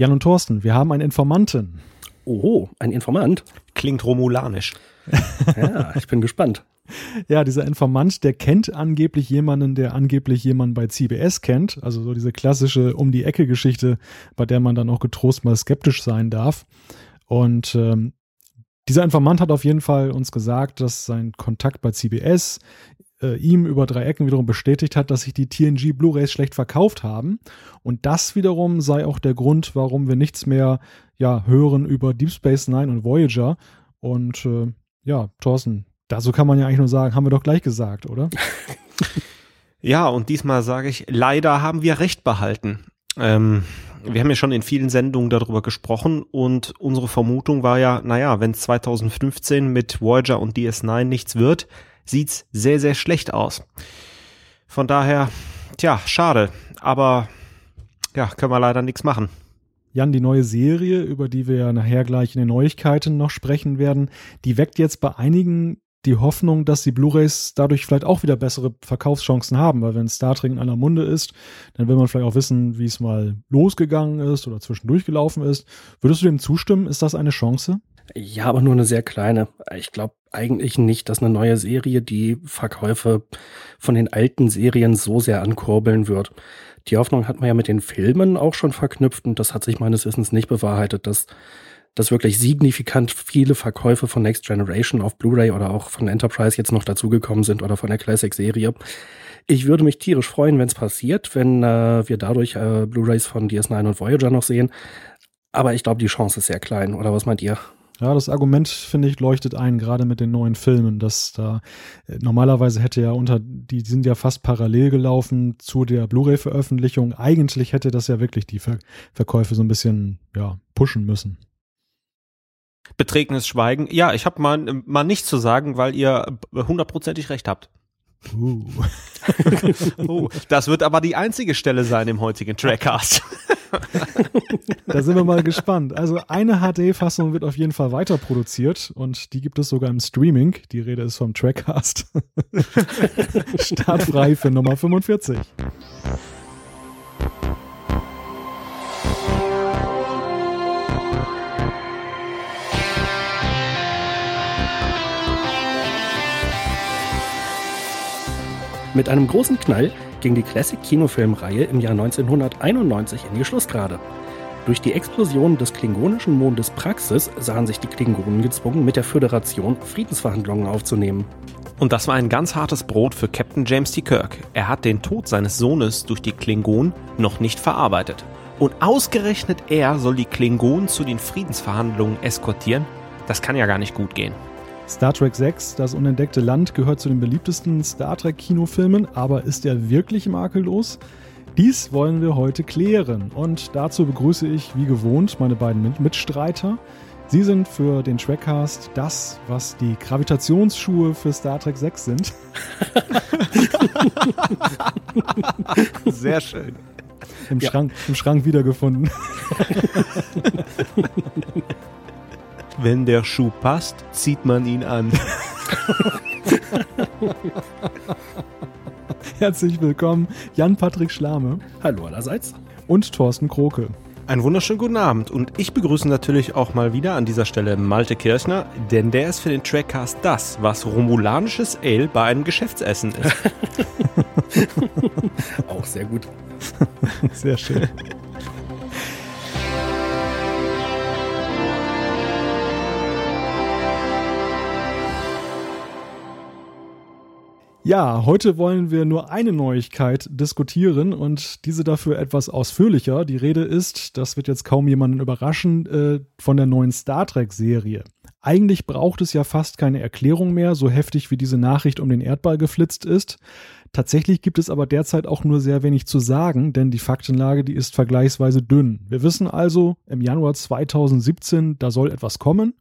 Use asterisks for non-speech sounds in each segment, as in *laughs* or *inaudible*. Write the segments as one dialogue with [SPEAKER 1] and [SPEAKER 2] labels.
[SPEAKER 1] Jan und Thorsten, wir haben einen Informanten.
[SPEAKER 2] Oh, ein Informant?
[SPEAKER 3] Klingt romulanisch.
[SPEAKER 2] ja, ich bin gespannt.
[SPEAKER 1] Ja, dieser Informant, der kennt angeblich jemanden, der angeblich jemanden bei CBS kennt. Also so diese klassische Um die Ecke-Geschichte, bei der man dann auch getrost mal skeptisch sein darf. Und ähm, dieser Informant hat auf jeden Fall uns gesagt, dass sein Kontakt bei CBS äh, ihm über drei Ecken wiederum bestätigt hat, dass sich die TNG Blu-rays schlecht verkauft haben. Und das wiederum sei auch der Grund, warum wir nichts mehr ja, hören über Deep Space Nine und Voyager. Und äh, ja, Thorsten, dazu kann man ja eigentlich nur sagen, haben wir doch gleich gesagt, oder? *laughs* *laughs*
[SPEAKER 3] ja, und diesmal sage ich, leider haben wir recht behalten. Ähm, wir haben ja schon in vielen Sendungen darüber gesprochen und unsere Vermutung war ja, naja, wenn 2015 mit Voyager und DS9 nichts wird, sieht's sehr, sehr schlecht aus. Von daher, tja, schade, aber ja, können wir leider nichts machen.
[SPEAKER 1] Jan, die neue Serie, über die wir ja nachher gleich in den Neuigkeiten noch sprechen werden, die weckt jetzt bei einigen die Hoffnung, dass die Blu-rays dadurch vielleicht auch wieder bessere Verkaufschancen haben, weil wenn Star Trek in aller Munde ist, dann will man vielleicht auch wissen, wie es mal losgegangen ist oder zwischendurch gelaufen ist. Würdest du dem zustimmen? Ist das eine Chance?
[SPEAKER 2] Ja, aber nur eine sehr kleine. Ich glaube eigentlich nicht, dass eine neue Serie die Verkäufe von den alten Serien so sehr ankurbeln wird. Die Hoffnung hat man ja mit den Filmen auch schon verknüpft und das hat sich meines Wissens nicht bewahrheitet, dass dass wirklich signifikant viele Verkäufe von Next Generation auf Blu-ray oder auch von Enterprise jetzt noch dazugekommen sind oder von der Classic-Serie. Ich würde mich tierisch freuen, wenn es passiert, wenn äh, wir dadurch äh, Blu-rays von DS9 und Voyager noch sehen. Aber ich glaube, die Chance ist sehr klein. Oder was meint ihr?
[SPEAKER 1] Ja, das Argument, finde ich, leuchtet ein, gerade mit den neuen Filmen, dass da äh, normalerweise hätte ja unter, die sind ja fast parallel gelaufen zu der Blu-ray-Veröffentlichung. Eigentlich hätte das ja wirklich die Ver Verkäufe so ein bisschen, ja, pushen müssen.
[SPEAKER 3] Beträgenes Schweigen. Ja, ich habe mal, mal nichts zu sagen, weil ihr hundertprozentig recht habt. Uh. *laughs* oh, das wird aber die einzige Stelle sein im heutigen Trackcast. *laughs* *laughs*
[SPEAKER 1] da sind wir mal gespannt. Also eine HD-Fassung wird auf jeden Fall weiter produziert und die gibt es sogar im Streaming. Die Rede ist vom Trackcast. *laughs* Startfrei für Nummer 45.
[SPEAKER 2] Mit einem großen Knall ging die Classic-Kinofilmreihe im Jahr 1991 in die Schlussgrade. Durch die Explosion des klingonischen Mondes Praxis sahen sich die Klingonen gezwungen, mit der Föderation Friedensverhandlungen aufzunehmen.
[SPEAKER 3] Und das war ein ganz hartes Brot für Captain James T. Kirk. Er hat den Tod seines Sohnes durch die Klingonen noch nicht verarbeitet. Und ausgerechnet er soll die Klingonen zu den Friedensverhandlungen eskortieren? Das kann ja gar nicht gut gehen.
[SPEAKER 1] Star Trek 6, das unentdeckte Land, gehört zu den beliebtesten Star Trek-Kinofilmen, aber ist er wirklich makellos? Dies wollen wir heute klären und dazu begrüße ich wie gewohnt meine beiden Mitstreiter. Sie sind für den Trackcast das, was die Gravitationsschuhe für Star Trek 6 sind.
[SPEAKER 3] Sehr schön.
[SPEAKER 1] Im, ja. Schrank, Im Schrank wiedergefunden. *laughs*
[SPEAKER 3] Wenn der Schuh passt, zieht man ihn an. *laughs*
[SPEAKER 1] Herzlich willkommen, Jan-Patrick Schlame.
[SPEAKER 2] Hallo allerseits.
[SPEAKER 1] Und Thorsten Kroke.
[SPEAKER 3] Einen wunderschönen guten Abend und ich begrüße natürlich auch mal wieder an dieser Stelle Malte Kirchner, denn der ist für den Trackcast das, was romulanisches Ale bei einem Geschäftsessen ist. *laughs* *laughs*
[SPEAKER 2] auch sehr gut.
[SPEAKER 1] Sehr schön. Ja, heute wollen wir nur eine Neuigkeit diskutieren und diese dafür etwas ausführlicher. Die Rede ist, das wird jetzt kaum jemanden überraschen, äh, von der neuen Star Trek-Serie. Eigentlich braucht es ja fast keine Erklärung mehr, so heftig wie diese Nachricht um den Erdball geflitzt ist. Tatsächlich gibt es aber derzeit auch nur sehr wenig zu sagen, denn die Faktenlage, die ist vergleichsweise dünn. Wir wissen also, im Januar 2017, da soll etwas kommen.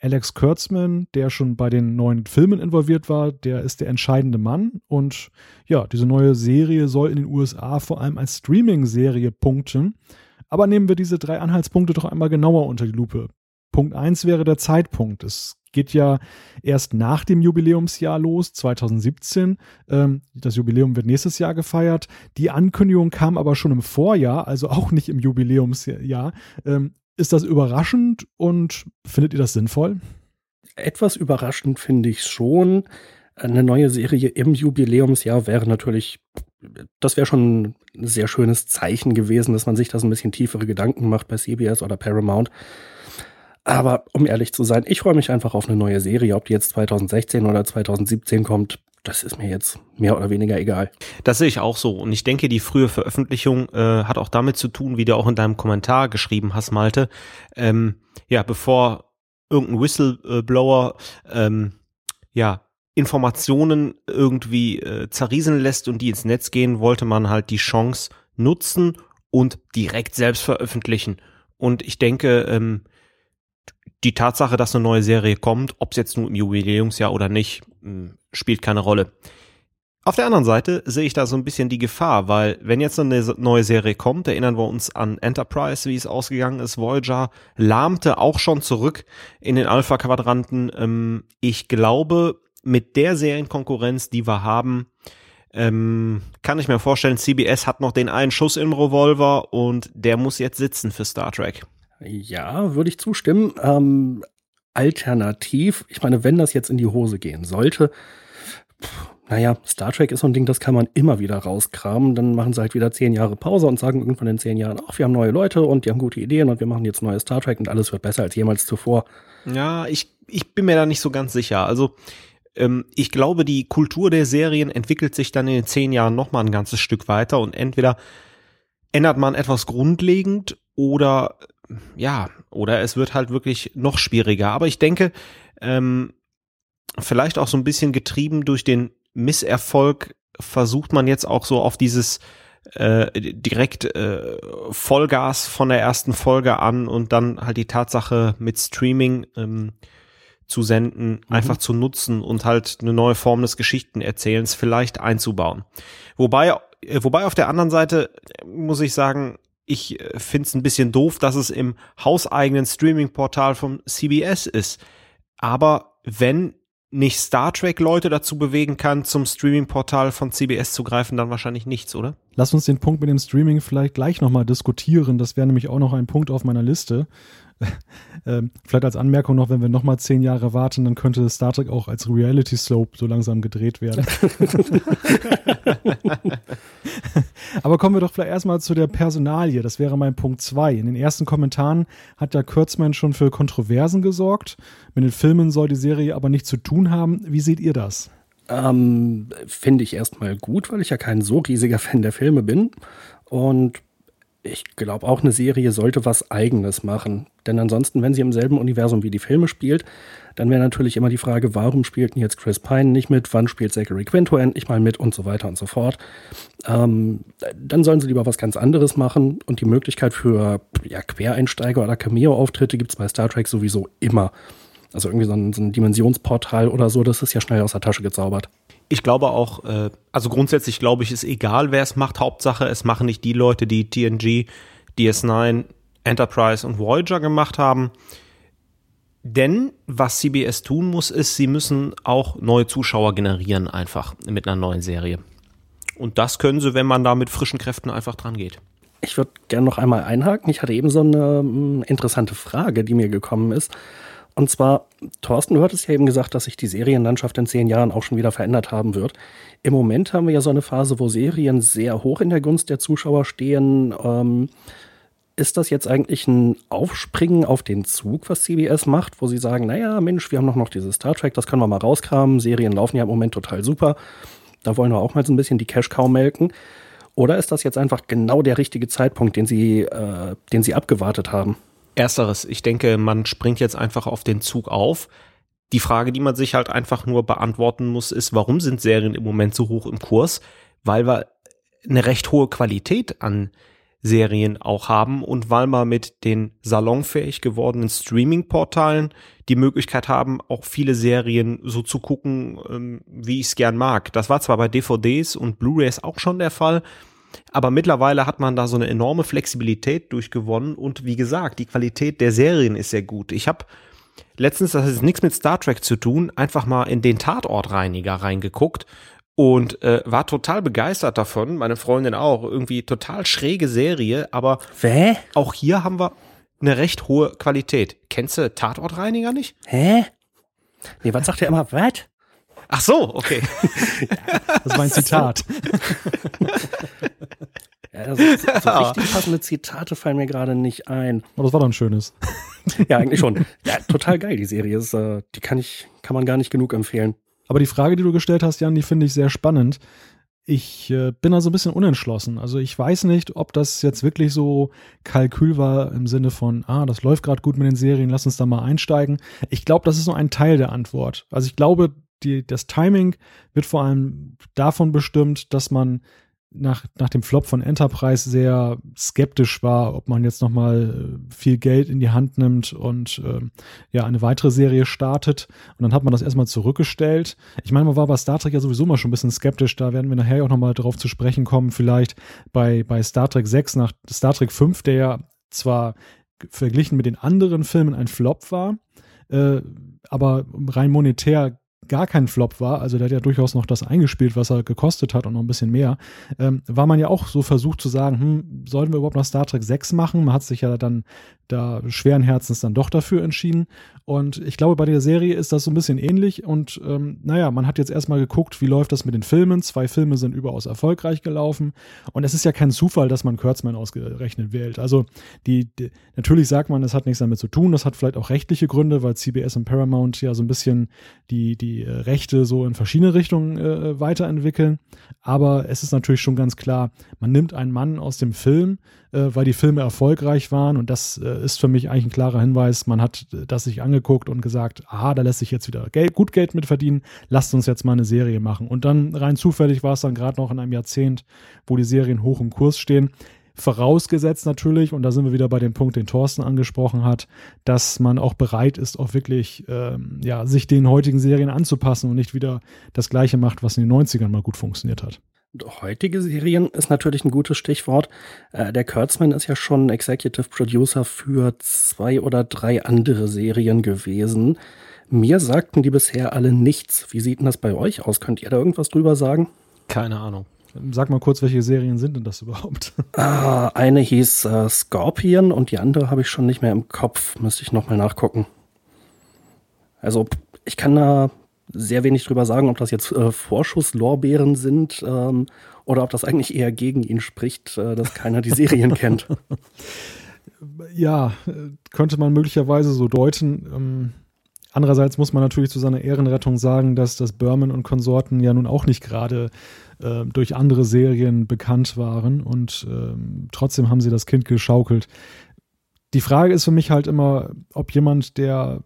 [SPEAKER 1] Alex Kurtzman, der schon bei den neuen Filmen involviert war, der ist der entscheidende Mann. Und ja, diese neue Serie soll in den USA vor allem als Streaming-Serie punkten. Aber nehmen wir diese drei Anhaltspunkte doch einmal genauer unter die Lupe. Punkt eins wäre der Zeitpunkt. Es geht ja erst nach dem Jubiläumsjahr los, 2017. Ähm, das Jubiläum wird nächstes Jahr gefeiert. Die Ankündigung kam aber schon im Vorjahr, also auch nicht im Jubiläumsjahr. Ist das überraschend und findet ihr das sinnvoll?
[SPEAKER 2] Etwas überraschend finde ich schon. Eine neue Serie im Jubiläumsjahr wäre natürlich, das wäre schon ein sehr schönes Zeichen gewesen, dass man sich das ein bisschen tiefere Gedanken macht bei CBS oder Paramount. Aber um ehrlich zu sein, ich freue mich einfach auf eine neue Serie. Ob die jetzt 2016 oder 2017 kommt, das ist mir jetzt mehr oder weniger egal.
[SPEAKER 3] Das sehe ich auch so. Und ich denke, die frühe Veröffentlichung äh, hat auch damit zu tun, wie du auch in deinem Kommentar geschrieben hast, Malte. Ähm, ja, bevor irgendein Whistleblower ähm, ja Informationen irgendwie äh, zerrieseln lässt und die ins Netz gehen, wollte man halt die Chance nutzen und direkt selbst veröffentlichen. Und ich denke, ähm, die Tatsache, dass eine neue Serie kommt, ob es jetzt nur im Jubiläumsjahr oder nicht, hm, spielt keine Rolle. Auf der anderen Seite sehe ich da so ein bisschen die Gefahr, weil wenn jetzt eine neue Serie kommt, erinnern wir uns an Enterprise, wie es ausgegangen ist. Voyager lahmte auch schon zurück in den Alpha-Quadranten. Ähm, ich glaube, mit der Serienkonkurrenz, die wir haben, ähm, kann ich mir vorstellen, CBS hat noch den einen Schuss im Revolver und der muss jetzt sitzen für Star Trek.
[SPEAKER 2] Ja, würde ich zustimmen. Ähm, alternativ, ich meine, wenn das jetzt in die Hose gehen sollte, pff, naja, Star Trek ist so ein Ding, das kann man immer wieder rauskramen. Dann machen sie halt wieder zehn Jahre Pause und sagen irgendwann in zehn Jahren, ach, wir haben neue Leute und die haben gute Ideen und wir machen jetzt neue Star Trek und alles wird besser als jemals zuvor.
[SPEAKER 3] Ja, ich, ich bin mir da nicht so ganz sicher. Also, ähm, ich glaube, die Kultur der Serien entwickelt sich dann in den zehn Jahren nochmal ein ganzes Stück weiter und entweder ändert man etwas grundlegend oder ja, oder es wird halt wirklich noch schwieriger. Aber ich denke, ähm, vielleicht auch so ein bisschen getrieben durch den Misserfolg versucht man jetzt auch so auf dieses äh, direkt äh, Vollgas von der ersten Folge an und dann halt die Tatsache mit Streaming ähm, zu senden, mhm. einfach zu nutzen und halt eine neue Form des Geschichtenerzählens vielleicht einzubauen. Wobei, äh, wobei auf der anderen Seite muss ich sagen, ich äh, finde es ein bisschen doof, dass es im hauseigenen Streaming-Portal vom CBS ist. Aber wenn nicht Star Trek Leute dazu bewegen kann, zum Streaming-Portal von CBS zu greifen, dann wahrscheinlich nichts, oder?
[SPEAKER 1] Lass uns den Punkt mit dem Streaming vielleicht gleich nochmal diskutieren. Das wäre nämlich auch noch ein Punkt auf meiner Liste. *laughs* ähm, vielleicht als Anmerkung noch, wenn wir nochmal zehn Jahre warten, dann könnte Star Trek auch als Reality Slope so langsam gedreht werden. *laughs* Aber kommen wir doch vielleicht erstmal zu der Personalie. Das wäre mein Punkt zwei. In den ersten Kommentaren hat ja Kurtzman schon für Kontroversen gesorgt. Mit den Filmen soll die Serie aber nichts zu tun haben. Wie seht ihr das?
[SPEAKER 2] Ähm, Finde ich erstmal gut, weil ich ja kein so riesiger Fan der Filme bin. Und ich glaube auch, eine Serie sollte was Eigenes machen. Denn ansonsten, wenn sie im selben Universum wie die Filme spielt, dann wäre natürlich immer die Frage, warum spielt denn jetzt Chris Pine nicht mit? Wann spielt Zachary Quinto endlich mal mit? Und so weiter und so fort. Ähm, dann sollen sie lieber was ganz anderes machen. Und die Möglichkeit für ja, Quereinsteiger oder Cameo-Auftritte gibt es bei Star Trek sowieso immer. Also irgendwie so ein, so ein Dimensionsportal oder so, das ist ja schnell aus der Tasche gezaubert
[SPEAKER 3] ich glaube auch, äh, also grundsätzlich glaube ich, ist egal, wer es macht. Hauptsache, es machen nicht die Leute, die TNG, DS9, Enterprise und Voyager gemacht haben. Denn was CBS tun muss, ist, sie müssen auch neue Zuschauer generieren, einfach mit einer neuen Serie. Und das können sie, wenn man da mit frischen Kräften einfach dran geht.
[SPEAKER 2] Ich würde gerne noch einmal einhaken. Ich hatte eben so eine hm, interessante Frage, die mir gekommen ist. Und zwar, Thorsten, du hattest ja eben gesagt, dass sich die Serienlandschaft in zehn Jahren auch schon wieder verändert haben wird. Im Moment haben wir ja so eine Phase, wo Serien sehr hoch in der Gunst der Zuschauer stehen. Ähm, ist das jetzt eigentlich ein Aufspringen auf den Zug, was CBS macht, wo sie sagen, naja, Mensch, wir haben noch, noch dieses Star Trek, das können wir mal rauskramen. Serien laufen ja im Moment total super. Da wollen wir auch mal so ein bisschen die Cash-Cow melken. Oder ist das jetzt einfach genau der richtige Zeitpunkt, den sie, äh, den sie abgewartet haben?
[SPEAKER 3] Ersteres, ich denke, man springt jetzt einfach auf den Zug auf. Die Frage, die man sich halt einfach nur beantworten muss, ist, warum sind Serien im Moment so hoch im Kurs? Weil wir eine recht hohe Qualität an Serien auch haben und weil wir mit den salonfähig gewordenen Streaming-Portalen die Möglichkeit haben, auch viele Serien so zu gucken, ähm, wie ich es gern mag. Das war zwar bei DVDs und Blu-rays auch schon der Fall, Aber mittlerweile hat man da so eine enorme Flexibilität durchgewonnen und wie gesagt, die Qualität der Serien ist sehr gut. Ich habe letztens, das hat nichts mit Star Trek zu tun, einfach mal in den Tatortreiniger reingeguckt und äh, war total begeistert davon. Meine Freundin auch. Irgendwie total schräge Serie, aber
[SPEAKER 2] Hä?
[SPEAKER 3] auch hier haben wir eine recht hohe Qualität. Kennst du Tatortreiniger nicht?
[SPEAKER 2] Hä? Nee, was sagt er immer? Was?
[SPEAKER 3] Ach so, okay. *laughs*
[SPEAKER 1] Das war ein *laughs* Zitat. *laughs*
[SPEAKER 2] Ja, so, so richtig passende Zitate fallen mir gerade nicht ein.
[SPEAKER 1] Aber das war doch ein schönes.
[SPEAKER 2] Ja, eigentlich schon. Ja, total geil, die Serie. Ist, äh, die kann ich, kann man gar nicht genug empfehlen.
[SPEAKER 1] Aber die Frage, die du gestellt hast, Jan, die finde ich sehr spannend. Ich äh, bin da so ein bisschen unentschlossen. Also ich weiß nicht, ob das jetzt wirklich so Kalkül war im Sinne von, ah, das läuft gerade gut mit den Serien, lass uns da mal einsteigen. Ich glaube, das ist nur ein Teil der Antwort. Also ich glaube, die, das Timing wird vor allem davon bestimmt, dass man nach, nach dem Flop von Enterprise sehr skeptisch war, ob man jetzt nochmal äh, viel Geld in die Hand nimmt und äh, ja, eine weitere Serie startet. Und dann hat man das erstmal zurückgestellt. Ich meine, man war bei Star Trek ja sowieso mal schon ein bisschen skeptisch. Da werden wir nachher auch nochmal drauf zu sprechen kommen. Vielleicht bei, bei Star Trek 6 nach Star Trek 5, der ja zwar verglichen mit den anderen Filmen ein Flop war, äh, aber rein monetär gar kein Flop war, also der hat ja durchaus noch das eingespielt, was er gekostet hat und noch ein bisschen mehr, ähm, war man ja auch so versucht zu sagen, hm, sollten wir überhaupt noch Star Trek 6 machen? Man hat sich ja dann da schweren Herzens dann doch dafür entschieden. Und ich glaube, bei der Serie ist das so ein bisschen ähnlich. Und ähm, naja, man hat jetzt erstmal geguckt, wie läuft das mit den Filmen. Zwei Filme sind überaus erfolgreich gelaufen. Und es ist ja kein Zufall, dass man Kurtzman ausgerechnet wählt. Also die, die natürlich sagt man, es hat nichts damit zu tun. Das hat vielleicht auch rechtliche Gründe, weil CBS und Paramount ja so ein bisschen die, die äh, Rechte so in verschiedene Richtungen äh, weiterentwickeln. Aber es ist natürlich schon ganz klar, man nimmt einen Mann aus dem Film, äh, weil die Filme erfolgreich waren. Und das äh, ist für mich eigentlich ein klarer Hinweis. Man hat äh, das sich angeguckt und gesagt, aha, da lässt sich jetzt wieder Geld, gut Geld mit verdienen. Lasst uns jetzt mal eine Serie machen. Und dann rein zufällig war es dann gerade noch in einem Jahrzehnt, wo die Serien hoch im Kurs stehen. Vorausgesetzt natürlich, und da sind wir wieder bei dem Punkt, den Thorsten angesprochen hat, dass man auch bereit ist, auch wirklich ähm, ja, sich den heutigen Serien anzupassen und nicht wieder das Gleiche macht, was in den 90ern mal gut funktioniert hat.
[SPEAKER 2] Heutige Serien ist natürlich ein gutes Stichwort. Äh, der Kurtzman ist ja schon Executive Producer für zwei oder drei andere Serien gewesen. Mir sagten die bisher alle nichts. Wie sieht denn das bei euch aus? Könnt ihr da irgendwas drüber sagen?
[SPEAKER 3] Keine Ahnung.
[SPEAKER 1] Sag mal kurz, welche Serien sind denn das überhaupt?
[SPEAKER 2] Ah, eine hieß äh, Scorpion und die andere habe ich schon nicht mehr im Kopf. Müsste ich nochmal nachgucken. Also, ich kann da sehr wenig drüber sagen, ob das jetzt äh, Vorschusslorbeeren sind ähm, oder ob das eigentlich eher gegen ihn spricht, äh, dass keiner die Serien *laughs* kennt.
[SPEAKER 1] Ja, könnte man möglicherweise so deuten. Ähm, andererseits muss man natürlich zu seiner Ehrenrettung sagen, dass das Berman und Konsorten ja nun auch nicht gerade äh, durch andere Serien bekannt waren und ähm, trotzdem haben sie das Kind geschaukelt. Die Frage ist für mich halt immer, ob jemand, der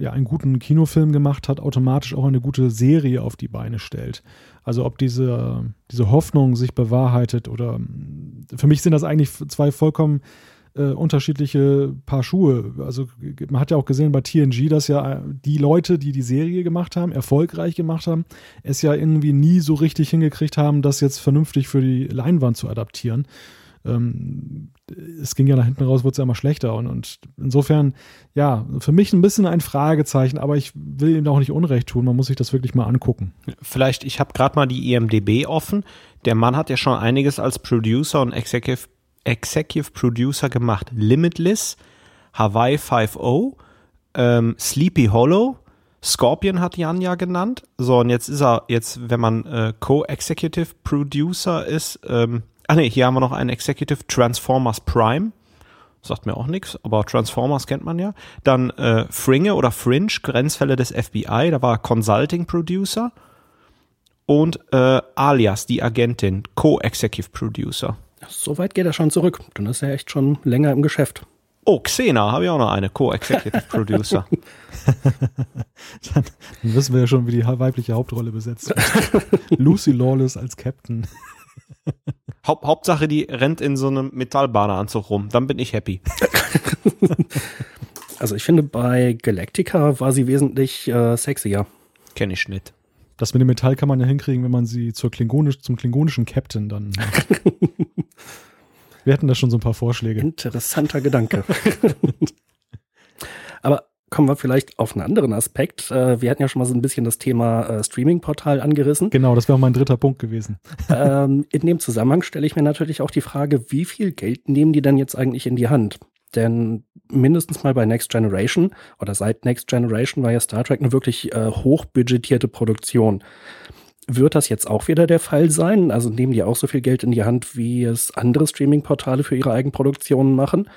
[SPEAKER 1] ja einen guten Kinofilm gemacht hat, automatisch auch eine gute Serie auf die Beine stellt. Also ob diese, diese Hoffnung sich bewahrheitet oder für mich sind das eigentlich zwei vollkommen äh, unterschiedliche Paar Schuhe. Also man hat ja auch gesehen bei TNG, dass ja die Leute, die die Serie gemacht haben, erfolgreich gemacht haben, es ja irgendwie nie so richtig hingekriegt haben, das jetzt vernünftig für die Leinwand zu adaptieren ähm, es ging ja nach hinten raus, wurde es ja immer schlechter. Und, und insofern, ja, für mich ein bisschen ein Fragezeichen, aber ich will ihm auch nicht Unrecht tun. Man muss sich das wirklich mal angucken.
[SPEAKER 3] Vielleicht, ich habe gerade mal die IMDB offen. Der Mann hat ja schon einiges als Producer und Executive, Executive Producer gemacht. Limitless, Hawaii 5.0, ähm, Sleepy Hollow, Scorpion hat Jan ja genannt. So, und jetzt ist er, jetzt, wenn man äh, Co-Executive Producer ist, ähm, Ah ne, hier haben wir noch einen Executive Transformers Prime. Sagt mir auch nichts, aber Transformers kennt man ja. Dann äh, Fringe oder Fringe, Grenzfälle des FBI, da war Consulting Producer. Und äh, Alias, die Agentin, Co-Executive Producer.
[SPEAKER 2] So weit geht er schon zurück. Dann ist er echt schon länger im Geschäft.
[SPEAKER 3] Oh, Xena, habe ich auch noch eine, Co-Executive *laughs* Producer.
[SPEAKER 1] dann, *laughs* dann wissen wir ja schon, wie die weibliche Hauptrolle besetzt wird. *laughs* Lucy Lawless als Captain.
[SPEAKER 3] Haupt, Hauptsache, die rennt in so einem Metallbadeanzug rum. Dann bin ich happy. *laughs*
[SPEAKER 2] also ich finde, bei Galactica war sie wesentlich äh, sexier.
[SPEAKER 3] Kenn ich nicht.
[SPEAKER 1] Das mit dem Metall kann man ja hinkriegen, wenn man sie zur Klingonisch, zum klingonischen Captain dann. *laughs* Wir hatten da schon so ein paar Vorschläge.
[SPEAKER 2] Interessanter Gedanke. *laughs* Aber kommen wir vielleicht auf einen anderen Aspekt. Äh, wir hatten ja schon mal so ein bisschen das Thema äh, Streaming-Portal angerissen.
[SPEAKER 1] Genau, das wäre mein dritter Punkt gewesen. *laughs*
[SPEAKER 2] Ähm, in dem Zusammenhang stelle ich mir natürlich auch die Frage, wie viel Geld nehmen die denn jetzt eigentlich in die Hand? Denn mindestens mal bei Next Generation oder seit Next Generation war ja Star Trek eine wirklich äh, hochbudgetierte Produktion. Wird das jetzt auch wieder der Fall sein? Also nehmen die auch so viel Geld in die Hand, wie es andere Streaming-Portale für ihre Eigenproduktionen machen?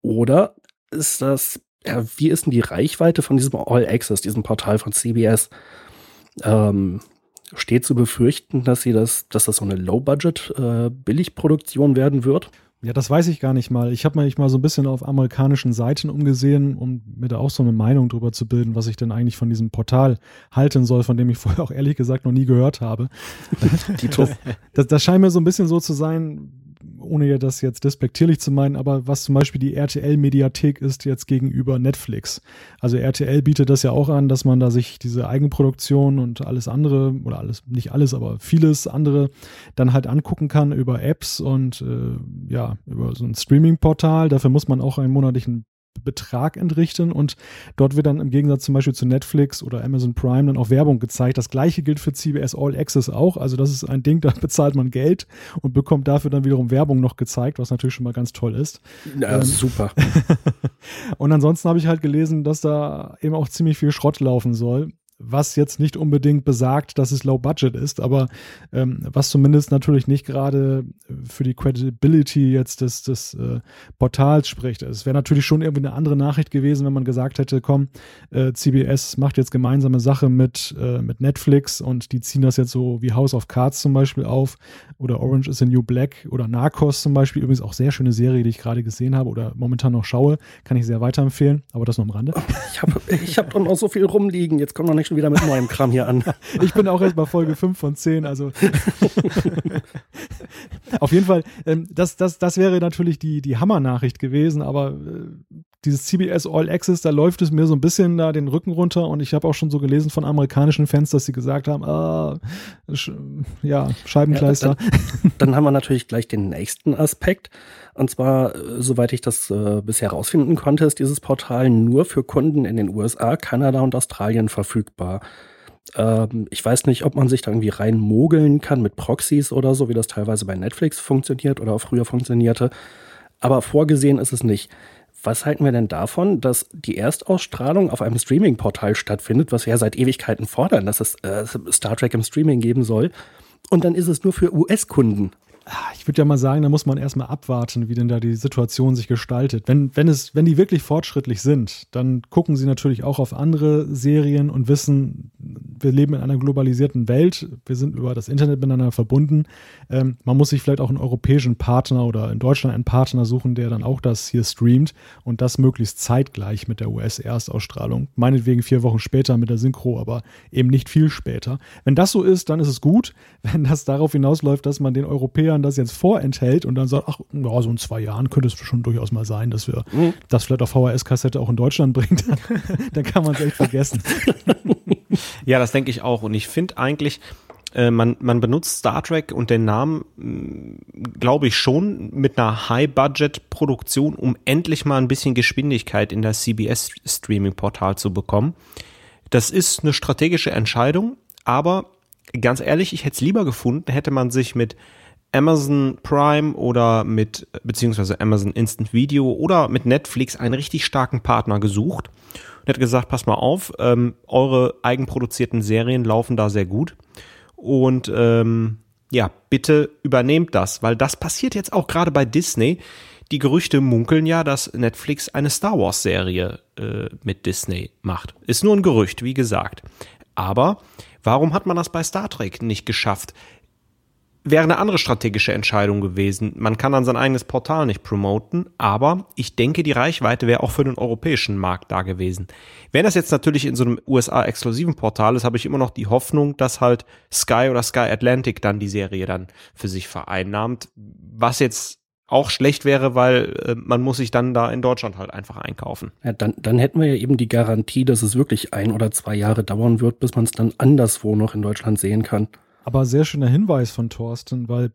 [SPEAKER 2] Oder ist das ja, wie ist denn die Reichweite von diesem All Access, diesem Portal von CBS? Ähm, steht zu befürchten, dass sie das, dass das so eine Low-Budget-Billigproduktion äh, werden wird?
[SPEAKER 1] Ja, das weiß ich gar nicht mal. Ich habe mich mal so ein bisschen auf amerikanischen Seiten umgesehen, um mir da auch so eine Meinung drüber zu bilden, was ich denn eigentlich von diesem Portal halten soll, von dem ich *laughs* vorher auch ehrlich gesagt noch nie gehört habe. das, das, das scheint mir so ein bisschen so zu sein, ohne ja das jetzt despektierlich zu meinen, aber was zum Beispiel die RTL-Mediathek ist jetzt gegenüber Netflix. Also RTL bietet das ja auch an, dass man da sich diese Eigenproduktion und alles andere, oder alles, nicht alles, aber vieles andere dann halt angucken kann über Apps und äh, ja, über so ein Streaming-Portal. Dafür muss man auch einen monatlichen Betrag entrichten und dort wird dann im Gegensatz zum Beispiel zu Netflix oder Amazon Prime dann auch Werbung gezeigt. Das gleiche gilt für CBS All Access auch. Also das ist ein Ding, *laughs* da bezahlt man Geld und bekommt dafür dann wiederum Werbung noch gezeigt, was natürlich schon mal ganz toll ist.
[SPEAKER 2] Ja, ähm, super. *laughs*
[SPEAKER 1] und ansonsten habe ich halt gelesen, dass da eben auch ziemlich viel Schrott laufen soll was jetzt nicht unbedingt besagt, dass es low budget ist, aber ähm, was zumindest natürlich nicht gerade für die Credibility jetzt des, des äh, Portals spricht. Es wäre natürlich schon irgendwie eine andere Nachricht gewesen, wenn man gesagt hätte, komm, äh, CBS macht jetzt gemeinsame Sache mit, äh, mit Netflix und die ziehen das jetzt so wie House of Cards zum Beispiel auf oder Orange is the New Black oder Narcos zum Beispiel, übrigens auch sehr schöne Serie, die ich gerade gesehen habe oder momentan noch schaue, kann ich sehr weiterempfehlen, aber das nur am Rande.
[SPEAKER 2] Ich habe ich hab noch so viel rumliegen, jetzt kommt noch nicht schon wieder mit neuem Kram hier an. *laughs*
[SPEAKER 1] Ich bin auch erst bei Folge 5 von 10, also *laughs* auf jeden Fall, ähm, das, das, das wäre natürlich die, die Hammer-Nachricht gewesen, aber äh, dieses CBS All Access, da läuft es mir so ein bisschen da den Rücken runter und ich habe auch schon so gelesen von amerikanischen Fans, dass sie gesagt haben, ah, sch ja, Scheibenkleister.
[SPEAKER 2] Ja, dann, dann, haben wir natürlich gleich den nächsten Aspekt. Und zwar, äh, soweit ich das äh, bisher herausfinden konnte, ist dieses Portal nur für Kunden in den USA, Kanada und Australien verfügbar. Ähm, ich weiß nicht, ob man sich da irgendwie reinmogeln kann mit Proxys oder so, wie das teilweise bei Netflix funktioniert oder auch früher funktionierte. Aber vorgesehen ist es nicht. Was halten wir denn davon, dass die Erstausstrahlung auf einem Streaming-Portal stattfindet, was wir ja seit Ewigkeiten fordern, dass es äh, Star Trek im Streaming geben soll? Und dann ist es nur für US-Kunden.
[SPEAKER 1] Ah, ich würde ja mal sagen, da muss man erstmal abwarten, wie denn da die Situation sich gestaltet. Wenn, wenn, es, wenn die wirklich fortschrittlich sind, dann gucken sie natürlich auch auf andere Serien und wissen, wir leben in einer globalisierten Welt, wir sind über das Internet miteinander verbunden. Ähm, man muss sich vielleicht auch einen europäischen Partner oder in Deutschland einen Partner suchen, der dann auch das hier streamt und das möglichst zeitgleich mit der US-Erstausstrahlung. Meinetwegen vier Wochen später mit der Synchro, aber eben nicht viel später. Wenn das so ist, dann ist es gut. Wenn das darauf hinausläuft, dass man den Europäern Das jetzt vorenthält und dann sagt, ach, ja, so in zwei Jahren könnte es schon durchaus mal sein, dass wir mhm. das vielleicht auf VHS-Kassette auch in Deutschland bringen, *laughs* dann, dann kann man es echt vergessen. *laughs*
[SPEAKER 3] ja, das denke ich auch. Und ich finde eigentlich, äh, man, man benutzt Star Trek und den Namen, mm, glaube ich, schon mit einer High-Budget-Produktion, um endlich mal ein bisschen Geschwindigkeit in das CBS-Streaming-Portal zu bekommen. Das ist eine strategische Entscheidung, aber ganz ehrlich, ich hätte es lieber gefunden, hätte man sich mit Amazon Prime oder mit, beziehungsweise Amazon Instant Video oder mit Netflix einen richtig starken Partner gesucht und hat gesagt, pass mal auf, ähm, eure eigenproduzierten Serien laufen da sehr gut und ähm, ja, bitte übernehmt das, weil das passiert jetzt auch gerade bei Disney. Die Gerüchte munkeln ja, dass Netflix eine Star Wars Serie äh, mit Disney macht. Ist nur ein Gerücht, wie gesagt. Aber warum hat man das bei Star Trek nicht geschafft? Wäre eine andere strategische Entscheidung gewesen. Man kann dann sein eigenes Portal nicht promoten, aber ich denke, die Reichweite wäre auch für den europäischen Markt da gewesen. Wenn das jetzt natürlich in so einem USA-exklusiven Portal ist, habe ich immer noch die Hoffnung, dass halt Sky oder Sky Atlantic dann die Serie dann für sich vereinnahmt, was jetzt auch schlecht wäre, weil äh, man muss sich dann da in Deutschland halt einfach einkaufen.
[SPEAKER 2] Ja, dann, dann hätten wir ja eben die Garantie, dass es wirklich ein oder zwei Jahre dauern wird, bis man es dann anderswo noch in Deutschland sehen kann.
[SPEAKER 1] Aber sehr schöner Hinweis von Thorsten, weil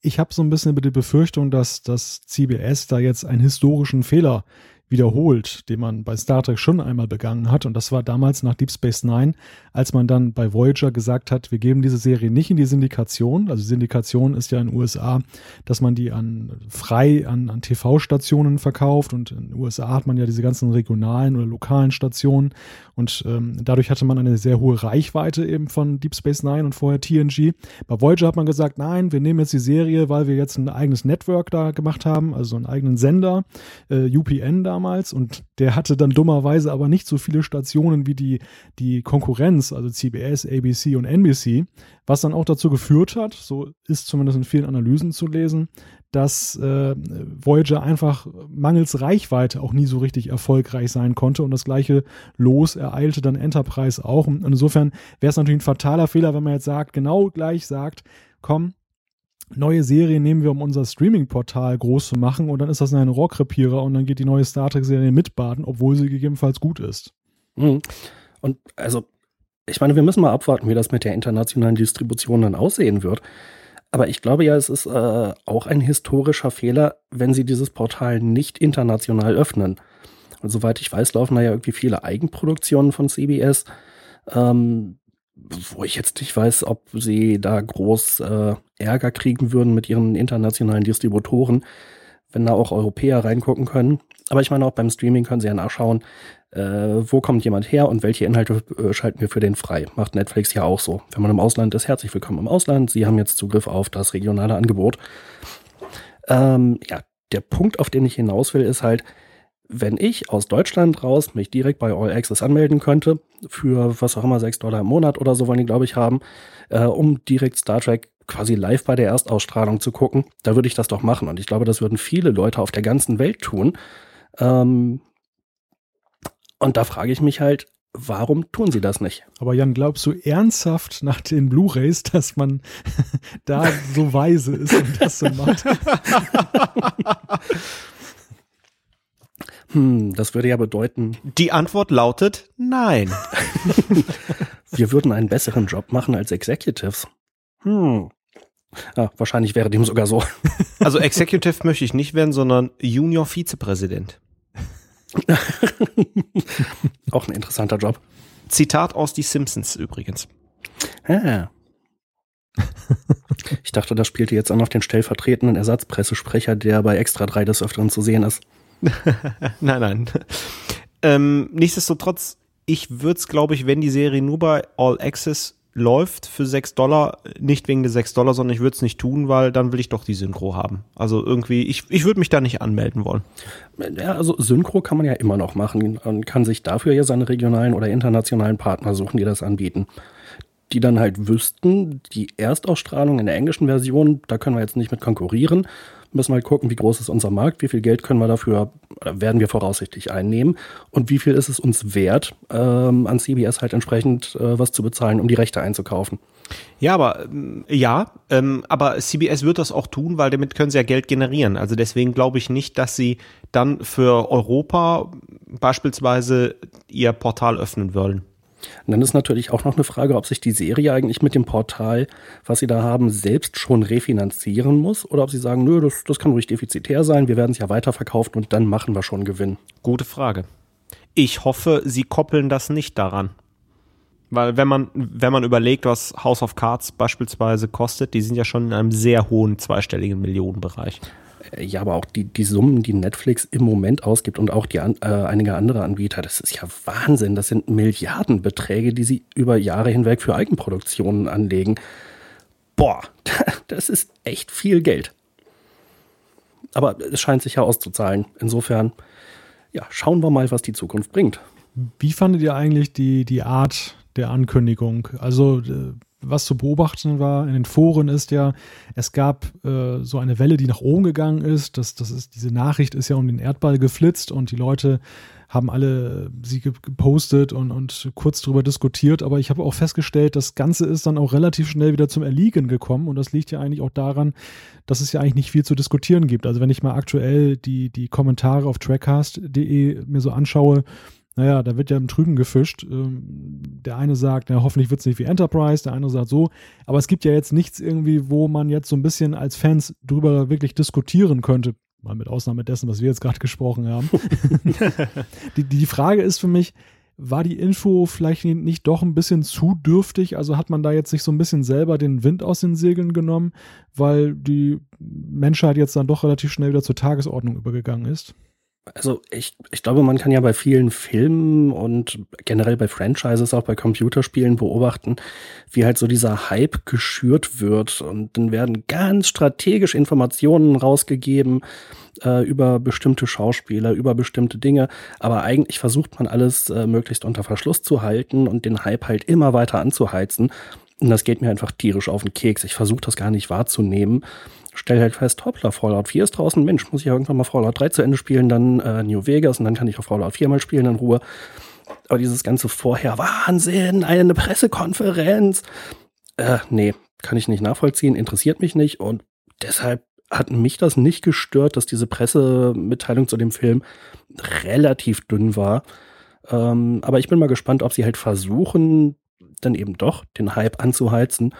[SPEAKER 1] ich habe so ein bisschen die Befürchtung, dass das CBS da jetzt einen historischen Fehler wiederholt, den man bei Star Trek schon einmal begangen hat. Und das war damals nach Deep Space Nine, als man dann bei Voyager gesagt hat, wir geben diese Serie nicht in die Syndikation. Also Syndikation ist ja in den USA, dass man die an frei an, an TV-Stationen verkauft. Und in den USA hat man ja diese ganzen regionalen oder lokalen Stationen. Und ähm, dadurch hatte man eine sehr hohe Reichweite eben von Deep Space Nine und vorher TNG. Bei Voyager hat man gesagt, nein, wir nehmen jetzt die Serie, weil wir jetzt ein eigenes Network da gemacht haben, also einen eigenen Sender, äh, UPN da damals und der hatte dann dummerweise aber nicht so viele Stationen wie die, die Konkurrenz, also CBS, ABC und NBC, was dann auch dazu geführt hat, so ist zumindest in vielen Analysen zu lesen, dass äh, Voyager einfach mangels Reichweite auch nie so richtig erfolgreich sein konnte und das gleiche Los ereilte dann Enterprise auch. Und insofern wäre es natürlich ein fataler Fehler, wenn man jetzt sagt, genau gleich sagt, komm, neue Serie nehmen wir, um unser Streaming-Portal groß zu machen und dann ist das ein Rohrkrepierer und dann geht die neue Star Trek-Serie mitbaden, obwohl sie gegebenenfalls gut ist.
[SPEAKER 2] Mhm. Und also, ich meine, wir müssen mal abwarten, wie das mit der internationalen Distribution dann aussehen wird. Aber ich glaube ja, es ist äh, auch ein historischer Fehler, wenn sie dieses Portal nicht international öffnen. Und soweit ich weiß, laufen da ja irgendwie viele Eigenproduktionen von CBS. Ähm, wo ich jetzt nicht weiß, ob sie da groß äh, Ärger kriegen würden mit ihren internationalen Distributoren, wenn da auch Europäer reingucken können. Aber ich meine, auch beim Streaming können sie ja nachschauen, äh, wo kommt jemand her und welche Inhalte äh, schalten wir für den frei. Macht Netflix ja auch so. Wenn man im Ausland ist, herzlich willkommen im Ausland. Sie haben jetzt Zugriff auf das regionale Angebot. Ähm, ja, der Punkt, auf den ich hinaus will, ist halt, wenn ich aus Deutschland raus mich direkt bei All Access anmelden könnte, für was auch immer, 6 Dollar im Monat oder so wollen die, glaube ich, haben, äh, um direkt Star Trek quasi live bei der Erstausstrahlung zu gucken, da würde ich das doch machen. Und ich glaube, das würden viele Leute auf der ganzen Welt tun. Ähm, und da frage ich mich halt, warum tun sie das nicht?
[SPEAKER 1] Aber Jan, glaubst du ernsthaft nach den Blu-rays, dass man *laughs* da so weise ist und das so macht? *laughs*
[SPEAKER 2] Hm, das würde ja bedeuten.
[SPEAKER 3] Die Antwort lautet nein. *laughs*
[SPEAKER 2] Wir würden einen besseren Job machen als Executives. Hm. Ja, wahrscheinlich wäre dem sogar so. *laughs*
[SPEAKER 3] Also Executive möchte ich nicht werden, sondern Junior Vizepräsident. *laughs*
[SPEAKER 2] Auch ein interessanter Job.
[SPEAKER 3] Zitat aus Die Simpsons übrigens.
[SPEAKER 2] Ah. Ich dachte, das spielte jetzt an auf den stellvertretenden Ersatzpressesprecher, der bei Extra 3 des Öfteren zu sehen ist. *laughs*
[SPEAKER 3] nein, nein. Ähm, nichtsdestotrotz, ich würde es, glaube ich, wenn die Serie nur bei All Access läuft für 6 Dollar, nicht wegen der 6 Dollar, sondern ich würde es nicht tun, weil dann will ich doch die Synchro haben. Also irgendwie, ich, ich würde mich da nicht anmelden wollen.
[SPEAKER 2] Ja, also Synchro kann man ja immer noch machen. Man kann sich dafür ja seine regionalen oder internationalen Partner suchen, die das anbieten. Die dann halt wüssten, die Erstausstrahlung in der englischen Version, da können wir jetzt nicht mit konkurrieren müssen halt gucken, wie groß ist unser Markt, wie viel Geld können wir dafür, werden wir voraussichtlich einnehmen und wie viel ist es uns wert, ähm, an CBS halt entsprechend äh, was zu bezahlen, um die Rechte einzukaufen.
[SPEAKER 3] Ja, aber ähm, ja, ähm, aber CBS wird das auch tun, weil damit können sie ja Geld generieren. Also deswegen glaube ich nicht, dass sie dann für Europa beispielsweise ihr Portal öffnen wollen.
[SPEAKER 2] Und dann ist natürlich auch noch eine Frage, ob sich die Serie eigentlich mit dem Portal, was sie da haben, selbst schon refinanzieren muss oder ob sie sagen, nö, das, das kann ruhig defizitär sein, wir werden es ja weiterverkaufen und dann machen wir schon Gewinn.
[SPEAKER 3] Gute Frage. Ich hoffe, sie koppeln das nicht daran. Weil wenn man, wenn man überlegt, was House of Cards beispielsweise kostet, die sind ja schon in einem sehr hohen zweistelligen Millionenbereich.
[SPEAKER 2] Ja, aber auch die, die Summen, die Netflix im Moment ausgibt und auch die äh, einige andere Anbieter, das ist ja Wahnsinn. Das sind Milliardenbeträge, die sie über Jahre hinweg für Eigenproduktionen anlegen. Boah, *laughs* das ist echt viel Geld. Aber es scheint sich ja auszuzahlen. Insofern, ja, schauen wir mal, was die Zukunft bringt.
[SPEAKER 1] Wie fandet ihr eigentlich die, die Art der Ankündigung? Also, äh, was zu beobachten war in den Foren ist ja, es gab äh, so eine Welle, die nach oben gegangen ist. Das, das ist, diese Nachricht ist ja um den Erdball geflitzt und die Leute haben alle sie gepostet und, und kurz darüber diskutiert, aber ich habe auch festgestellt, das Ganze ist dann auch relativ schnell wieder zum Erliegen gekommen und das liegt ja eigentlich auch daran, dass es ja eigentlich nicht viel zu diskutieren gibt. Also wenn ich mal aktuell die, die Kommentare auf trackcast.de mir so anschaue, naja, da wird ja im Trüben gefischt. Ähm, der eine sagt, na, hoffentlich wird es nicht wie Enterprise, der andere sagt so. Aber es gibt ja jetzt nichts irgendwie, wo man jetzt so ein bisschen als Fans drüber wirklich diskutieren könnte. Mal mit Ausnahme dessen, was wir jetzt gerade gesprochen haben. *laughs* die, die Frage ist für mich, war die Info vielleicht nicht doch ein bisschen zu dürftig? Also hat man da jetzt sich so ein bisschen selber den Wind aus den Segeln genommen, weil die Menschheit jetzt dann doch relativ schnell wieder zur Tagesordnung übergegangen ist?
[SPEAKER 2] Also ich, ich glaube, man kann ja bei vielen Filmen und generell bei Franchises, auch bei Computerspielen beobachten, wie halt so dieser Hype geschürt wird und dann werden ganz strategisch Informationen rausgegeben äh, über bestimmte Schauspieler, über bestimmte Dinge, aber eigentlich versucht man alles äh, möglichst unter Verschluss zu halten und den Hype halt immer weiter anzuheizen. Und das geht mir einfach tierisch auf den Keks. Ich versuche das gar nicht wahrzunehmen stell halt fest, hoppla, Fallout 4 ist draußen, Mensch, muss ich irgendwann mal Fallout 3 zu Ende spielen, dann äh, New Vegas und dann kann ich auch Fallout 4 mal spielen in Ruhe. Aber dieses ganze vorher, Wahnsinn, eine Pressekonferenz, äh, nee, kann ich nicht nachvollziehen, interessiert mich nicht und deshalb hat mich das nicht gestört, dass diese Pressemitteilung zu dem Film relativ dünn war. Ähm, aber ich bin mal gespannt, ob sie halt versuchen, dann eben doch den Hype anzuheizen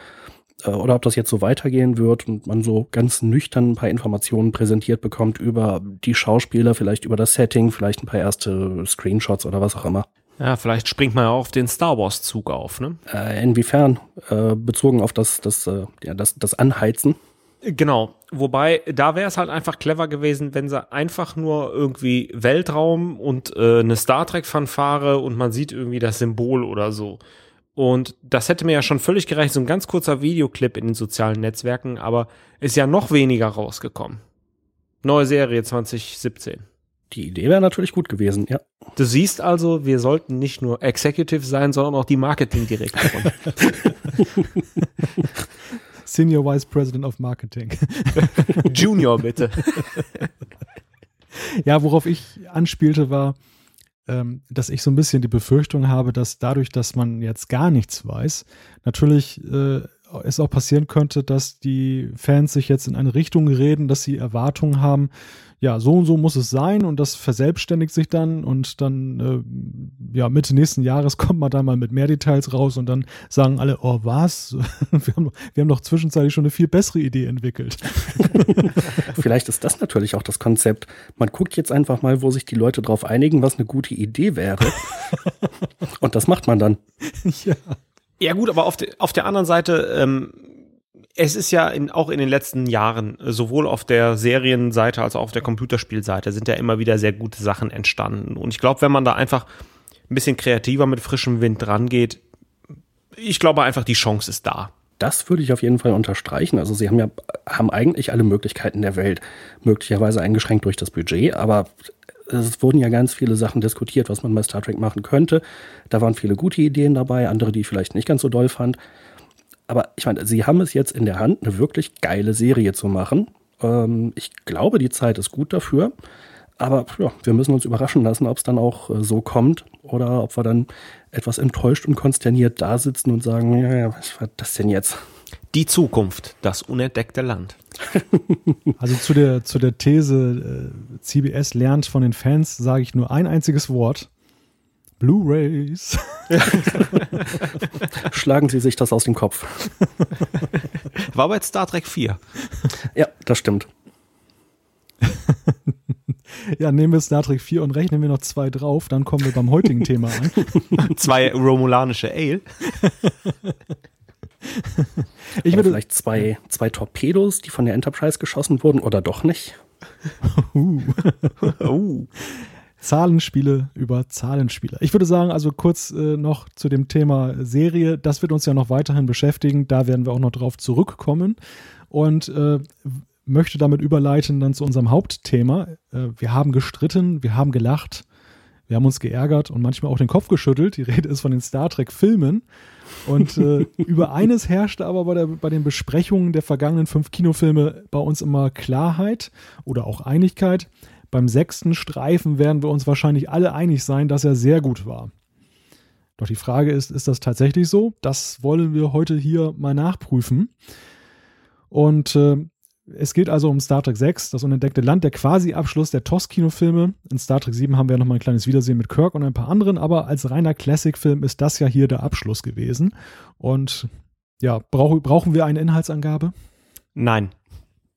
[SPEAKER 2] äh, oder ob das jetzt so weitergehen wird und man so ganz nüchtern ein paar Informationen präsentiert bekommt über die Schauspieler, vielleicht über das Setting, vielleicht ein paar erste Screenshots oder was auch immer.
[SPEAKER 3] Ja, vielleicht springt man ja auf den Star Wars Zug auf, ne?
[SPEAKER 2] Äh, inwiefern? Äh, bezogen auf das, das, äh, ja, das, das Anheizen.
[SPEAKER 3] Genau. Wobei, da wäre es halt einfach clever gewesen, wenn sie einfach nur irgendwie Weltraum und äh, eine Star Trek-Fanfare und man sieht irgendwie das Symbol oder so. Und das hätte mir ja schon völlig gereicht, so ein ganz kurzer Videoclip in den sozialen Netzwerken, aber ist ja noch weniger rausgekommen. Neue Serie 2017.
[SPEAKER 2] Die Idee wäre natürlich gut gewesen, ja.
[SPEAKER 3] Du siehst also, wir sollten nicht nur Executive sein, sondern auch die Marketingdirektorin. *laughs*
[SPEAKER 1] Senior Vice President of Marketing.
[SPEAKER 3] Junior, bitte.
[SPEAKER 1] ja, worauf ich anspielte, war, dass ich so ein bisschen die Befürchtung habe, dass dadurch, dass man jetzt gar nichts weiß, natürlich äh, es auch passieren könnte, dass die Fans sich jetzt in eine Richtung reden, dass sie Erwartungen haben, ja, so und so muss es sein und das verselbstständigt sich dann und dann, äh, ja, Mitte nächsten Jahres *laughs* kommt man dann mal mit mehr Details raus und dann sagen alle, oh, was? *laughs* wir, haben, wir haben doch zwischenzeitlich schon eine viel bessere Idee entwickelt. *laughs*
[SPEAKER 2] Vielleicht ist das natürlich auch das Konzept. Man guckt jetzt einfach mal, wo sich die Leute drauf einigen, was eine gute Idee wäre. und das macht man dann.
[SPEAKER 3] Ja. Ja gut, aber auf, de, auf der anderen Seite, ähm, es ist ja in, auch in den letzten Jahren, äh, sowohl auf der Serienseite als auch auf der Computerspielseite, sind ja immer wieder sehr gute Sachen entstanden. Und ich glaube, wenn man da einfach ein bisschen kreativer mit frischem Wind rangeht, ich glaube einfach, die Chance ist da.
[SPEAKER 2] Das würde ich auf jeden Fall unterstreichen. Also sie haben ja, haben eigentlich alle Möglichkeiten der Welt, möglicherweise eingeschränkt durch das Budget, aber es wurden ja ganz viele Sachen diskutiert, was man bei Star Trek machen könnte. Da waren viele gute Ideen dabei, andere, die ich vielleicht nicht ganz so doll fand. Aber ich meine, sie haben es jetzt in der Hand, eine wirklich geile Serie zu machen. Ähm, ich glaube, die Zeit ist gut dafür. Aber ja, wir müssen uns überraschen lassen, ob es dann auch äh, so kommt oder ob wir dann etwas enttäuscht und konsterniert da sitzen und sagen, ja, ja, was war das denn jetzt?
[SPEAKER 3] Die Zukunft, das unentdeckte Land. *laughs*
[SPEAKER 1] Also zu der, zu der These, äh, CBS lernt von den Fans, sage ich nur ein einziges Wort. Blu-rays. *laughs*
[SPEAKER 2] Schlagen Sie sich das aus dem Kopf.
[SPEAKER 3] War aber jetzt Star Trek 4.
[SPEAKER 2] Ja, das stimmt. *laughs*
[SPEAKER 1] ja, nehmen wir Star Trek 4 und rechnen wir noch zwei drauf, dann kommen wir beim heutigen Thema
[SPEAKER 3] an. *laughs* zwei romulanische Ale.
[SPEAKER 2] ich würde vielleicht zwei, zwei Torpedos, die von der Enterprise geschossen wurden, oder doch nicht?
[SPEAKER 1] uh. uh. Zahlenspiele über Zahlenspiele. Ich würde sagen, also kurz äh, noch zu dem Thema Serie. Das wird uns ja noch weiterhin beschäftigen. Da werden wir auch noch drauf zurückkommen. Und äh, möchte damit überleiten dann zu unserem Hauptthema. Äh, wir haben gestritten, wir haben gelacht, Wir haben uns geärgert und manchmal auch den Kopf geschüttelt. Die Rede ist von den Star Trek-Filmen. Und äh, *laughs* über eines herrschte aber bei, der, bei den Besprechungen der vergangenen fünf Kinofilme bei uns immer Klarheit oder auch Einigkeit. Beim sechsten Streifen werden wir uns wahrscheinlich alle einig sein, dass er sehr gut war. Doch die Frage ist, ist das tatsächlich so? Das wollen wir heute hier mal nachprüfen. Und äh, es geht also um Star Trek 6, das unentdeckte Land, der Quasi-Abschluss der TOS-Kinofilme. In Star Trek 7 haben wir nochmal ein kleines Wiedersehen mit Kirk und ein paar anderen, aber als reiner Classic-Film ist das ja hier der Abschluss gewesen. Und ja, brauch, brauchen wir eine Inhaltsangabe?
[SPEAKER 3] Nein.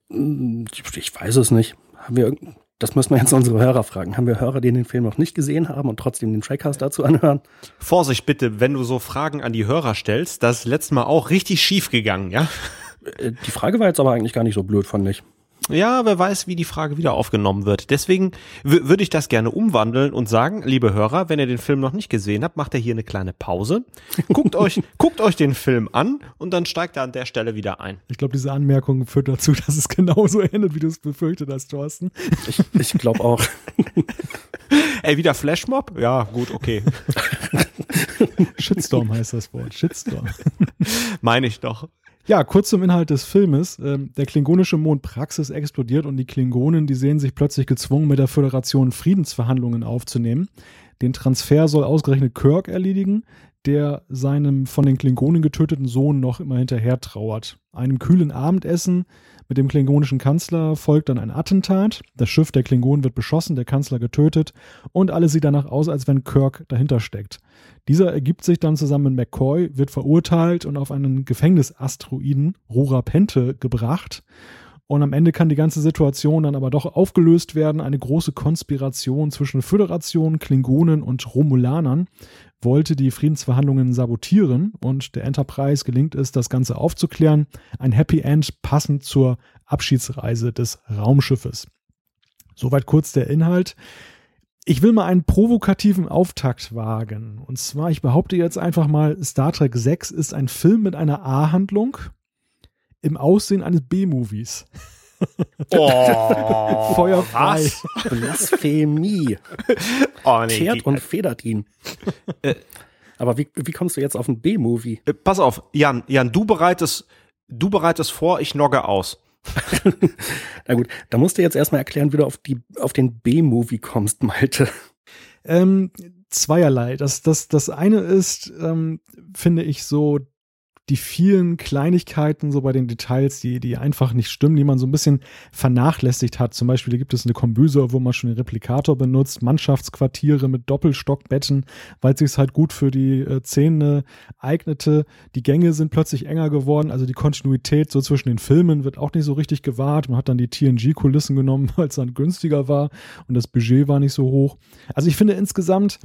[SPEAKER 2] Ich weiß es nicht. Haben wir, das müssen wir jetzt unsere Hörer fragen. Haben wir Hörer, die den Film noch nicht gesehen haben und trotzdem den Trackcast dazu anhören?
[SPEAKER 3] Vorsicht bitte, wenn du so Fragen an die Hörer stellst, das ist letztes Mal auch richtig schief gegangen, ja?
[SPEAKER 2] Äh, die Frage war jetzt aber eigentlich gar nicht so blöd, fand ich.
[SPEAKER 3] Ja, wer weiß, wie die Frage wieder aufgenommen wird. Deswegen würde ich das gerne umwandeln und sagen, liebe Hörer, wenn ihr den Film noch nicht gesehen habt, macht ihr hier eine kleine Pause. Guckt euch, *laughs* guckt euch den Film an und dann steigt er an der Stelle wieder ein.
[SPEAKER 1] Ich glaube, diese Anmerkung führt dazu, *laughs* dass es genauso endet, wie du es befürchtet hast, Thorsten.
[SPEAKER 2] Ich, ich glaube auch. *laughs*
[SPEAKER 3] Ey, wieder Flashmob? Ja, gut, okay.
[SPEAKER 1] Shitstorm heißt das Wort. Shitstorm.
[SPEAKER 3] Meine ich doch.
[SPEAKER 1] Ja, kurz zum Inhalt des Filmes. Ähm, der klingonische Mond Praxis explodiert und die Klingonen, die sehen sich plötzlich gezwungen, mit der Föderation Friedensverhandlungen aufzunehmen. Den Transfer soll ausgerechnet Kirk erledigen, der seinem von den Klingonen getöteten Sohn noch immer hinterher trauert. Einem kühlen Abendessen mit dem klingonischen Kanzler folgt dann ein Attentat. Das Schiff der Klingonen wird beschossen, der Kanzler getötet und alles sieht danach aus, als wenn Kirk dahinter steckt. Dieser ergibt sich dann zusammen mit McCoy, wird verurteilt und auf einen Gefängnisasteroiden, Rura Pente, gebracht. Und am Ende kann die ganze Situation dann aber doch aufgelöst werden. Eine große Konspiration zwischen Föderation, Klingonen und Romulanern wollte die Friedensverhandlungen sabotieren und der Enterprise gelingt es, das Ganze aufzuklären. Ein Happy End passend zur Abschiedsreise des Raumschiffes. Soweit kurz der Inhalt. Ich will mal einen provokativen Auftakt wagen. Und zwar, ich behaupte jetzt einfach mal, Star Trek 6 ist ein Film mit einer A-Handlung im Aussehen eines B-Movies.
[SPEAKER 3] Oh,
[SPEAKER 1] Feuerfrei.
[SPEAKER 2] Was? Blasphemie. *laughs*
[SPEAKER 3] Oh, nee,
[SPEAKER 2] Kehrt und federt ihn. Aber wie, wie kommst du jetzt auf einen B-Movie?
[SPEAKER 3] Äh, Pass auf, Jan, Jan, du bereitest, du bereitest vor, ich logge aus. *laughs*
[SPEAKER 2] Na gut, da musst du jetzt erstmal erklären, wie du auf, die, auf den B-Movie kommst, Malte.
[SPEAKER 1] Ähm, zweierlei. Das, das, das eine ist, ähm, finde ich, so die vielen Kleinigkeiten so bei den Details, die, die einfach nicht stimmen, die man so ein bisschen vernachlässigt hat. Zum Beispiel gibt es eine Kombüse, wo man schon den Replikator benutzt, Mannschaftsquartiere mit Doppelstockbetten, weil es sich halt gut für die äh, Szene eignete. Die Gänge sind plötzlich enger geworden, also die Kontinuität so zwischen den Filmen wird auch nicht so richtig gewahrt. Man hat dann die TNG-Kulissen genommen, *laughs* weil es dann günstiger war und das Budget war nicht so hoch. Also ich finde insgesamt,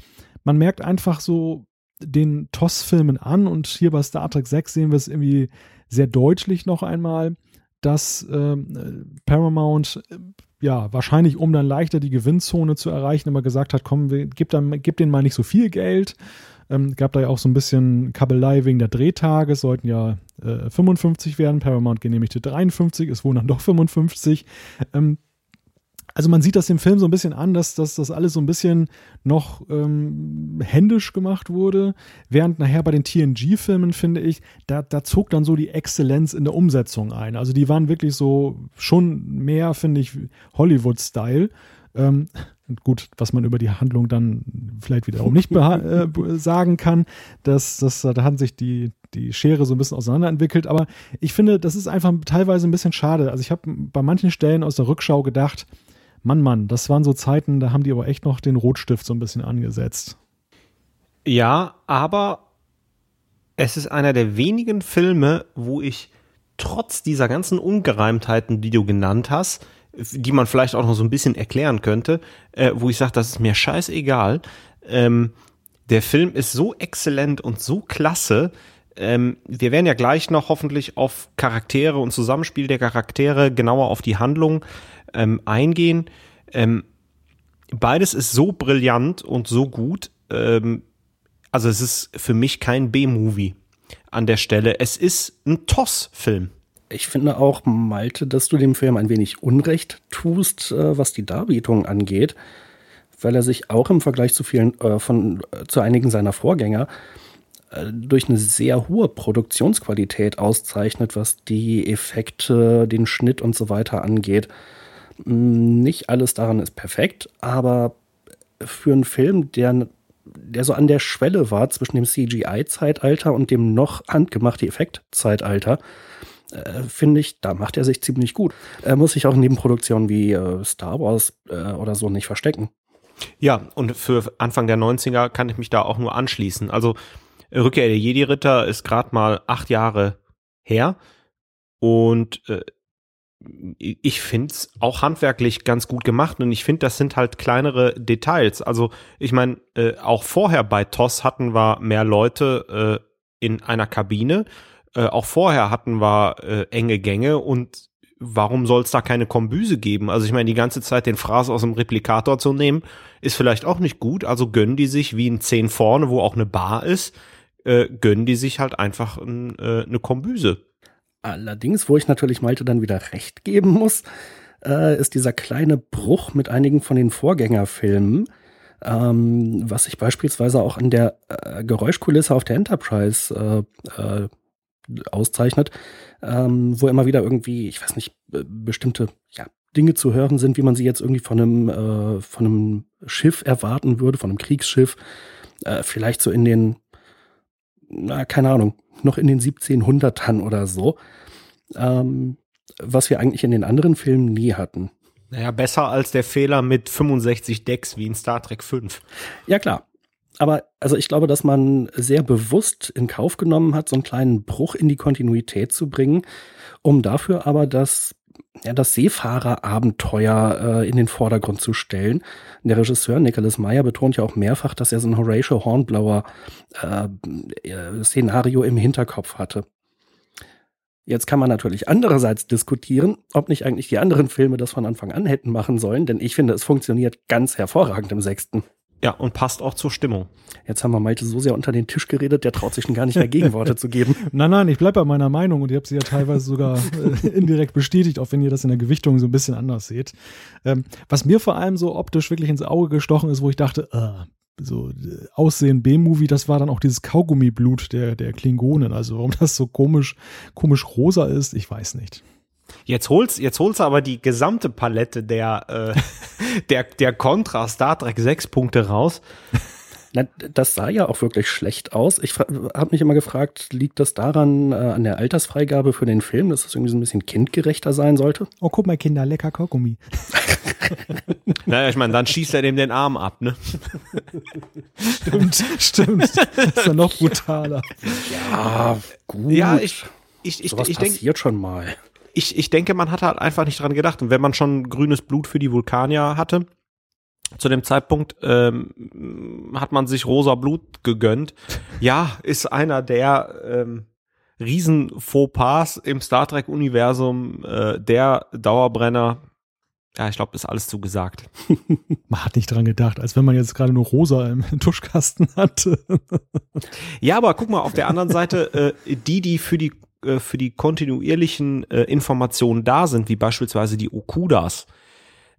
[SPEAKER 1] man merkt einfach so den TOS-Filmen an und hier bei Star Trek 6 sehen wir es irgendwie sehr deutlich noch einmal, dass ähm, Paramount äh, ja wahrscheinlich um dann leichter die Gewinnzone zu erreichen immer gesagt hat, komm, wir, gib, dann, gib denen mal nicht so viel Geld. Ähm, gab da ja auch so ein bisschen Kabelei wegen der Drehtage, es sollten ja äh, 55 werden, Paramount genehmigte 53, es wurden dann doch 55. Ähm, also man sieht das dem Film so ein bisschen an, dass, dass das alles so ein bisschen noch ähm, händisch gemacht wurde, während nachher bei den TNG-Filmen, finde ich, da, da zog dann so die Exzellenz in der Umsetzung ein. Also die waren wirklich so schon mehr, finde ich, Hollywood-Style. Ähm, gut, was man über die Handlung dann vielleicht wiederum nicht *laughs* äh, sagen kann, dass, dass da hat sich die, die Schere so ein bisschen auseinanderentwickelt. Aber ich finde, das ist einfach teilweise ein bisschen schade. Also ich habe bei manchen Stellen aus der Rückschau gedacht, Mann, Mann, das waren so Zeiten, da haben die aber echt noch den Rotstift so ein bisschen angesetzt.
[SPEAKER 3] Ja, aber es ist einer der wenigen Filme, wo ich trotz dieser ganzen Ungereimtheiten, die du genannt hast, die man vielleicht auch noch so ein bisschen erklären könnte, äh, wo ich sage, das ist mir scheißegal. Ähm, der Film ist so exzellent und so klasse. Ähm, wir werden ja gleich noch hoffentlich auf Charaktere und Zusammenspiel der Charaktere genauer auf die Handlung ähm, eingehen. Ähm, beides ist so brillant und so gut. Ähm, also es ist für mich kein B-Movie an der Stelle. Es ist ein TOS-Film.
[SPEAKER 2] Ich finde auch, Malte, dass du dem Film ein wenig Unrecht tust, äh, was die Darbietung angeht. weil er sich auch im Vergleich zu vielen äh, von äh, zu einigen seiner Vorgänger äh, durch eine sehr hohe Produktionsqualität auszeichnet, was die Effekte, den Schnitt und so weiter angeht. Mm, nicht alles daran ist perfekt, aber für einen Film, der, der so an der Schwelle war zwischen dem CGI-Zeitalter und dem noch handgemachten Effekt-Zeitalter, äh, finde ich, da macht er sich ziemlich gut. Er muss sich auch in Nebenproduktionen wie äh, Star Wars äh, oder so nicht verstecken.
[SPEAKER 3] Ja, und für Anfang der 90er kann ich mich da auch nur anschließen. Also Rückkehr der Jedi-Ritter ist gerade mal acht Jahre her und äh, ich finde es auch handwerklich ganz gut gemacht und ich finde, das sind halt kleinere Details. Also ich meine, äh, auch vorher bei TOS hatten wir mehr Leute äh, in einer Kabine. Äh, auch vorher hatten wir äh, enge Gänge und warum soll es da keine Kombüse geben? Also ich meine, die ganze Zeit den Fraß aus dem Replikator zu nehmen, ist vielleicht auch nicht gut. Also gönnen die sich wie ein 10 vorne, wo auch eine Bar ist, äh, gönnen die sich halt einfach ein, äh, eine Kombüse.
[SPEAKER 2] Allerdings, wo ich natürlich Malte dann wieder recht geben muss, äh, ist dieser kleine Bruch mit einigen von den Vorgängerfilmen, ähm, was sich beispielsweise auch an der äh, Geräuschkulisse auf der Enterprise äh, äh, auszeichnet, ähm, wo immer wieder irgendwie, ich weiß nicht, bestimmte ja, Dinge zu hören sind, wie man sie jetzt irgendwie von einem, äh, von einem Schiff erwarten würde, von einem Kriegsschiff, äh, vielleicht so in den, na, keine Ahnung, noch in den 1700ern oder so, ähm, was wir eigentlich in den anderen Filmen nie hatten.
[SPEAKER 3] Naja, besser als der Fehler mit 65 Decks wie in Star Trek 5.
[SPEAKER 2] Ja, klar aber also ich glaube, dass man sehr bewusst in Kauf genommen hat, so einen kleinen Bruch in die Kontinuität zu bringen, um dafür aber das ja, das Seefahrerabenteuer äh, in den Vordergrund zu stellen. Der Regisseur Nicholas Meyer betont ja auch mehrfach, dass er so ein Horatio Hornblower äh, äh, Szenario im Hinterkopf hatte. Jetzt kann man natürlich andererseits diskutieren, ob nicht eigentlich die anderen Filme das von Anfang an hätten machen sollen, denn ich finde, es funktioniert ganz hervorragend im sechsten.
[SPEAKER 3] Ja, und passt auch zur Stimmung.
[SPEAKER 2] Jetzt haben wir Malte so sehr unter den Tisch geredet, der traut sich schon gar nicht mehr Gegenworte zu geben. *laughs*
[SPEAKER 1] Nein, nein, ich bleibe bei meiner Meinung und ihr habt sie ja teilweise sogar äh, indirekt bestätigt, auch wenn ihr das in der Gewichtung so ein bisschen anders seht. Ähm, was mir vor allem so optisch wirklich ins Auge gestochen ist, wo ich dachte, äh, so äh, Aussehen B-Movie, das war dann auch dieses Kaugummiblut der, der Klingonen. Also warum das so komisch, komisch rosa ist, ich weiß nicht.
[SPEAKER 3] Jetzt holst, jetzt holst du aber die gesamte Palette der, äh, *laughs* der, der Contra Star Trek 6 Punkte raus.
[SPEAKER 2] Na, das sah ja auch wirklich schlecht aus. Ich habe mich immer gefragt, liegt das daran, äh, an der Altersfreigabe für den Film, dass das irgendwie so ein bisschen kindgerechter sein sollte?
[SPEAKER 1] Oh, guck mal, Kinder, lecker Kaugummi. *laughs*
[SPEAKER 3] naja, ich meine, dann schießt er dem den Arm ab, ne?
[SPEAKER 1] stimmt, stimmt. Das ist ja noch brutaler.
[SPEAKER 2] Ja, gut.
[SPEAKER 3] Ja, ich, ich, ich,
[SPEAKER 2] Sowas
[SPEAKER 3] ich
[SPEAKER 2] passiert
[SPEAKER 3] denk,
[SPEAKER 2] schon mal
[SPEAKER 3] ich, ich denke, man hat halt einfach nicht dran gedacht. Und wenn man schon grünes Blut für die Vulkanier hatte, zu dem Zeitpunkt ähm, hat man sich rosa Blut gegönnt. Ja, ist einer der ähm, riesen Fauxpas im Star Trek-Universum, äh, der Dauerbrenner. Ja, ich glaube, ist alles zugesagt. *laughs*
[SPEAKER 1] man hat nicht dran gedacht, als wenn man jetzt gerade nur rosa im *laughs* Tuschkasten hatte.
[SPEAKER 3] ja, aber guck mal, auf der anderen Seite, äh, die, die für die äh, für die kontinuierlichen äh, Informationen da sind, wie beispielsweise die Okudas,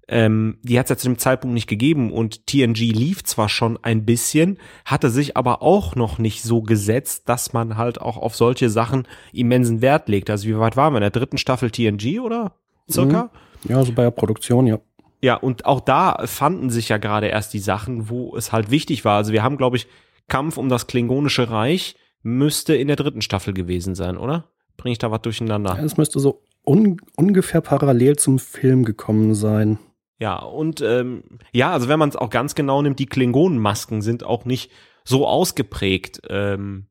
[SPEAKER 3] ähm, die hat es ja zu dem Zeitpunkt nicht gegeben und TNG lief zwar schon ein bisschen, hatte sich aber auch noch nicht so gesetzt, dass man halt auch auf solche Sachen immensen Wert legt. Also wie weit waren wir in der dritten Staffel TNG oder circa?
[SPEAKER 2] Mhm. Ja, so bei der Produktion, ja.
[SPEAKER 3] Ja, und auch da fanden sich ja gerade erst die Sachen, wo es halt wichtig war. Also wir haben, glaube ich, Kampf um das Klingonische Reich müsste in der dritten Staffel gewesen sein, oder? Bringe ich da was durcheinander?
[SPEAKER 2] Es müsste so un ungefähr parallel zum Film gekommen sein.
[SPEAKER 3] Ja, und ähm, ja, also wenn man es auch ganz genau nimmt, die Klingonenmasken sind auch nicht so ausgeprägt. Ähm,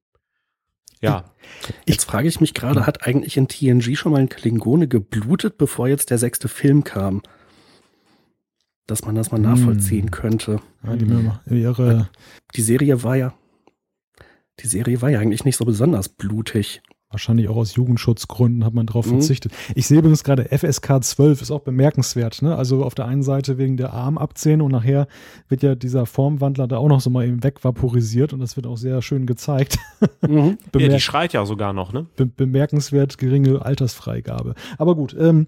[SPEAKER 3] ja.
[SPEAKER 2] Jetzt frage ich mich gerade, hat eigentlich in TNG schon mal ein Klingone geblutet, bevor jetzt der sechste Film kam? Dass man das mal nachvollziehen hm. könnte.
[SPEAKER 1] Ja, die, ihre
[SPEAKER 2] die Serie war ja, die Serie war ja eigentlich nicht so besonders blutig.
[SPEAKER 1] Wahrscheinlich auch aus Jugendschutzgründen hat man darauf mhm. verzichtet. Ich sehe übrigens gerade FSK 12 ist auch bemerkenswert. Ne? Also auf der einen Seite wegen der Armabzähne und nachher wird ja dieser Formwandler da auch noch so mal eben wegvaporisiert und das wird auch sehr schön gezeigt.
[SPEAKER 3] Mhm. *laughs* ja, die schreit ja sogar noch, ne?
[SPEAKER 1] Be bemerkenswert geringe Altersfreigabe. Aber gut, ähm,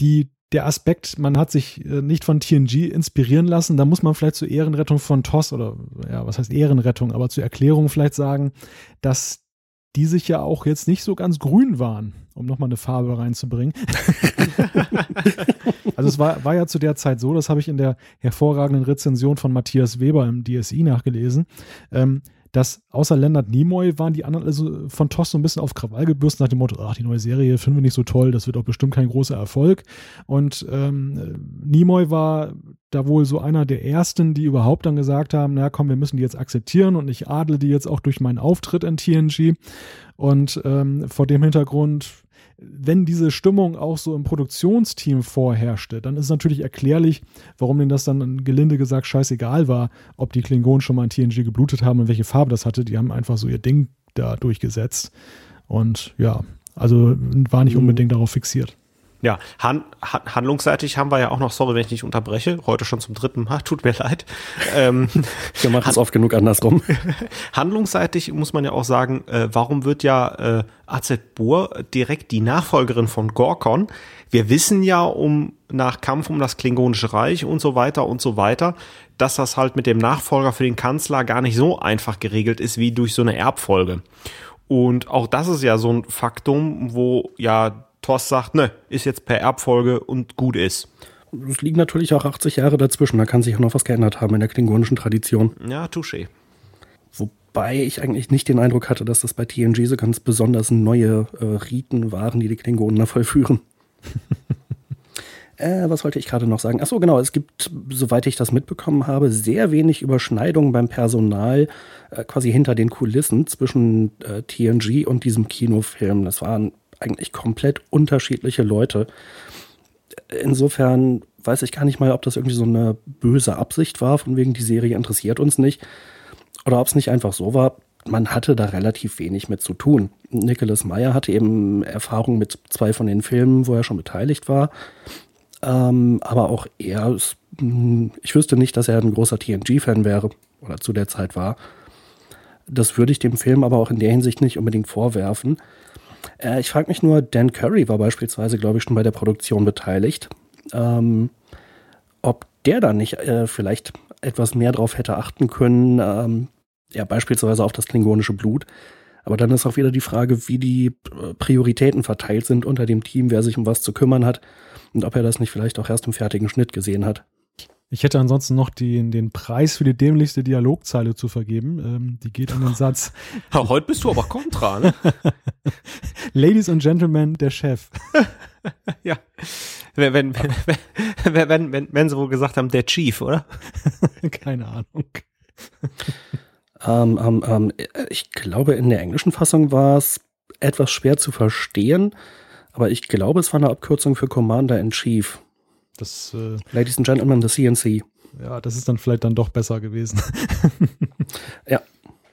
[SPEAKER 1] die der Aspekt, man hat sich äh, nicht von TNG inspirieren lassen, da muss man vielleicht zur Ehrenrettung von TOS oder ja, was heißt Ehrenrettung, aber zur Erklärung vielleicht sagen, dass die sich ja auch jetzt nicht so ganz grün waren, um nochmal eine Farbe reinzubringen. *laughs* also es war, war ja zu der Zeit so, das habe ich in der hervorragenden Rezension von Matthias Weber im DSI nachgelesen, ähm, dass außer Leonard Nimoy waren die anderen also von TOS so ein bisschen auf Krawall gebürstet nach dem Motto, ach, die neue Serie finden wir nicht so toll, das wird auch bestimmt kein großer Erfolg. Und ähm, Nimoy war da wohl so einer der ersten, die überhaupt dann gesagt haben, na komm, wir müssen die jetzt akzeptieren und ich adle die jetzt auch durch meinen Auftritt in TNG. Und ähm, vor dem Hintergrund wenn diese Stimmung auch so im Produktionsteam vorherrschte, dann ist natürlich erklärlich, warum denen das dann gelinde gesagt scheißegal war, ob die Klingonen schon mal in TNG geblutet haben und welche Farbe das hatte. Die haben einfach so ihr Ding da durchgesetzt. Und ja, also war nicht mhm. unbedingt darauf fixiert.
[SPEAKER 3] Ja, han, han, handlungsseitig haben wir ja auch noch, sorry, wenn ich nicht unterbreche, heute schon zum dritten Mal, *laughs* tut mir leid.
[SPEAKER 2] Ähm, *laughs* wir machen es oft genug andersrum. *laughs*
[SPEAKER 3] handlungsseitig muss man ja auch sagen, äh, warum wird ja äh, AZ Bohr direkt die Nachfolgerin von Gorkon? Wir wissen ja um nach Kampf um das Klingonische Reich und so weiter und so weiter, dass das halt mit dem Nachfolger für den Kanzler gar nicht so einfach geregelt ist wie durch so eine Erbfolge. Und auch das ist ja so ein Faktum, wo ja Thors sagt, ne, ist jetzt per Erbfolge und gut ist.
[SPEAKER 2] Es liegen natürlich auch 80 Jahre dazwischen, da kann sich auch noch was geändert haben in der klingonischen Tradition.
[SPEAKER 3] Ja, touché.
[SPEAKER 2] Wobei ich eigentlich nicht den Eindruck hatte, dass das bei TNG so ganz besonders neue äh, Riten waren, die die Klingonen da vollführen. *laughs* äh, was wollte ich gerade noch sagen? Achso, genau, es gibt, soweit ich das mitbekommen habe, sehr wenig Überschneidungen beim Personal äh, quasi hinter den Kulissen zwischen äh, TNG und diesem Kinofilm. Das waren eigentlich komplett unterschiedliche Leute. Insofern weiß ich gar nicht mal, ob das irgendwie so eine böse Absicht war, von wegen die Serie interessiert uns nicht. Oder ob es nicht einfach so war, man hatte da relativ wenig mit zu tun. Nicholas Meyer hatte eben Erfahrung mit zwei von den Filmen, wo er schon beteiligt war. Ähm, aber auch er, ist, hm, ich wüsste nicht, dass er ein großer TNG-Fan wäre oder zu der Zeit war. Das würde ich dem Film aber auch in der Hinsicht nicht unbedingt vorwerfen. Äh, ich frage mich nur, Dan Curry war beispielsweise, glaube ich, schon bei der Produktion beteiligt. Ähm, ob der da nicht äh, vielleicht etwas mehr drauf hätte achten können, ähm, ja, beispielsweise auf das klingonische Blut. Aber dann ist auch wieder die Frage, wie die äh, Prioritäten verteilt sind unter dem Team, wer sich um was zu kümmern hat und ob er das nicht vielleicht auch erst im fertigen Schnitt gesehen hat.
[SPEAKER 1] Ich hätte ansonsten noch die, den Preis für die dämlichste Dialogzeile zu vergeben. Ähm, die geht an den Satz. *laughs*
[SPEAKER 3] Heute bist du aber kontra, ne? *laughs*
[SPEAKER 1] Ladies and Gentlemen, der Chef. *laughs*
[SPEAKER 3] ja. Wenn, wenn, wenn, wenn, wenn, wenn sie wohl gesagt haben, der Chief, oder?
[SPEAKER 1] Keine Ahnung.
[SPEAKER 2] Ähm, ähm, ähm, ich glaube, in der englischen Fassung war es etwas schwer zu verstehen, aber ich glaube, es war eine Abkürzung für Commander in Chief.
[SPEAKER 1] Das, äh,
[SPEAKER 2] Ladies and Gentlemen, the CNC.
[SPEAKER 1] Ja, das ist dann vielleicht dann doch besser gewesen. *laughs*
[SPEAKER 3] ja.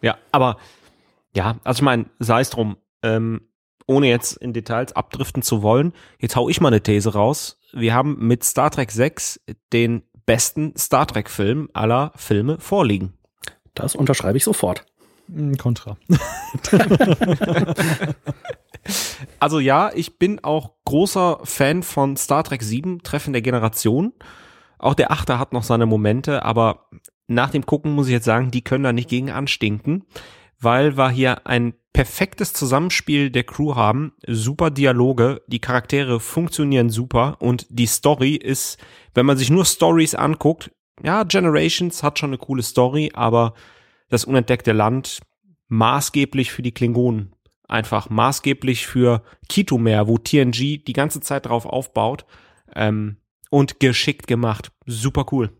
[SPEAKER 3] Ja, aber ja, also ich meine, sei es drum, ähm, ohne jetzt in Details abdriften zu wollen, jetzt hau ich mal eine These raus. Wir haben mit Star Trek 6 den besten Star Trek-Film aller Filme vorliegen.
[SPEAKER 2] Das unterschreibe ich sofort.
[SPEAKER 1] Contra. *laughs* *laughs* *laughs*
[SPEAKER 3] Also ja, ich bin auch großer Fan von Star Trek 7, Treffen der Generation. Auch der Achter hat noch seine Momente, aber nach dem Gucken muss ich jetzt sagen, die können da nicht gegen anstinken, weil wir hier ein perfektes Zusammenspiel der Crew haben, super Dialoge, die Charaktere funktionieren super und die Story ist, wenn man sich nur Stories anguckt, ja, Generations hat schon eine coole Story, aber das unentdeckte Land maßgeblich für die Klingonen einfach maßgeblich für Kitomer, wo TNG die ganze Zeit drauf aufbaut ähm, und geschickt gemacht. Super cool.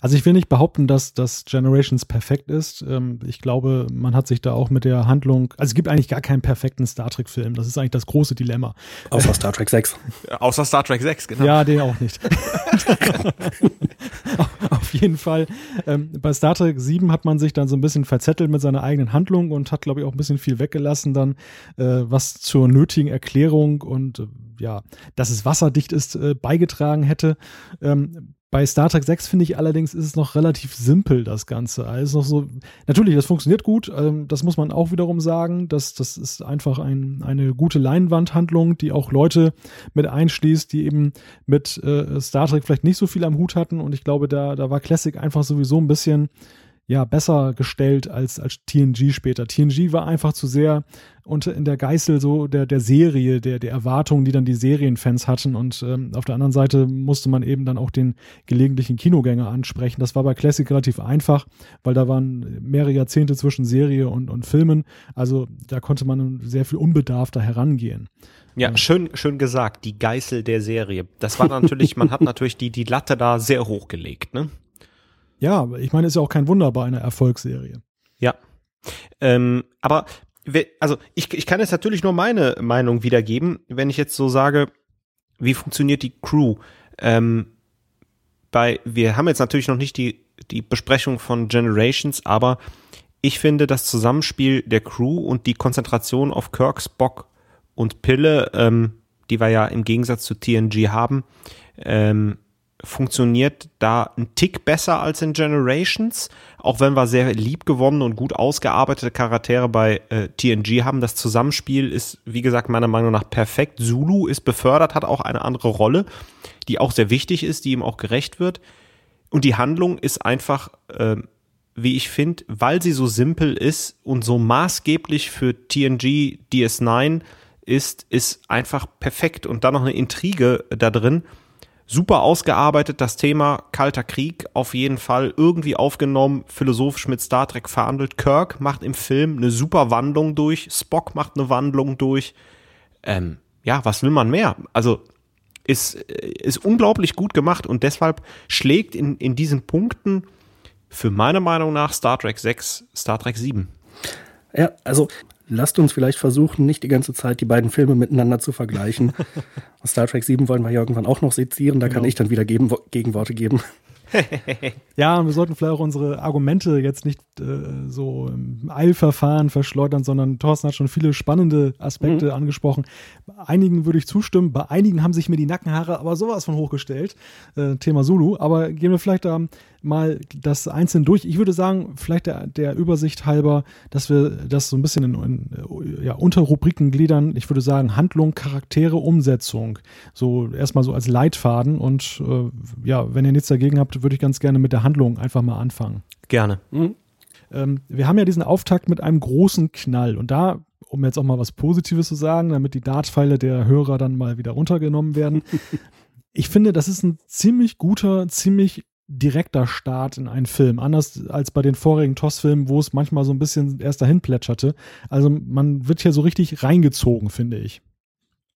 [SPEAKER 1] Also ich will nicht behaupten, dass das Generations perfekt ist. Ähm, ich glaube, man hat sich da auch mit der Handlung, also es gibt eigentlich gar keinen perfekten Star Trek-Film. Das ist eigentlich das große Dilemma.
[SPEAKER 2] Außer Star Trek 6.
[SPEAKER 3] Außer Star Trek 6, genau.
[SPEAKER 1] Ja, den auch nicht. *laughs* Auf jeden Fall. Ähm, bei Star Trek 7 hat man sich dann so ein bisschen verzettelt mit seiner eigenen Handlung und hat, glaube ich, auch ein bisschen viel weggelassen dann, äh, was zur nötigen Erklärung und äh, ja, dass es wasserdicht ist, äh, beigetragen hätte. Bei Star Trek 6 finde ich allerdings ist es noch relativ simpel, das Ganze. Also noch so, natürlich, das funktioniert gut, ähm, das muss man auch wiederum sagen. Das, das ist einfach ein, eine gute Leinwandhandlung, die auch Leute mit einschließt, die eben mit äh, Star Trek vielleicht nicht so viel am Hut hatten. Und ich glaube, da, da war Classic einfach sowieso ein bisschen ja, besser gestellt als, als TNG später. TNG war einfach zu sehr unter in der Geißel so der, der Serie, der, der Erwartungen, die dann die Serienfans hatten. Und ähm, auf der anderen Seite musste man eben dann auch den gelegentlichen Kinogänger ansprechen. Das war bei Classic relativ einfach, weil da waren mehrere Jahrzehnte zwischen Serie und, und Filmen. Also da konnte man sehr viel unbedarfter herangehen.
[SPEAKER 3] Ja, schön, schön gesagt, die Geißel der Serie. Das war natürlich, man hat *laughs* natürlich die, die Latte da sehr hochgelegt, ne?
[SPEAKER 1] Ja, ich meine, ist ja auch kein Wunder bei einer Erfolgsserie.
[SPEAKER 3] Ja. Ähm, aber also ich, ich kann jetzt natürlich nur meine Meinung wiedergeben, wenn ich jetzt so sage, wie funktioniert die Crew? Ähm, bei, wir haben jetzt natürlich noch nicht die, die Besprechung von Generations, aber ich finde das Zusammenspiel der Crew und die Konzentration auf Kirk, Spock und Pille, ähm, die wir ja im Gegensatz zu TNG haben, ähm, funktioniert da ein Tick besser als in Generations. Auch wenn wir sehr liebgewonnene und gut ausgearbeitete Charaktere bei äh, TNG haben. Das Zusammenspiel ist, wie gesagt, meiner Meinung nach perfekt. Zulu ist befördert, hat auch eine andere Rolle, die auch sehr wichtig ist, die ihm auch gerecht wird. Und die Handlung ist einfach, äh, wie ich finde, weil sie so simpel ist und so maßgeblich für TNG DS9 ist, ist einfach perfekt. Und dann noch eine Intrige da drin super ausgearbeitet, das Thema Kalter Krieg auf jeden Fall irgendwie aufgenommen, philosophisch mit Star Trek verhandelt. Kirk macht im Film eine super Wandlung durch, Spock macht eine Wandlung durch. Ähm, ja, was will man mehr? Also ist, ist unglaublich gut gemacht und deshalb schlägt in, in diesen Punkten für meine Meinung nach Star Trek 6, Star Trek 7.
[SPEAKER 2] Ja, also lasst uns vielleicht versuchen, nicht die ganze Zeit die beiden Filme miteinander zu vergleichen. *laughs* Star Trek 7 wollen wir ja irgendwann auch noch sezieren, da genau. kann ich dann wieder geben, Gegenworte geben. *laughs*
[SPEAKER 1] ja, wir sollten vielleicht auch unsere Argumente jetzt nicht äh, so im Eilverfahren verschleudern, sondern Thorsten hat schon viele spannende Aspekte mhm. angesprochen. Bei einigen würde ich zustimmen, bei einigen haben sich mir die Nackenhaare aber sowas von hochgestellt. Äh, Thema Zulu. Aber gehen wir vielleicht da mal das einzeln durch. Ich würde sagen, vielleicht der, der Übersicht halber, dass wir das so ein bisschen in, in ja, Unterrubriken gliedern. Ich würde sagen, Handlung, Charaktere, Umsetzung. So erstmal so als Leitfaden. Und äh, ja, wenn ihr nichts dagegen habt, würde ich ganz gerne mit der Handlung einfach mal anfangen.
[SPEAKER 3] Gerne.
[SPEAKER 1] Mhm. Ähm, wir haben ja diesen Auftakt mit einem großen Knall. Und da um jetzt auch mal was Positives zu sagen, damit die Dartpfeile der Hörer dann mal wieder runtergenommen werden. *laughs* ich finde, das ist ein ziemlich guter, ziemlich direkter Start in einen Film, anders als bei den vorigen TOS-Filmen, wo es manchmal so ein bisschen erst dahin plätscherte. Also man wird hier so richtig reingezogen, finde ich.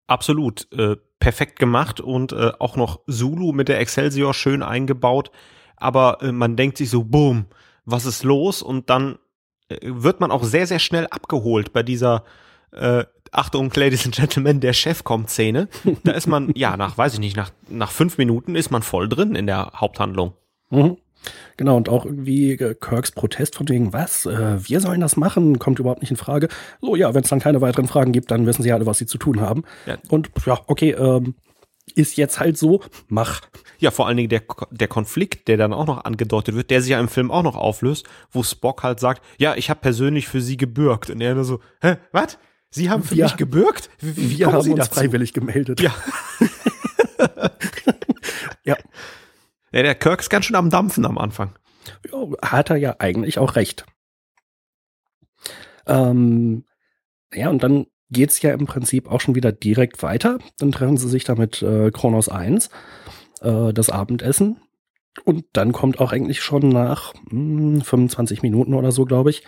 [SPEAKER 3] Absolut, äh, perfekt gemacht und äh, auch noch Zulu mit der Excelsior schön eingebaut, aber äh, man denkt sich so, boom, was ist los? Und dann äh, wird man auch sehr, sehr schnell abgeholt bei dieser äh, Achtung, Ladies and Gentlemen, der Chef kommt Szene. Da ist man, ja, nach, weiß ich nicht, nach, nach fünf Minuten ist man voll drin in der Haupthandlung.
[SPEAKER 2] Mhm. Genau, und auch irgendwie äh, Kirks Protest von wegen, was, äh, wir sollen das machen, kommt überhaupt nicht in Frage. So, ja, wenn es dann keine weiteren Fragen gibt, dann wissen sie alle, was sie zu tun haben. Ja. Und ja, okay, ähm, ist jetzt halt so, mach.
[SPEAKER 3] Ja, vor allen Dingen der, der Konflikt, der dann auch noch angedeutet wird, der sich ja im Film auch noch auflöst, wo Spock halt sagt, ja, ich habe persönlich für sie gebürgt. Und er nur so, hä, was? Sie haben für wir, mich gebürgt?
[SPEAKER 2] Wie, wie wir haben sie uns dazu? freiwillig gemeldet.
[SPEAKER 3] Ja. *laughs* ja. Ja, der Kirk ist ganz schön am Dampfen am Anfang.
[SPEAKER 2] Ja, hat er ja eigentlich auch recht. Ähm, ja, und dann geht's ja im Prinzip auch schon wieder direkt weiter. Dann treffen sie sich da mit äh, Kronos 1, äh, das Abendessen. Und dann kommt auch eigentlich schon nach mh, hm, 25 Minuten oder so, glaube ich,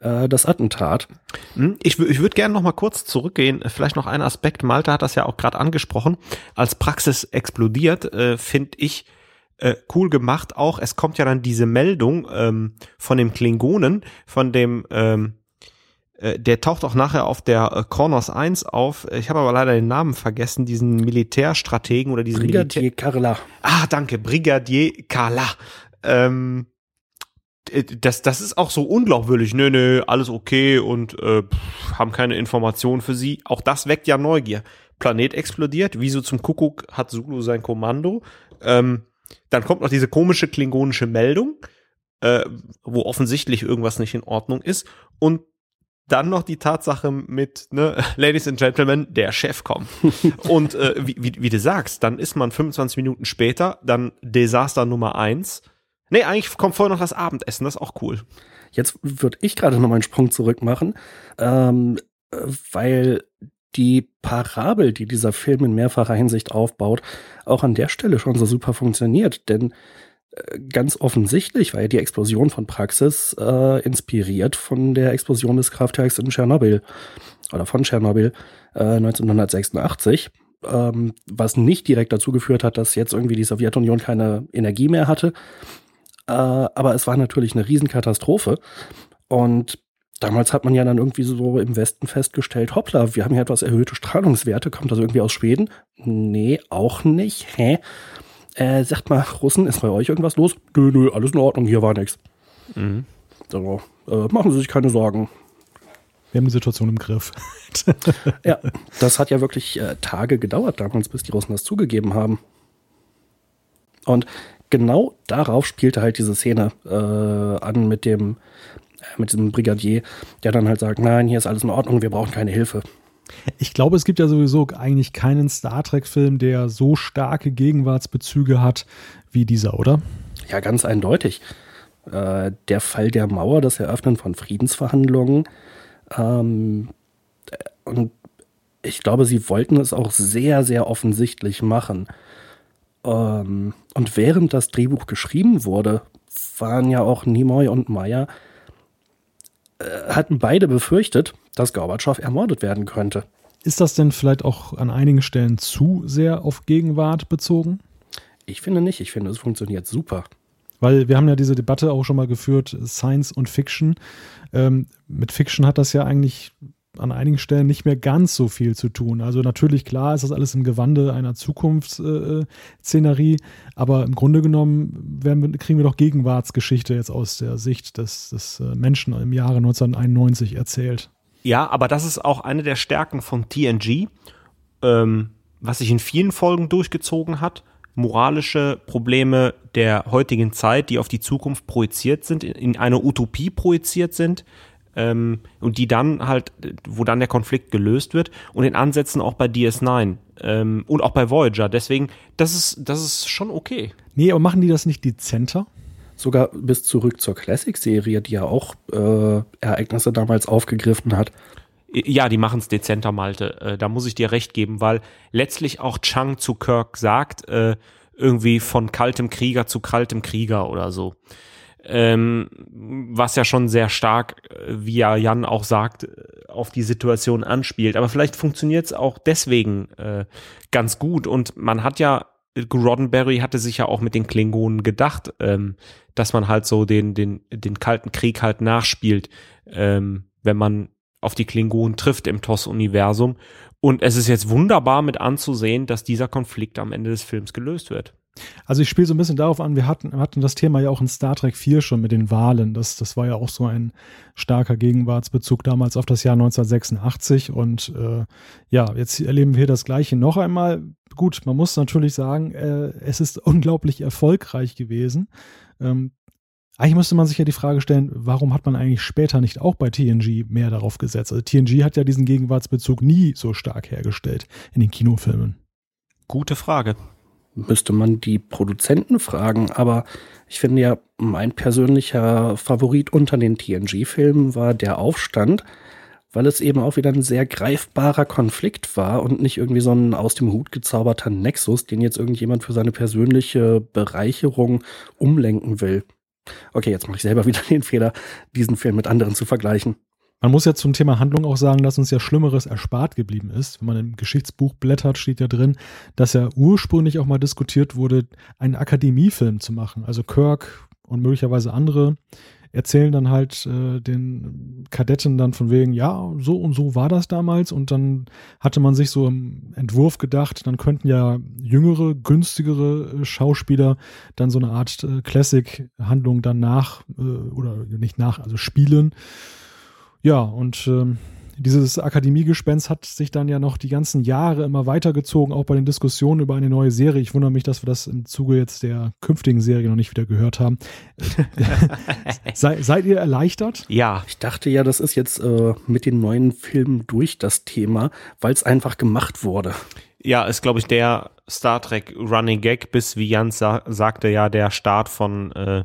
[SPEAKER 2] äh, das Attentat.
[SPEAKER 3] Hm, ich, ich würde gerne noch mal kurz zurückgehen. Vielleicht noch ein Aspekt. Malte hat das ja auch gerade angesprochen. Als Praxis explodiert, äh, finde ich äh, cool gemacht. Auch es kommt ja dann diese Meldung ähm, von dem Klingonen, von dem ähm, äh, der taucht auch nachher auf der äh, Kronos 1 auf. Ich habe aber leider den Namen vergessen, diesen Militärstrategen oder diesen
[SPEAKER 2] Brigadier
[SPEAKER 3] Militär
[SPEAKER 2] Carla.
[SPEAKER 3] Ah, danke, Brigadier Carla. Ähm, äh, das, das ist auch so unglaubwürdig. Nö, nö, alles okay und äh, pff, haben keine Informationen für sie. Auch das weckt ja Neugier. Planet explodiert. Wieso zum Kuckuck hat Zulu sein Kommando? Ähm, dann kommt noch diese komische klingonische Meldung, äh, wo offensichtlich irgendwas nicht in Ordnung ist. Und dann noch die Tatsache mit, ne, *laughs* Ladies and Gentlemen, der Chef kommt. *laughs* und äh, wie, wie, wie, du sagst, dann ist man 25 Minuten später, dann Desaster Nummer eins. Nee, eigentlich kommt vorher noch das Abendessen, das ist auch cool.
[SPEAKER 2] Jetzt würde ich gerade noch mal einen Sprung zurück machen, ähm, weil die Parabel, die dieser Film in mehrfacher Hinsicht aufbaut, auch an der Stelle schon so super funktioniert. Denn äh, ganz offensichtlich war ja die Explosion von Praxis äh, inspiriert von der Explosion des Kraftwerks in Tschernobyl oder von Tschernobyl äh, 1986, ähm, was nicht direkt dazu geführt hat, dass jetzt irgendwie die Sowjetunion keine Energie mehr hatte. Äh, aber es war natürlich eine Riesenkatastrophe. Und damals hat man ja dann irgendwie so im Westen festgestellt, hoppla, wir haben hier etwas erhöhte Strahlungswerte, kommt das irgendwie aus Schweden? Nee, auch nicht. Hä? Äh, sagt mal, Russen, ist bei euch irgendwas los? Nö, nö, alles in Ordnung, hier war nichts. Mhm. So, äh, machen Sie sich keine Sorgen.
[SPEAKER 1] Wir haben die Situation im Griff. *laughs*
[SPEAKER 2] ja, das hat ja wirklich äh, Tage gedauert damals, bis die Russen das zugegeben haben. Und genau darauf spielte halt diese Szene äh, an mit dem mit diesem Brigadier, der dann halt sagt, nein, hier ist alles in Ordnung, wir brauchen keine Hilfe.
[SPEAKER 1] Ich glaube, es gibt ja sowieso eigentlich keinen Star Trek-Film, der so starke Gegenwartsbezüge hat wie dieser, oder?
[SPEAKER 2] Ja, ganz eindeutig. Äh, der Fall der Mauer, das Eröffnen von Friedensverhandlungen. Ähm, und ich glaube, sie wollten es auch sehr, sehr offensichtlich machen. Ähm, und während das Drehbuch geschrieben wurde, waren ja auch Nimoy und Meyer äh, hatten beide befürchtet, dass Gorbatschow ermordet werden könnte.
[SPEAKER 1] Ist das denn vielleicht auch an einigen Stellen zu sehr auf Gegenwart bezogen?
[SPEAKER 2] Ich finde nicht. Ich finde, es funktioniert super.
[SPEAKER 1] Weil wir haben ja diese Debatte auch schon mal geführt, Science und Fiction. Ähm, mit Fiction hat das ja eigentlich an einigen Stellen nicht mehr ganz so viel zu tun. Also natürlich, klar, ist das alles im Gewande einer Zukunftsszenerie, aber im Grunde genommen wir, kriegen wir doch Gegenwartsgeschichte jetzt aus der Sicht des, des äh, Menschen im Jahre 1991 erzählt.
[SPEAKER 3] Ja, aber das ist auch eine der Stärken von TNG, ähm, was sich in vielen Folgen durchgezogen hat. Moralische Probleme der heutigen Zeit, die auf die Zukunft projiziert sind, in eine Utopie projiziert sind, ähm, und die dann halt, wo dann der Konflikt gelöst wird und in Ansätzen auch bei DS9 ähm, und auch bei Voyager. Deswegen, das ist, das ist schon okay.
[SPEAKER 1] Nee, aber machen die das nicht dezenter?
[SPEAKER 2] Sogar bis zurück zur Classic-Serie, die ja auch äh, Ereignisse damals aufgegriffen hat.
[SPEAKER 3] Ja, die machen es dezenter, Malte. Äh, da muss ich dir recht geben, weil letztlich auch Chang zu Kirk sagt, äh, irgendwie von kaltem Krieger zu kaltem Krieger oder so ähm, was ja schon sehr stark, äh, wie ja Jan auch sagt, äh, auf die Situation anspielt. Aber vielleicht funktioniert es auch deswegen äh, ganz gut. Und man hat ja, Roddenberry hatte sich ja auch mit den Klingonen gedacht, ähm, dass man halt so den, den, den Kalten Krieg halt nachspielt, ähm, wenn man auf die Klingonen trifft im TOS-Universum. Und es ist jetzt wunderbar mit anzusehen, dass dieser Konflikt am Ende des Films gelöst wird.
[SPEAKER 1] Also ich spiele so ein bisschen darauf an, wir hatten, hatten das Thema ja auch in Star Trek 4 schon mit den Wahlen. Das, das war ja auch so ein starker Gegenwartsbezug damals auf das Jahr 1986. Und äh, ja, jetzt erleben wir das gleiche noch einmal. Gut, man muss natürlich sagen, äh, es ist unglaublich erfolgreich gewesen. Ähm, eigentlich müsste man sich ja die Frage stellen, warum hat man eigentlich später nicht auch bei TNG mehr darauf gesetzt? Also TNG hat ja diesen Gegenwartsbezug nie so stark hergestellt in den Kinofilmen.
[SPEAKER 3] Gute Frage
[SPEAKER 2] müsste man die Produzenten fragen. Aber ich finde ja, mein persönlicher Favorit unter den TNG-Filmen war der Aufstand, weil es eben auch wieder ein sehr greifbarer Konflikt war und nicht irgendwie so ein aus dem Hut gezauberter Nexus, den jetzt irgendjemand für seine persönliche Bereicherung umlenken will. Okay, jetzt mache ich selber *laughs* wieder den Fehler, diesen Film mit anderen zu vergleichen.
[SPEAKER 1] Man muss ja zum Thema Handlung auch sagen, dass uns ja Schlimmeres erspart geblieben ist. Wenn man im Geschichtsbuch blättert, steht ja drin, dass ja ursprünglich auch mal diskutiert wurde, einen Akademiefilm zu machen. Also Kirk und möglicherweise andere erzählen dann halt äh, den Kadetten dann von wegen, ja, so und so war das damals. Und dann hatte man sich so im Entwurf gedacht, dann könnten ja jüngere, günstigere äh, Schauspieler dann so eine Art äh, Classic-Handlung dann nach, äh, oder nicht nach, also spielen. Ja, und ähm, dieses Akademiegespenst hat sich dann ja noch die ganzen Jahre immer weitergezogen, auch bei den Diskussionen über eine neue Serie. Ich wundere mich, dass wir das im Zuge jetzt der künftigen Serie noch nicht wieder gehört haben. *laughs* Sei, seid ihr erleichtert?
[SPEAKER 2] Ja. Ich dachte ja, das ist jetzt äh, mit den neuen Filmen durch das Thema, weil es einfach gemacht wurde.
[SPEAKER 3] Ja, ist, glaube ich, der Star Trek Running Gag, bis, wie Jans sa sagte, ja, der Start von äh,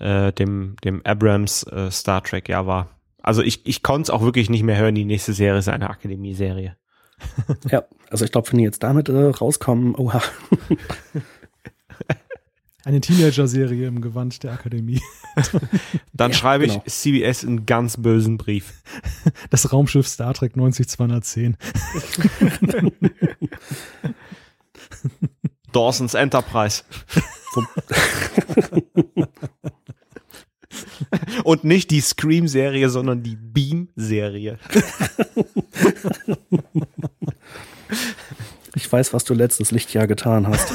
[SPEAKER 3] äh, dem, dem Abrams äh, Star Trek ja war. Also ich, ich konnte es auch wirklich nicht mehr hören, die nächste Serie ist eine Akademie-Serie. *laughs*
[SPEAKER 2] ja, also ich glaube, wenn die jetzt damit äh, rauskommen, oha. *laughs*
[SPEAKER 1] Eine Teenager-Serie im Gewand der Akademie. *laughs*
[SPEAKER 3] Dann ja, schreibe genau. ich CBS einen ganz bösen Brief.
[SPEAKER 1] Das Raumschiff Star Trek 90210.
[SPEAKER 3] Dawson's Enterprise. *laughs* Und nicht die Scream-Serie, sondern die Beam-Serie. *laughs*
[SPEAKER 2] Ich weiß, was du letztes Lichtjahr getan hast.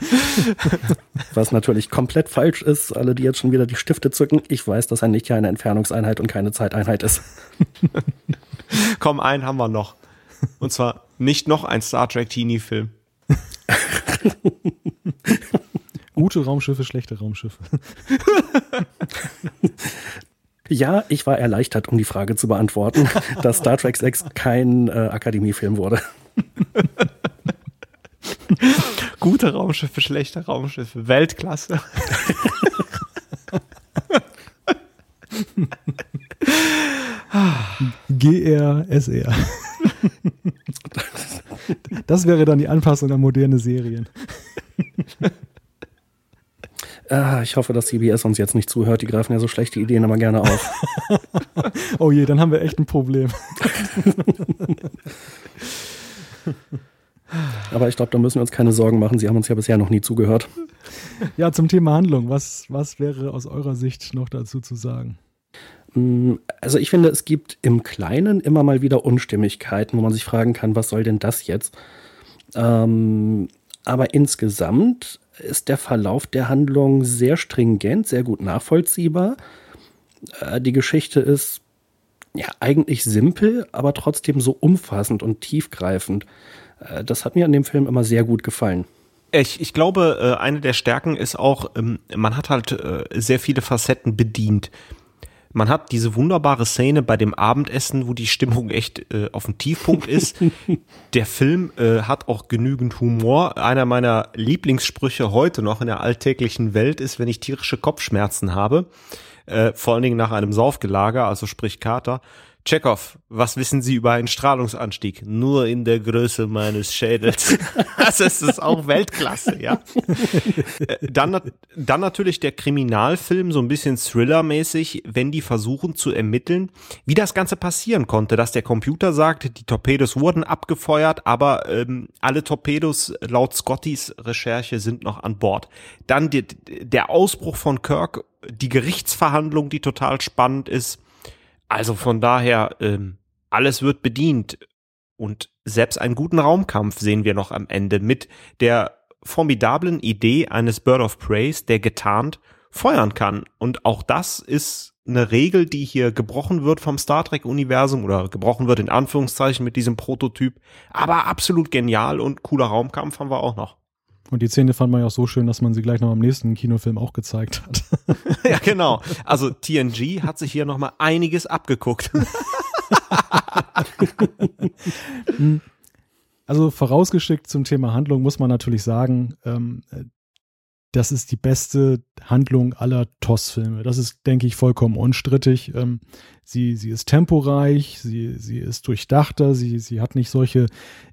[SPEAKER 2] *laughs* Was natürlich komplett falsch ist, alle, die jetzt schon wieder die Stifte zücken. Ich weiß, dass ein Lichtjahr eine Entfernungseinheit und keine Zeiteinheit ist.
[SPEAKER 3] Komm, einen haben wir noch. Und zwar nicht noch ein Star Trek Teenie-Film.
[SPEAKER 1] Gute Raumschiffe, schlechte Raumschiffe. *laughs*
[SPEAKER 2] Ja, ich war erleichtert, um die Frage zu beantworten, *laughs* dass Star Trek 6 kein äh, Akademiefilm wurde. *laughs*
[SPEAKER 3] Gute Raumschiffe, schlechte Raumschiffe, Weltklasse.
[SPEAKER 1] GR, SR. Das wäre dann die Anpassung an moderne Serien.
[SPEAKER 2] Ah, ich hoffe, dass CBS uns jetzt nicht zuhört. Die greifen ja so schlechte Ideen immer gerne auf. *laughs*
[SPEAKER 1] oh je, dann haben wir echt ein Problem. *laughs*
[SPEAKER 2] Aber ich glaube, da müssen wir uns keine Sorgen machen. Sie haben uns ja bisher noch nie zugehört.
[SPEAKER 1] Ja, zum Thema Handlung. Was, was wäre aus eurer Sicht noch dazu zu sagen?
[SPEAKER 2] Mm, also ich finde, es gibt im Kleinen immer mal wieder Unstimmigkeiten, wo man sich fragen kann, was soll denn das jetzt? Ähm, aber insgesamt ist der Verlauf der Handlung sehr stringent, sehr gut nachvollziehbar. Äh, die Geschichte ist ja eigentlich simpel, aber trotzdem so umfassend und tiefgreifend. Äh, das hat mir an dem Film immer sehr gut gefallen.
[SPEAKER 3] Ich, ich glaube, äh, eine der Stärken ist auch, ähm, man hat halt sehr viele Facetten bedient. Man hat diese wunderbare Szene bei dem Abendessen, wo die Stimmung echt äh, auf dem Tiefpunkt ist. *laughs* der Film äh, hat auch genügend Humor. Einer meiner Lieblingssprüche heute noch in der alltäglichen Welt ist, wenn ich tierische Kopfschmerzen habe, äh, vor allen Dingen nach einem Saufgelager, also sprich Kater, Chekhov, was wissen Sie über einen Strahlungsanstieg? Nur in der Größe meines Schädels. *laughs* das ist auch Weltklasse, ja. Äh, dann, dann natürlich der Kriminalfilm, so ein bisschen Thriller-mäßig, wenn die versuchen zu ermitteln, wie das Ganze passieren konnte, dass der Computer sagt, die Torpedos wurden abgefeuert, aber ähm, alle Torpedos laut Scottys Recherche sind noch an Bord. Dann die, der Ausbruch von Kirk, die Gerichtsverhandlung, die total spannend ist also von daher, ähm, alles wird bedient. Und selbst einen guten Raumkampf sehen wir noch am Ende mit der formidablen Idee eines Bird of Praise, der getarnt feuern kann. Und auch das ist eine Regel, die hier gebrochen wird vom Star Trek-Universum oder gebrochen wird in Anführungszeichen mit diesem Prototyp. Aber absolut genial und cooler Raumkampf haben wir auch noch.
[SPEAKER 1] Und die Szene fand man ja auch so schön, dass man sie gleich noch am nächsten Kinofilm auch gezeigt hat. *laughs*
[SPEAKER 3] ja, genau. Also TNG hat sich hier noch mal einiges abgeguckt. *laughs* *laughs*
[SPEAKER 1] also vorausgeschickt zum Thema Handlung muss man natürlich sagen, ähm, das ist die beste Handlung aller TOS-Filme. Das ist, denke ich, vollkommen unstrittig. Ähm, sie, sie ist temporeich, sie, sie ist durchdachter, sie, sie hat nicht solche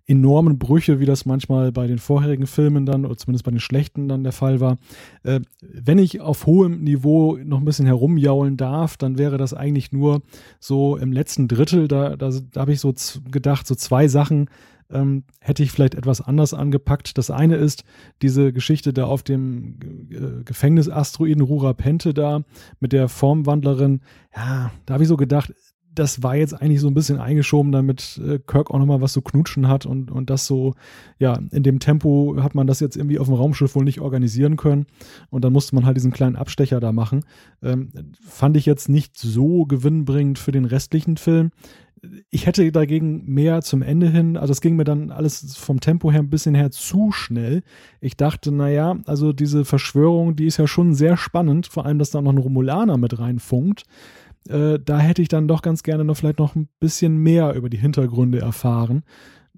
[SPEAKER 1] enormen Brüche, wie das manchmal bei den vorherigen Filmen dann, oder zumindest bei den schlechten dann der Fall war. Äh, wenn ich auf hohem Niveau noch ein bisschen herumjaulen darf, dann wäre das eigentlich nur so im letzten Drittel. Da, da, da habe ich so gedacht, so zwei Sachen, ähm, hätte ich vielleicht etwas anders angepackt. Das eine ist diese Geschichte da auf dem äh, Gefängnisasteroiden Rura Pente da mit der Formwandlerin. Ja, da habe ich so gedacht, das war jetzt eigentlich so ein bisschen eingeschoben, damit äh, Kirk auch nochmal was zu knutschen hat und, und das so, ja, in dem Tempo hat man das jetzt irgendwie auf dem Raumschiff wohl nicht organisieren können und dann musste man halt diesen kleinen Abstecher da machen. Ähm, fand ich jetzt nicht so gewinnbringend für den restlichen Film ich hätte dagegen mehr zum Ende hin, also es ging mir dann alles vom Tempo her ein bisschen her zu schnell. Ich dachte, naja, also diese Verschwörung, die ist ja schon sehr spannend, vor allem, dass da noch ein Romulaner mit reinfunkt. Äh, da hätte ich dann doch ganz gerne noch vielleicht noch ein bisschen mehr über die Hintergründe erfahren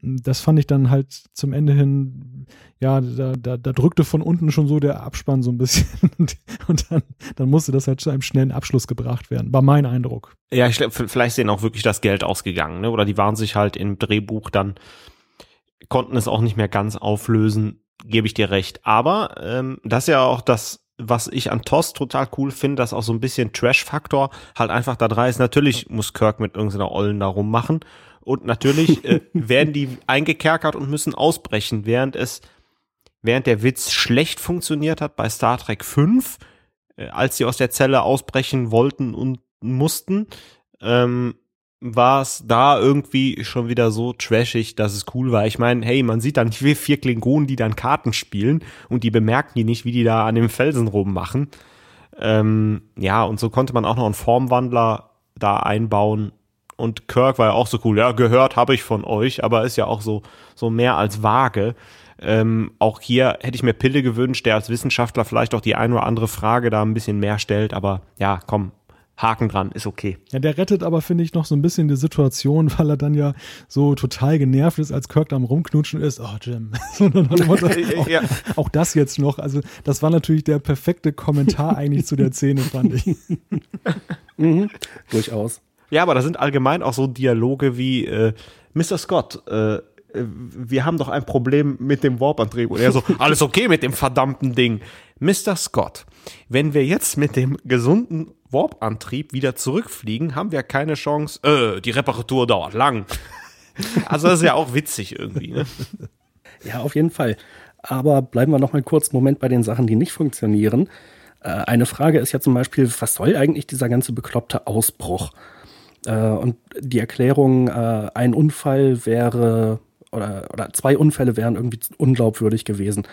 [SPEAKER 1] das fand ich dann halt zum Ende hin, ja, da, da, da drückte von unten schon so der Abspann so ein bisschen *laughs* und dann, dann musste das halt zu einem schnellen Abschluss gebracht werden, war mein Eindruck.
[SPEAKER 3] Ja, ich glaube, vielleicht ist auch wirklich das Geld ausgegangen, ne? oder die waren sich halt im Drehbuch dann, konnten es auch nicht mehr ganz auflösen, gebe ich dir recht. Aber ähm, das ist ja auch das was ich an TOS total cool finde, dass auch so ein bisschen Trash-Faktor halt einfach da dran ist. Natürlich muss Kirk mit irgendeiner Ollen da rummachen und natürlich äh, werden die eingekerkert und müssen ausbrechen, während es, während der Witz schlecht funktioniert hat bei Star Trek 5, äh, als sie aus der Zelle ausbrechen wollten und mussten, ähm, war es da irgendwie schon wieder so trashig, dass es cool war. Ich meine, hey, man sieht dann vier Klingonen, die dann Karten spielen und die bemerken die nicht, wie die da an dem Felsen rummachen. Ähm, ja, und so konnte man auch noch einen Formwandler da einbauen und Kirk war ja auch so cool. Ja, gehört habe ich von euch, aber ist ja auch so, so mehr als vage. Ähm, auch hier hätte ich mir Pille gewünscht, der als Wissenschaftler vielleicht auch die ein oder andere Frage da ein bisschen mehr stellt, aber ja, komm, Haken dran, ist okay.
[SPEAKER 1] Ja, der rettet aber, finde ich, noch so ein bisschen die Situation, *laughs* weil er dann ja so total genervt ist, als Kirk da am Rumknutschen ist. Oh, Jim. *laughs* *laughs* auch, ja. auch das jetzt noch. Also, das war natürlich der perfekte Kommentar eigentlich zu der Szene, fand ich.
[SPEAKER 2] mhm, durchaus.
[SPEAKER 3] Ja, aber da sind allgemein auch so Dialoge wie äh, Mr. Scott, äh, wir haben doch ein Problem mit dem Warp-Antrieb. Und er so, *laughs* alles okay mit dem verdammten Ding. Mr. Scott, wenn wir jetzt mit dem gesunden Warp-Antrieb wieder zurückfliegen, haben wir keine Chance. Äh, die Reparatur dauert lang. *laughs* Also das ist ja auch witzig irgendwie. Ne?
[SPEAKER 2] Ja, auf jeden Fall. Aber bleiben wir noch mal kurz einen Moment bei den Sachen, die nicht funktionieren. Äh, eine Frage ist ja zum Beispiel, was soll eigentlich dieser ganze bekloppte Ausbruch? Äh, und die Erklärung, äh, ein Unfall wäre oder, oder zwei Unfälle wären irgendwie unglaubwürdig gewesen.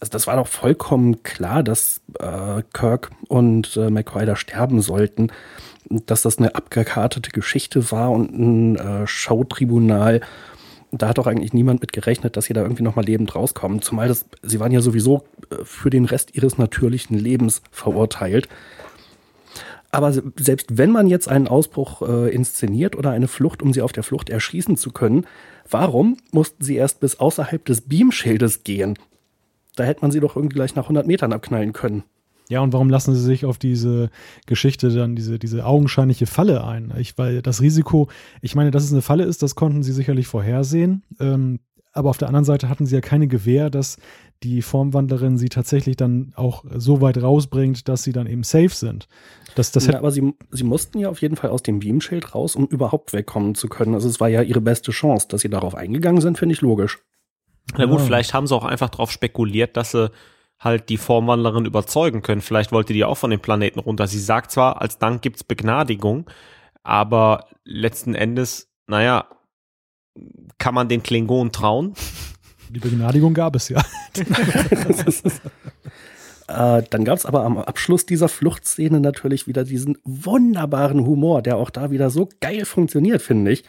[SPEAKER 2] Also das war doch vollkommen klar, dass äh, Kirk und äh, McCoy da sterben sollten, dass das eine abgekartete Geschichte war und ein äh, Schautribunal. Da hat doch eigentlich niemand mit gerechnet, dass sie da irgendwie nochmal lebend rauskommen. Zumal das, sie waren ja sowieso äh, für den Rest ihres natürlichen Lebens verurteilt. Aber selbst wenn man jetzt einen Ausbruch äh, inszeniert oder eine Flucht, um sie auf der Flucht erschießen zu können, warum mussten sie erst bis außerhalb des Beamschildes gehen? Da hätte man sie doch irgendwie gleich nach 100 Metern abknallen können.
[SPEAKER 1] Ja, und warum lassen sie sich auf diese Geschichte dann, diese, diese augenscheinliche Falle ein? Ich, weil das Risiko, ich meine, dass es eine Falle ist, das konnten sie sicherlich vorhersehen. Ähm, aber auf der anderen Seite hatten sie ja keine Gewähr, dass die Formwandlerin sie tatsächlich dann auch so weit rausbringt, dass sie dann eben safe sind. Das, das
[SPEAKER 2] ja, aber sie, sie mussten ja auf jeden Fall aus dem Beamschild raus, um überhaupt wegkommen zu können. Also es war ja ihre beste Chance. Dass sie darauf eingegangen sind, finde ich logisch.
[SPEAKER 3] Na gut, ja. vielleicht haben sie auch einfach darauf spekuliert, dass sie halt die Formwandlerin überzeugen können. Vielleicht wollte die auch von dem Planeten runter. Sie sagt zwar, als Dank gibt's Begnadigung, aber letzten Endes, naja, kann man den Klingonen trauen?
[SPEAKER 1] Die Begnadigung gab es ja. *laughs* *laughs* *laughs*
[SPEAKER 2] äh, dann gab es aber am Abschluss dieser Fluchtszene natürlich wieder diesen wunderbaren Humor, der auch da wieder so geil funktioniert, finde ich.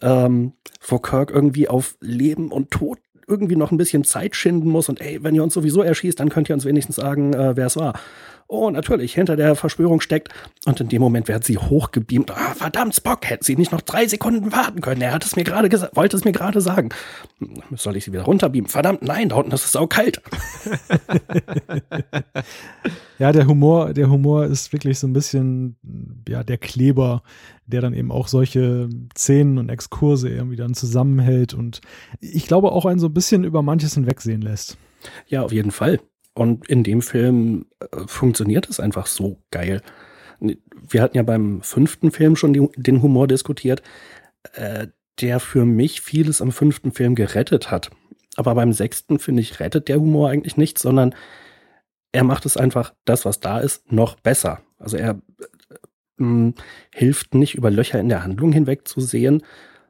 [SPEAKER 2] Ähm, wo Kirk irgendwie auf Leben und Tod irgendwie noch ein bisschen Zeit schinden muss und ey, wenn ihr uns sowieso erschießt, dann könnt ihr uns wenigstens sagen, äh, wer es war oh, natürlich, hinter der Verschwörung steckt. Und in dem Moment wird sie hochgebeamt. Ah, verdammt, Spock, hätte sie nicht noch drei Sekunden warten können. Er hat es mir gerade gesagt, wollte es mir gerade sagen. Soll ich sie wieder runterbeamen? Verdammt, nein, da unten ist es auch kalt. *laughs*
[SPEAKER 1] ja, der Humor, der Humor ist wirklich so ein bisschen, ja, der Kleber, der dann eben auch solche Szenen und Exkurse irgendwie dann zusammenhält und ich glaube auch einen so ein bisschen über manches hinwegsehen lässt.
[SPEAKER 2] Ja, auf jeden Fall. Und in dem Film äh, funktioniert es einfach so geil. Wir hatten ja beim fünften Film schon die, den Humor diskutiert, äh, der für mich vieles am fünften Film gerettet hat. Aber beim sechsten, finde ich, rettet der Humor eigentlich nichts, sondern er macht es einfach, das, was da ist, noch besser. Also er mh, hilft nicht über Löcher in der Handlung hinweg zu sehen,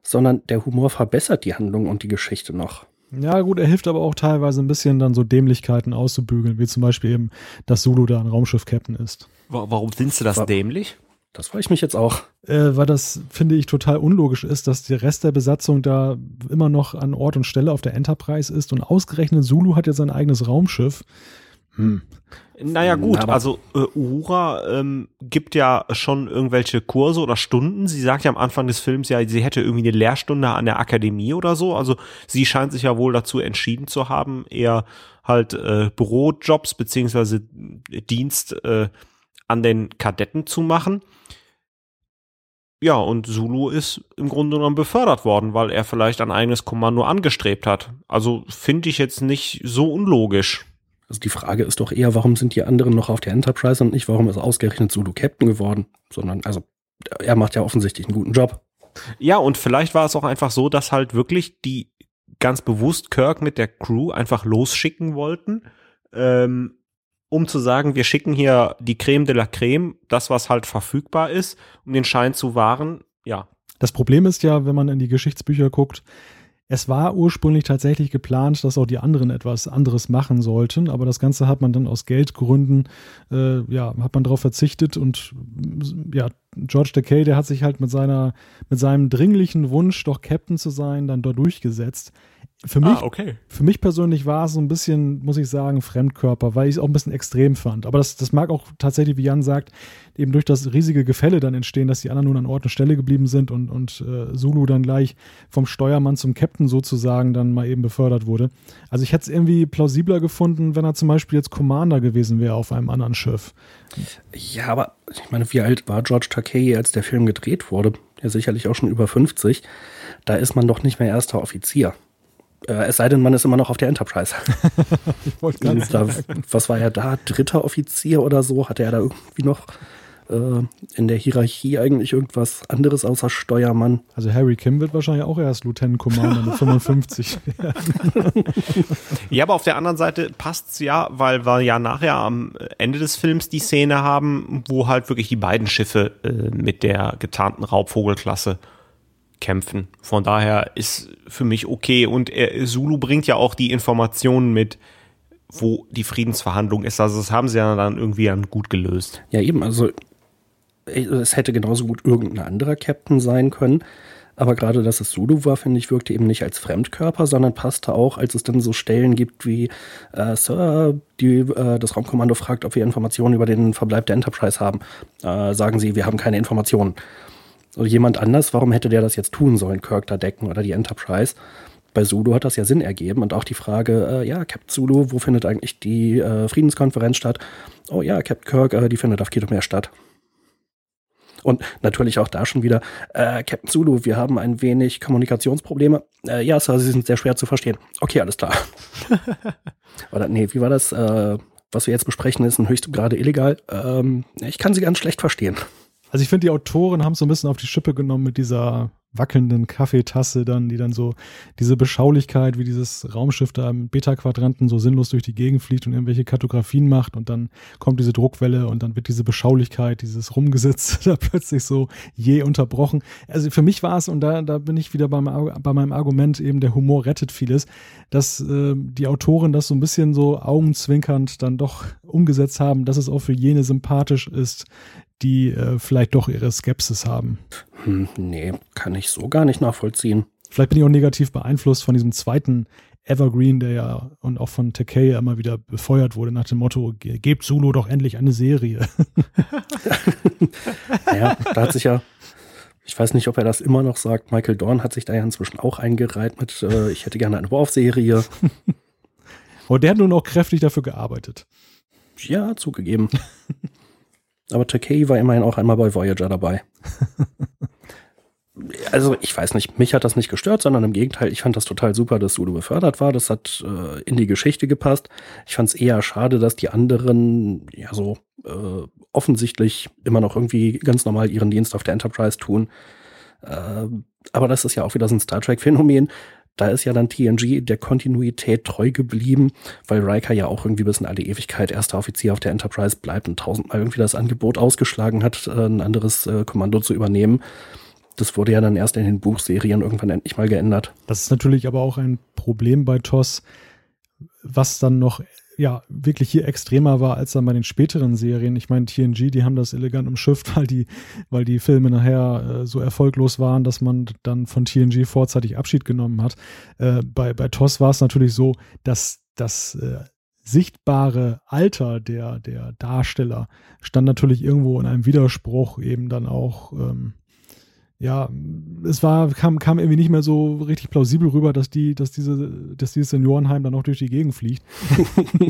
[SPEAKER 2] sondern der Humor verbessert die Handlung und die Geschichte noch.
[SPEAKER 1] Ja, gut, er hilft aber auch teilweise ein bisschen dann so Dämlichkeiten auszubügeln, wie zum Beispiel eben, dass Zulu da ein Raumschiff-Captain ist.
[SPEAKER 3] Warum findest du das War, dämlich?
[SPEAKER 2] Das freue ich mich jetzt auch.
[SPEAKER 1] Äh, weil das, finde ich, total unlogisch ist, dass der Rest der Besatzung da immer noch an Ort und Stelle auf der Enterprise ist und ausgerechnet Zulu hat ja sein eigenes Raumschiff.
[SPEAKER 3] Hm. Naja gut, Aber also äh, Uhura ähm, gibt ja schon irgendwelche Kurse oder Stunden. Sie sagt ja am Anfang des Films ja, sie hätte irgendwie eine Lehrstunde an der Akademie oder so. Also sie scheint sich ja wohl dazu entschieden zu haben, eher halt äh, Bürojobs beziehungsweise Dienst äh, an den Kadetten zu machen. Ja, und Zulu ist im Grunde genommen befördert worden, weil er vielleicht ein eigenes Kommando angestrebt hat. Also finde ich jetzt nicht so unlogisch.
[SPEAKER 2] Also die Frage ist doch eher, warum sind die anderen noch auf der Enterprise und nicht, warum ist ausgerechnet Zulu Captain geworden? Sondern, also, er macht ja offensichtlich einen guten Job.
[SPEAKER 3] Ja, und vielleicht war es auch einfach so, dass halt wirklich die ganz bewusst Kirk mit der Crew einfach losschicken wollten, ähm, um zu sagen, wir schicken hier die Creme de la Creme, das, was halt verfügbar ist, um den Schein zu wahren, ja.
[SPEAKER 1] Das Problem ist ja, wenn man in die Geschichtsbücher guckt, es war ursprünglich tatsächlich geplant, dass auch die anderen etwas anderes machen sollten, aber das Ganze hat man dann aus Geldgründen, äh, ja, hat man darauf verzichtet und ja, George Takei, der hat sich halt mit seiner, mit seinem dringlichen Wunsch, doch Captain zu sein, dann dort durchgesetzt. Für mich, ah, okay. für mich persönlich war es so ein bisschen, muss ich sagen, Fremdkörper, weil ich es auch ein bisschen extrem fand. Aber das, das mag auch tatsächlich, wie Jan sagt, eben durch das riesige Gefälle dann entstehen, dass die anderen nun an Ort und Stelle geblieben sind und, und äh, Zulu dann gleich vom Steuermann zum Captain sozusagen dann mal eben befördert wurde. Also ich hätte es irgendwie plausibler gefunden, wenn er zum Beispiel jetzt Commander gewesen wäre auf einem anderen Schiff.
[SPEAKER 2] Ja, aber ich meine, wie alt war George Takei, als der Film gedreht wurde? Ja, sicherlich auch schon über 50. Da ist man doch nicht mehr erster Offizier. Äh, es sei denn, man ist immer noch auf der Enterprise. *laughs* ich wollte gar nicht da, Was war er da? Dritter Offizier oder so? Hatte er da irgendwie noch äh, in der Hierarchie eigentlich irgendwas anderes außer Steuermann?
[SPEAKER 1] Also Harry Kim wird wahrscheinlich auch erst Lieutenant Commander mit 55. *laughs*
[SPEAKER 3] ja, aber auf der anderen Seite passt es ja, weil wir ja nachher am Ende des Films die Szene haben, wo halt wirklich die beiden Schiffe äh, mit der getarnten Raubvogelklasse kämpfen. Von daher ist für mich okay. Und er, Zulu bringt ja auch die Informationen mit, wo die Friedensverhandlung ist. Also das haben sie ja dann irgendwie dann gut gelöst.
[SPEAKER 2] Ja, eben. Also es hätte genauso gut irgendein anderer Captain sein können. Aber gerade, dass es Zulu war, finde ich, wirkte eben nicht als Fremdkörper, sondern passte auch, als es dann so Stellen gibt wie äh, Sir, die äh, das Raumkommando fragt, ob wir Informationen über den Verbleib der Enterprise haben. Äh, sagen sie, wir haben keine Informationen oder jemand anders, warum hätte der das jetzt tun sollen, Kirk da decken oder die Enterprise? Bei Zulu hat das ja Sinn ergeben und auch die Frage, äh, ja, Captain Zulu, wo findet eigentlich die äh, Friedenskonferenz statt? Oh ja, Captain Kirk, äh, die findet auf Kitomer statt. Und natürlich auch da schon wieder, äh, Captain Zulu, wir haben ein wenig Kommunikationsprobleme. Äh, ja, Sir, Sie sind sehr schwer zu verstehen. Okay, alles klar. *laughs* Oder nee, wie war das? Äh, was wir jetzt besprechen, ist in höchstem Grade illegal. Ähm, ich kann Sie ganz schlecht verstehen.
[SPEAKER 1] Also ich finde, die Autoren haben es so ein bisschen auf die Schippe genommen mit dieser wackelnden Kaffeetasse dann, die dann so diese Beschaulichkeit, wie dieses Raumschiff da im Beta-Quadranten so sinnlos durch die Gegend fliegt und irgendwelche Kartografien macht und dann kommt diese Druckwelle und dann wird diese Beschaulichkeit, dieses Rumgesitz *laughs* da plötzlich so je unterbrochen. Also für mich war es, und da, da bin ich wieder beim, bei meinem Argument, eben der Humor rettet vieles, dass äh, die Autoren das so ein bisschen so augenzwinkernd dann doch umgesetzt haben, dass es auch für jene sympathisch ist, die äh, vielleicht doch ihre Skepsis haben.
[SPEAKER 2] Hm, nee, kann ich so gar nicht nachvollziehen.
[SPEAKER 1] Vielleicht bin ich auch negativ beeinflusst von diesem zweiten Evergreen, der ja und auch von Takei immer wieder befeuert wurde nach dem Motto, gebt Zulu doch endlich eine Serie. *laughs*
[SPEAKER 2] ja, da hat sich ja, ich weiß nicht, ob er das immer noch sagt, Michael Dorn hat sich da ja inzwischen auch eingereiht mit, äh, ich hätte gerne eine Worf-Serie. *laughs*
[SPEAKER 1] Und der hat nun auch kräftig dafür gearbeitet.
[SPEAKER 2] Ja, zugegeben. *laughs* Aber Takei war immerhin auch einmal bei Voyager dabei. *laughs* also ich weiß nicht, mich hat das nicht gestört, sondern im Gegenteil, ich fand das total super, dass Sulu befördert war. Das hat äh, in die Geschichte gepasst. Ich fand es eher schade, dass die anderen ja so äh, offensichtlich immer noch irgendwie ganz normal ihren Dienst auf der Enterprise tun. Äh, aber das ist ja auch wieder so ein Star Trek-Phänomen. Da ist ja dann TNG der Kontinuität treu geblieben, weil Riker ja auch irgendwie bis in alle Ewigkeit erster Offizier auf der Enterprise bleibt und tausendmal irgendwie das Angebot ausgeschlagen hat, äh, ein anderes äh, Kommando zu übernehmen. Das wurde ja dann erst in den Buchserien irgendwann endlich mal geändert.
[SPEAKER 1] Das ist natürlich aber auch ein Problem bei TOS, was dann noch ja wirklich hier extremer war als dann bei den späteren Serien. Ich meine, TNG, die haben das elegant umschifft, *laughs* weil die, weil die Filme nachher äh, so erfolglos waren, dass man dann von TNG vorzeitig Abschied genommen hat. Äh, bei, bei TOS war es natürlich so, dass das äh, sichtbare Alter der, der Darsteller stand natürlich irgendwo in einem Widerspruch eben dann auch ähm, ja, es war, kam, kam irgendwie nicht mehr so richtig plausibel rüber, dass die, dass diese, dass dieses Seniorenheim dann auch durch die Gegend fliegt.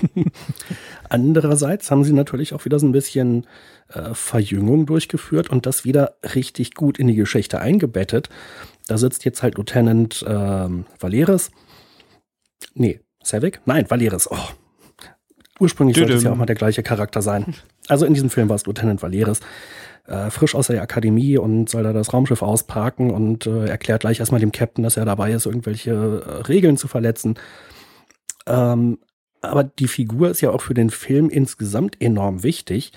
[SPEAKER 1] *laughs*
[SPEAKER 2] Andererseits haben sie natürlich auch wieder so ein bisschen äh, Verjüngung durchgeführt und das wieder richtig gut in die Geschichte eingebettet. Da sitzt jetzt halt Lieutenant ähm, Valeris. Nee, Savick? Nein, Valeris. Oh. Ursprünglich sollte es ja auch mal der gleiche Charakter sein. Also in diesem Film war es Lieutenant Valeris äh, frisch aus der Akademie und soll da das Raumschiff ausparken und äh, erklärt gleich erstmal dem Captain, dass er dabei ist, irgendwelche äh, Regeln zu verletzen. Ähm, aber die Figur ist ja auch für den Film insgesamt enorm wichtig.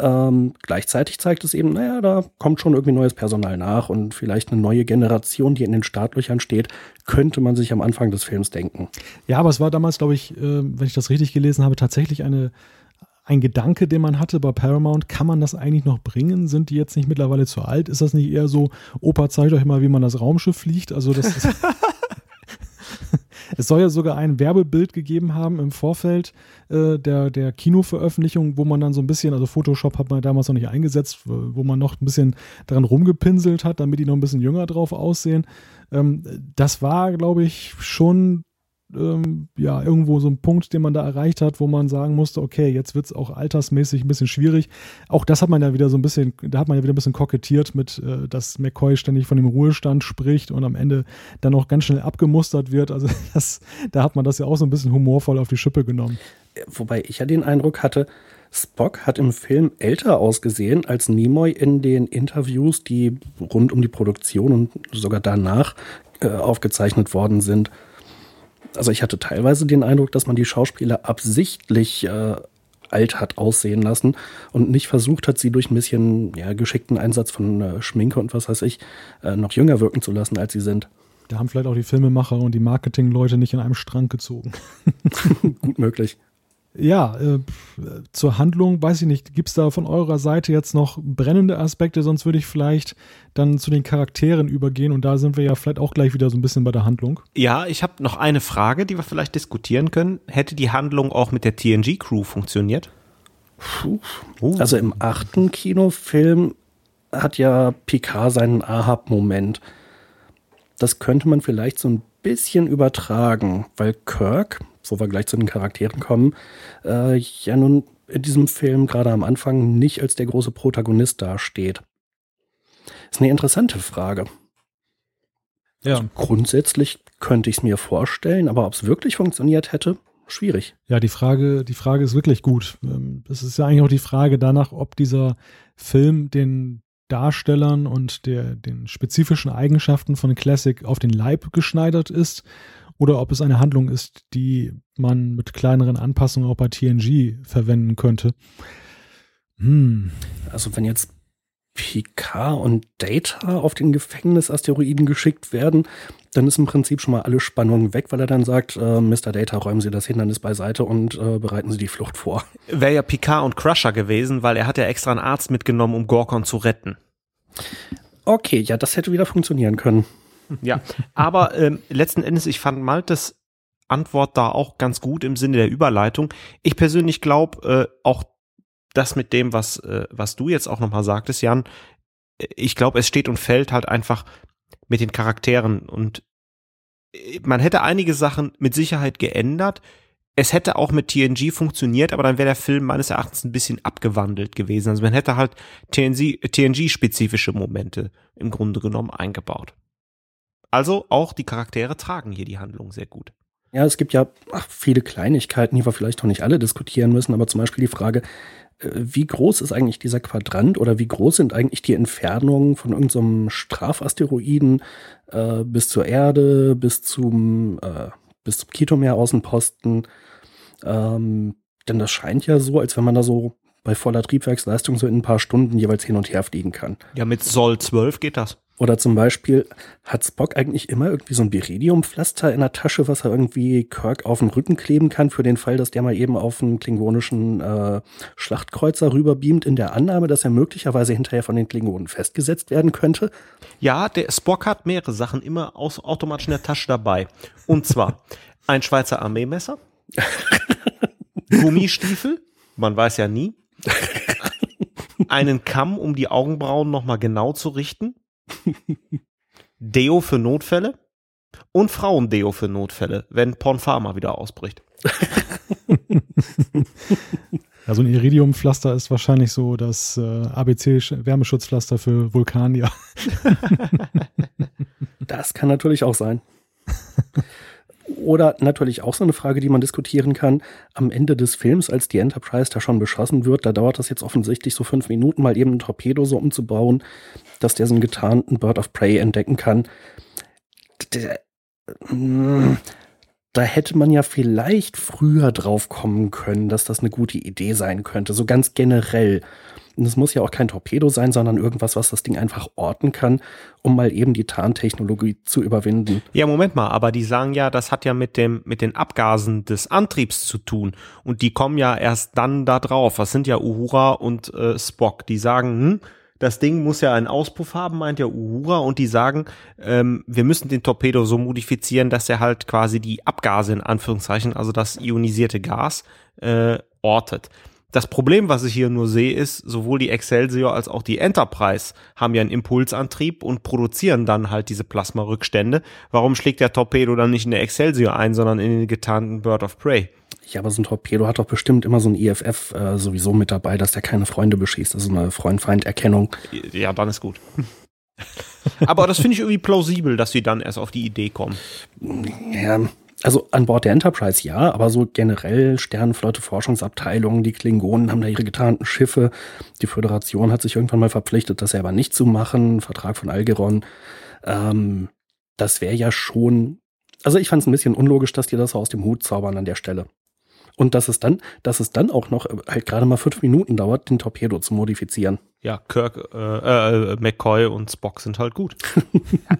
[SPEAKER 2] Ähm, gleichzeitig zeigt es eben, naja, da kommt schon irgendwie neues Personal nach und vielleicht eine neue Generation, die in den Startlöchern steht, könnte man sich am Anfang des Films denken.
[SPEAKER 1] Ja, aber es war damals, glaube ich, äh, wenn ich das richtig gelesen habe, tatsächlich eine ein Gedanke, den man hatte bei Paramount, kann man das eigentlich noch bringen? Sind die jetzt nicht mittlerweile zu alt? Ist das nicht eher so, Opa zeigt euch mal, wie man das Raumschiff fliegt? Also das ist *laughs* Es soll ja sogar ein Werbebild gegeben haben im Vorfeld äh, der, der Kinoveröffentlichung, wo man dann so ein bisschen, also Photoshop hat man damals noch nicht eingesetzt, wo man noch ein bisschen daran rumgepinselt hat, damit die noch ein bisschen jünger drauf aussehen. Ähm, das war, glaube ich, schon ähm, ja, irgendwo so ein Punkt, den man da erreicht hat, wo man sagen musste, okay, jetzt wird es auch altersmäßig ein bisschen schwierig. Auch das hat man ja wieder so ein bisschen, da hat man ja wieder ein bisschen kokettiert mit, äh, dass McCoy ständig von dem Ruhestand spricht und am Ende dann auch ganz schnell abgemustert wird. Also *laughs* das, da hat man das ja auch so ein bisschen humorvoll auf die Schippe genommen.
[SPEAKER 2] Wobei ich ja den Eindruck hatte, Spock hat im Film älter ausgesehen als Nimoy in den Interviews, die rund um die Produktion und sogar danach äh, aufgezeichnet worden sind also ich hatte teilweise den Eindruck, dass man die Schauspieler absichtlich äh, alt hat aussehen lassen und nicht versucht hat, sie durch ein bisschen ja, geschickten Einsatz von äh, Schminke und was weiß ich äh, noch jünger wirken zu lassen, als sie sind.
[SPEAKER 1] Da haben vielleicht auch die Filmemacher und die Marketingleute nicht in einem Strang gezogen. *laughs*
[SPEAKER 2] Gut möglich.
[SPEAKER 1] Ja, äh, zur Handlung, weiß ich nicht, gibt es da von eurer Seite jetzt noch brennende Aspekte, sonst würde ich vielleicht dann zu den Charakteren übergehen und da sind wir ja vielleicht auch gleich wieder so ein bisschen bei der Handlung.
[SPEAKER 3] Ja, ich habe noch eine Frage, die wir vielleicht diskutieren können. Hätte die Handlung auch mit der TNG-Crew funktioniert?
[SPEAKER 2] Puh. Uh. Also im achten Kinofilm hat ja Picard seinen Ahab-Moment. Das könnte man vielleicht so ein bisschen übertragen, weil Kirk, wo wir gleich zu den Charakteren kommen, äh, ja nun in diesem Film gerade am Anfang nicht als der große Protagonist dasteht. Ist eine interessante Frage. Ja. Also grundsätzlich könnte ich es mir vorstellen, aber ob es wirklich funktioniert hätte, schwierig.
[SPEAKER 1] Ja, die Frage, die Frage ist wirklich gut. Ähm, das ist ja eigentlich auch die Frage danach, ob dieser Film den Darstellern und der, den spezifischen Eigenschaften von Classic auf den Leib geschneidert ist oder ob es eine Handlung ist, die man mit kleineren Anpassungen auch bei TNG verwenden könnte.
[SPEAKER 2] Hm. Also wenn jetzt Picard und Data auf den Gefängnisasteroiden geschickt werden, dann ist im Prinzip schon mal alle Spannung weg, weil er dann sagt, äh, Mr. Data, räumen Sie das Hindernis beiseite und äh, bereiten Sie die Flucht vor.
[SPEAKER 3] Wäre ja Picard und Crusher gewesen, weil er hat ja extra einen Arzt mitgenommen, um Gorkon zu retten.
[SPEAKER 2] Okay, ja, das hätte wieder funktionieren können.
[SPEAKER 3] Ja, aber ähm, letzten Endes, ich fand Maltes Antwort da auch ganz gut im Sinne der Überleitung. Ich persönlich glaube, äh, auch das mit dem, was, äh, was du jetzt auch nochmal sagtest, Jan, äh, ich glaube, es steht und fällt halt einfach mit den Charakteren und äh, man hätte einige Sachen mit Sicherheit geändert. Es hätte auch mit TNG funktioniert, aber dann wäre der Film meines Erachtens ein bisschen abgewandelt gewesen. Also man hätte halt TNG-spezifische Momente im Grunde genommen eingebaut. Also auch die Charaktere tragen hier die Handlung sehr gut.
[SPEAKER 2] Ja, es gibt ja ach, viele Kleinigkeiten, die wir vielleicht auch nicht alle diskutieren müssen, aber zum Beispiel die Frage, äh, wie groß ist eigentlich dieser Quadrant oder wie groß sind eigentlich die Entfernungen von irgendeinem so Strafasteroiden äh, bis zur Erde, bis zum, äh, bis zum Kitomeer-Außenposten? Ähm, denn das scheint ja so, als wenn man da so bei voller Triebwerksleistung so in ein paar Stunden jeweils hin und her fliegen kann.
[SPEAKER 3] Ja, mit Soll 12 geht das.
[SPEAKER 2] Oder zum Beispiel, hat Spock eigentlich immer irgendwie so ein Viridiumpflaster in der Tasche, was er irgendwie Kirk auf den Rücken kleben kann, für den Fall, dass der mal eben auf einen klingonischen äh, Schlachtkreuzer rüberbeamt, in der Annahme, dass er möglicherweise hinterher von den Klingonen festgesetzt werden könnte?
[SPEAKER 3] Ja, der Spock hat mehrere Sachen immer aus, automatisch in der Tasche dabei. Und zwar ein Schweizer Armeemesser, *laughs* Gummistiefel, man weiß ja nie, einen Kamm, um die Augenbrauen nochmal genau zu richten, *laughs* Deo für Notfälle und Frauendeo für Notfälle, wenn Pornpharma wieder ausbricht.
[SPEAKER 1] Ja, *laughs* so ein Iridiumpflaster ist wahrscheinlich so das äh, ABC-Wärmeschutzpflaster für Vulkanier. *laughs*
[SPEAKER 2] das kann natürlich auch sein. Oder natürlich auch so eine Frage, die man diskutieren kann. Am Ende des Films, als die Enterprise da schon beschossen wird, da dauert das jetzt offensichtlich so fünf Minuten, mal eben ein Torpedo so umzubauen, dass der so einen getarnten Bird of Prey entdecken kann. Der, mm, da hätte man ja vielleicht früher drauf kommen können, dass das eine gute Idee sein könnte, so ganz generell. Und es muss ja auch kein Torpedo sein, sondern irgendwas, was das Ding einfach orten kann, um mal eben die Tarntechnologie zu überwinden.
[SPEAKER 3] Ja, Moment mal, aber die sagen ja, das hat ja mit dem, mit den Abgasen des Antriebs zu tun. Und die kommen ja erst dann da drauf. Das sind ja Uhura und äh, Spock. Die sagen, hm, das Ding muss ja einen Auspuff haben, meint ja Uhura, und die sagen, ähm, wir müssen den Torpedo so modifizieren, dass er halt quasi die Abgase in Anführungszeichen, also das ionisierte Gas, äh, ortet. Das Problem, was ich hier nur sehe, ist, sowohl die Excelsior als auch die Enterprise haben ja einen Impulsantrieb und produzieren dann halt diese Plasmarückstände. Warum schlägt der Torpedo dann nicht in der Excelsior ein, sondern in den getarnten Bird of Prey?
[SPEAKER 2] Ja, aber so ein Torpedo hat doch bestimmt immer so ein IFF äh, sowieso mit dabei, dass der keine Freunde beschießt. Also eine Freund-Feind-Erkennung.
[SPEAKER 3] Ja, dann ist gut. *laughs* aber das finde ich irgendwie plausibel, dass sie dann erst auf die Idee kommen.
[SPEAKER 2] Ja, also an Bord der Enterprise ja, aber so generell Sternenflotte, Forschungsabteilungen, die Klingonen haben da ihre getarnten Schiffe. Die Föderation hat sich irgendwann mal verpflichtet, das selber nicht zu machen. Vertrag von Algeron. Ähm, das wäre ja schon. Also ich fand es ein bisschen unlogisch, dass die das so aus dem Hut zaubern an der Stelle. Und dass es dann, dass es dann auch noch äh, halt gerade mal fünf Minuten dauert, den Torpedo zu modifizieren.
[SPEAKER 3] Ja, Kirk, äh, äh, McCoy und Spock sind halt gut.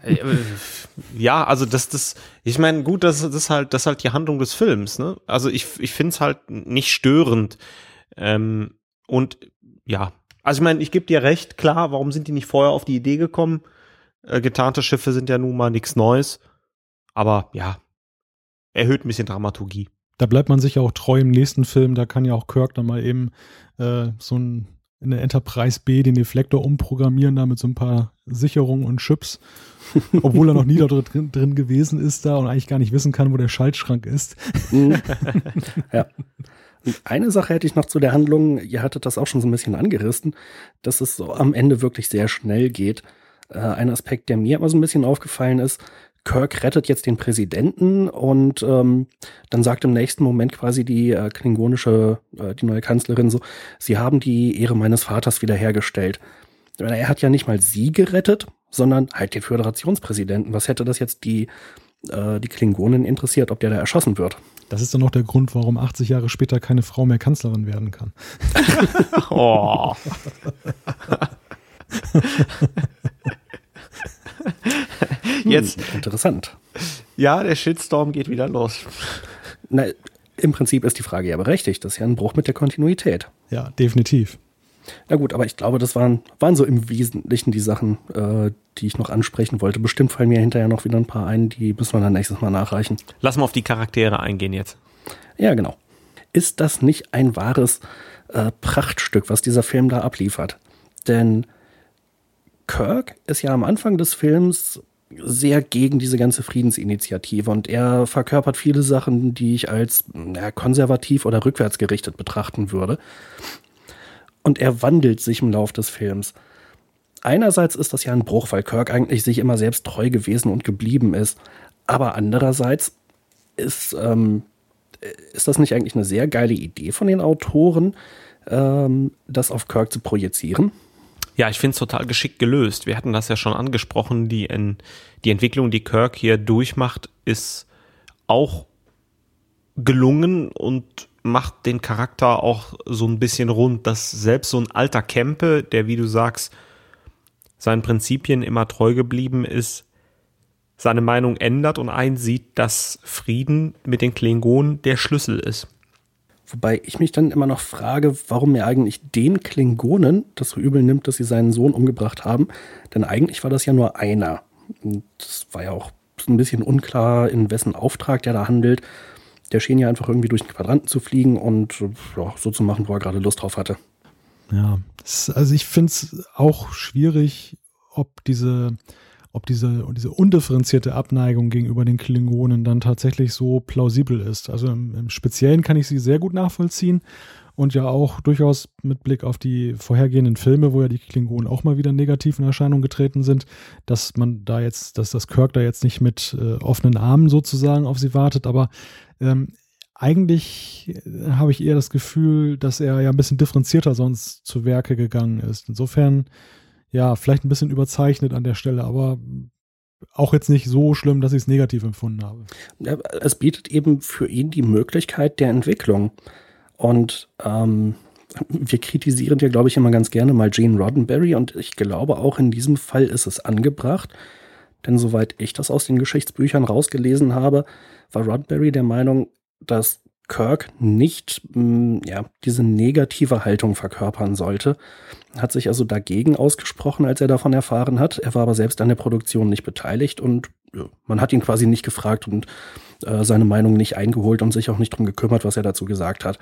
[SPEAKER 3] *laughs* ja, also das, das, ich meine, gut, das, das ist halt, das ist halt die Handlung des Films, ne? Also ich, ich finde es halt nicht störend. Ähm, und ja, also ich meine, ich gebe dir recht, klar, warum sind die nicht vorher auf die Idee gekommen? Äh, getarnte Schiffe sind ja nun mal nichts Neues. Aber ja, erhöht ein bisschen Dramaturgie
[SPEAKER 1] da bleibt man sich ja auch treu im nächsten Film. Da kann ja auch Kirk dann mal eben äh, so ein in der Enterprise B den Deflektor umprogrammieren, da mit so ein paar Sicherungen und Chips. *laughs* Obwohl er noch nie da drin, drin, gewesen ist da und eigentlich gar nicht wissen kann, wo der Schaltschrank ist. *laughs*
[SPEAKER 2] ja. Und eine Sache hätte ich noch zu der Handlung, ihr hattet das auch schon so ein bisschen angerissen, dass es so am Ende wirklich sehr schnell geht. Äh, ein Aspekt, der mir immer so ein bisschen aufgefallen ist, Kirk rettet jetzt den Präsidenten und ähm, dann sagt im nächsten Moment quasi die äh, klingonische, äh, die neue Kanzlerin so, sie haben die Ehre meines Vaters wiederhergestellt. Er hat ja nicht mal sie gerettet, sondern halt den Föderationspräsidenten. Was hätte das jetzt die, äh, die Klingonen interessiert, ob der da erschossen wird?
[SPEAKER 1] Das ist dann auch der Grund, warum 80 Jahre später keine Frau mehr Kanzlerin werden kann. *laughs* oh. *laughs* *laughs* *laughs*
[SPEAKER 2] Jetzt. Hm, interessant.
[SPEAKER 3] Ja, der Shitstorm geht wieder los.
[SPEAKER 2] Na, im Prinzip ist die Frage ja berechtigt. Das ist ja ein Bruch mit der Kontinuität.
[SPEAKER 1] Ja, definitiv.
[SPEAKER 2] Na gut, aber ich glaube, das waren, waren so im Wesentlichen die Sachen, äh, die ich noch ansprechen wollte. Bestimmt fallen mir hinterher noch wieder ein paar ein, die müssen wir dann nächstes Mal nachreichen.
[SPEAKER 3] Lass mal auf die Charaktere eingehen jetzt.
[SPEAKER 2] Ja, genau. Ist das nicht ein wahres äh, Prachtstück, was dieser Film da abliefert? Denn Kirk ist ja am Anfang des Films sehr gegen diese ganze Friedensinitiative und er verkörpert viele Sachen, die ich als ja, konservativ oder rückwärtsgerichtet betrachten würde. Und er wandelt sich im Lauf des Films. Einerseits ist das ja ein Bruch, weil Kirk eigentlich sich immer selbst treu gewesen und geblieben ist. Aber andererseits ist, ähm, ist das nicht eigentlich eine sehr geile Idee von den Autoren, ähm, das auf Kirk zu projizieren.
[SPEAKER 3] Ja, ich finde es total geschickt gelöst. Wir hatten das ja schon angesprochen. Die, die Entwicklung, die Kirk hier durchmacht, ist auch gelungen und macht den Charakter auch so ein bisschen rund, dass selbst so ein alter Kempe, der, wie du sagst, seinen Prinzipien immer treu geblieben ist, seine Meinung ändert und einsieht, dass Frieden mit den Klingonen der Schlüssel ist.
[SPEAKER 2] Wobei ich mich dann immer noch frage, warum er eigentlich den Klingonen das so übel nimmt, dass sie seinen Sohn umgebracht haben. Denn eigentlich war das ja nur einer. Und das war ja auch ein bisschen unklar, in wessen Auftrag der da handelt. Der schien ja einfach irgendwie durch den Quadranten zu fliegen und ja, so zu machen, wo er gerade Lust drauf hatte.
[SPEAKER 1] Ja, also ich finde es auch schwierig, ob diese, ob diese, diese undifferenzierte Abneigung gegenüber den Klingonen dann tatsächlich so plausibel ist. Also im, im Speziellen kann ich sie sehr gut nachvollziehen und ja auch durchaus mit Blick auf die vorhergehenden Filme, wo ja die Klingonen auch mal wieder negativ in Erscheinung getreten sind, dass man da jetzt, dass das Kirk da jetzt nicht mit äh, offenen Armen sozusagen auf sie wartet, aber ähm, eigentlich äh, habe ich eher das Gefühl, dass er ja ein bisschen differenzierter sonst zu Werke gegangen ist. Insofern, ja, vielleicht ein bisschen überzeichnet an der Stelle, aber auch jetzt nicht so schlimm, dass ich es negativ empfunden habe.
[SPEAKER 2] Es bietet eben für ihn die Möglichkeit der Entwicklung. Und ähm, wir kritisieren ja, glaube ich, immer ganz gerne mal Gene Roddenberry und ich glaube auch in diesem Fall ist es angebracht. Denn soweit ich das aus den Geschichtsbüchern rausgelesen habe, war Roddenberry der Meinung, dass Kirk nicht mh, mm, ja, diese negative Haltung verkörpern sollte. Hat sich also dagegen ausgesprochen, als er davon erfahren hat. Er war aber selbst an der Produktion nicht beteiligt und ja, man hat ihn quasi nicht gefragt und äh, seine Meinung nicht eingeholt und sich auch nicht drum gekümmert, was er dazu gesagt hat.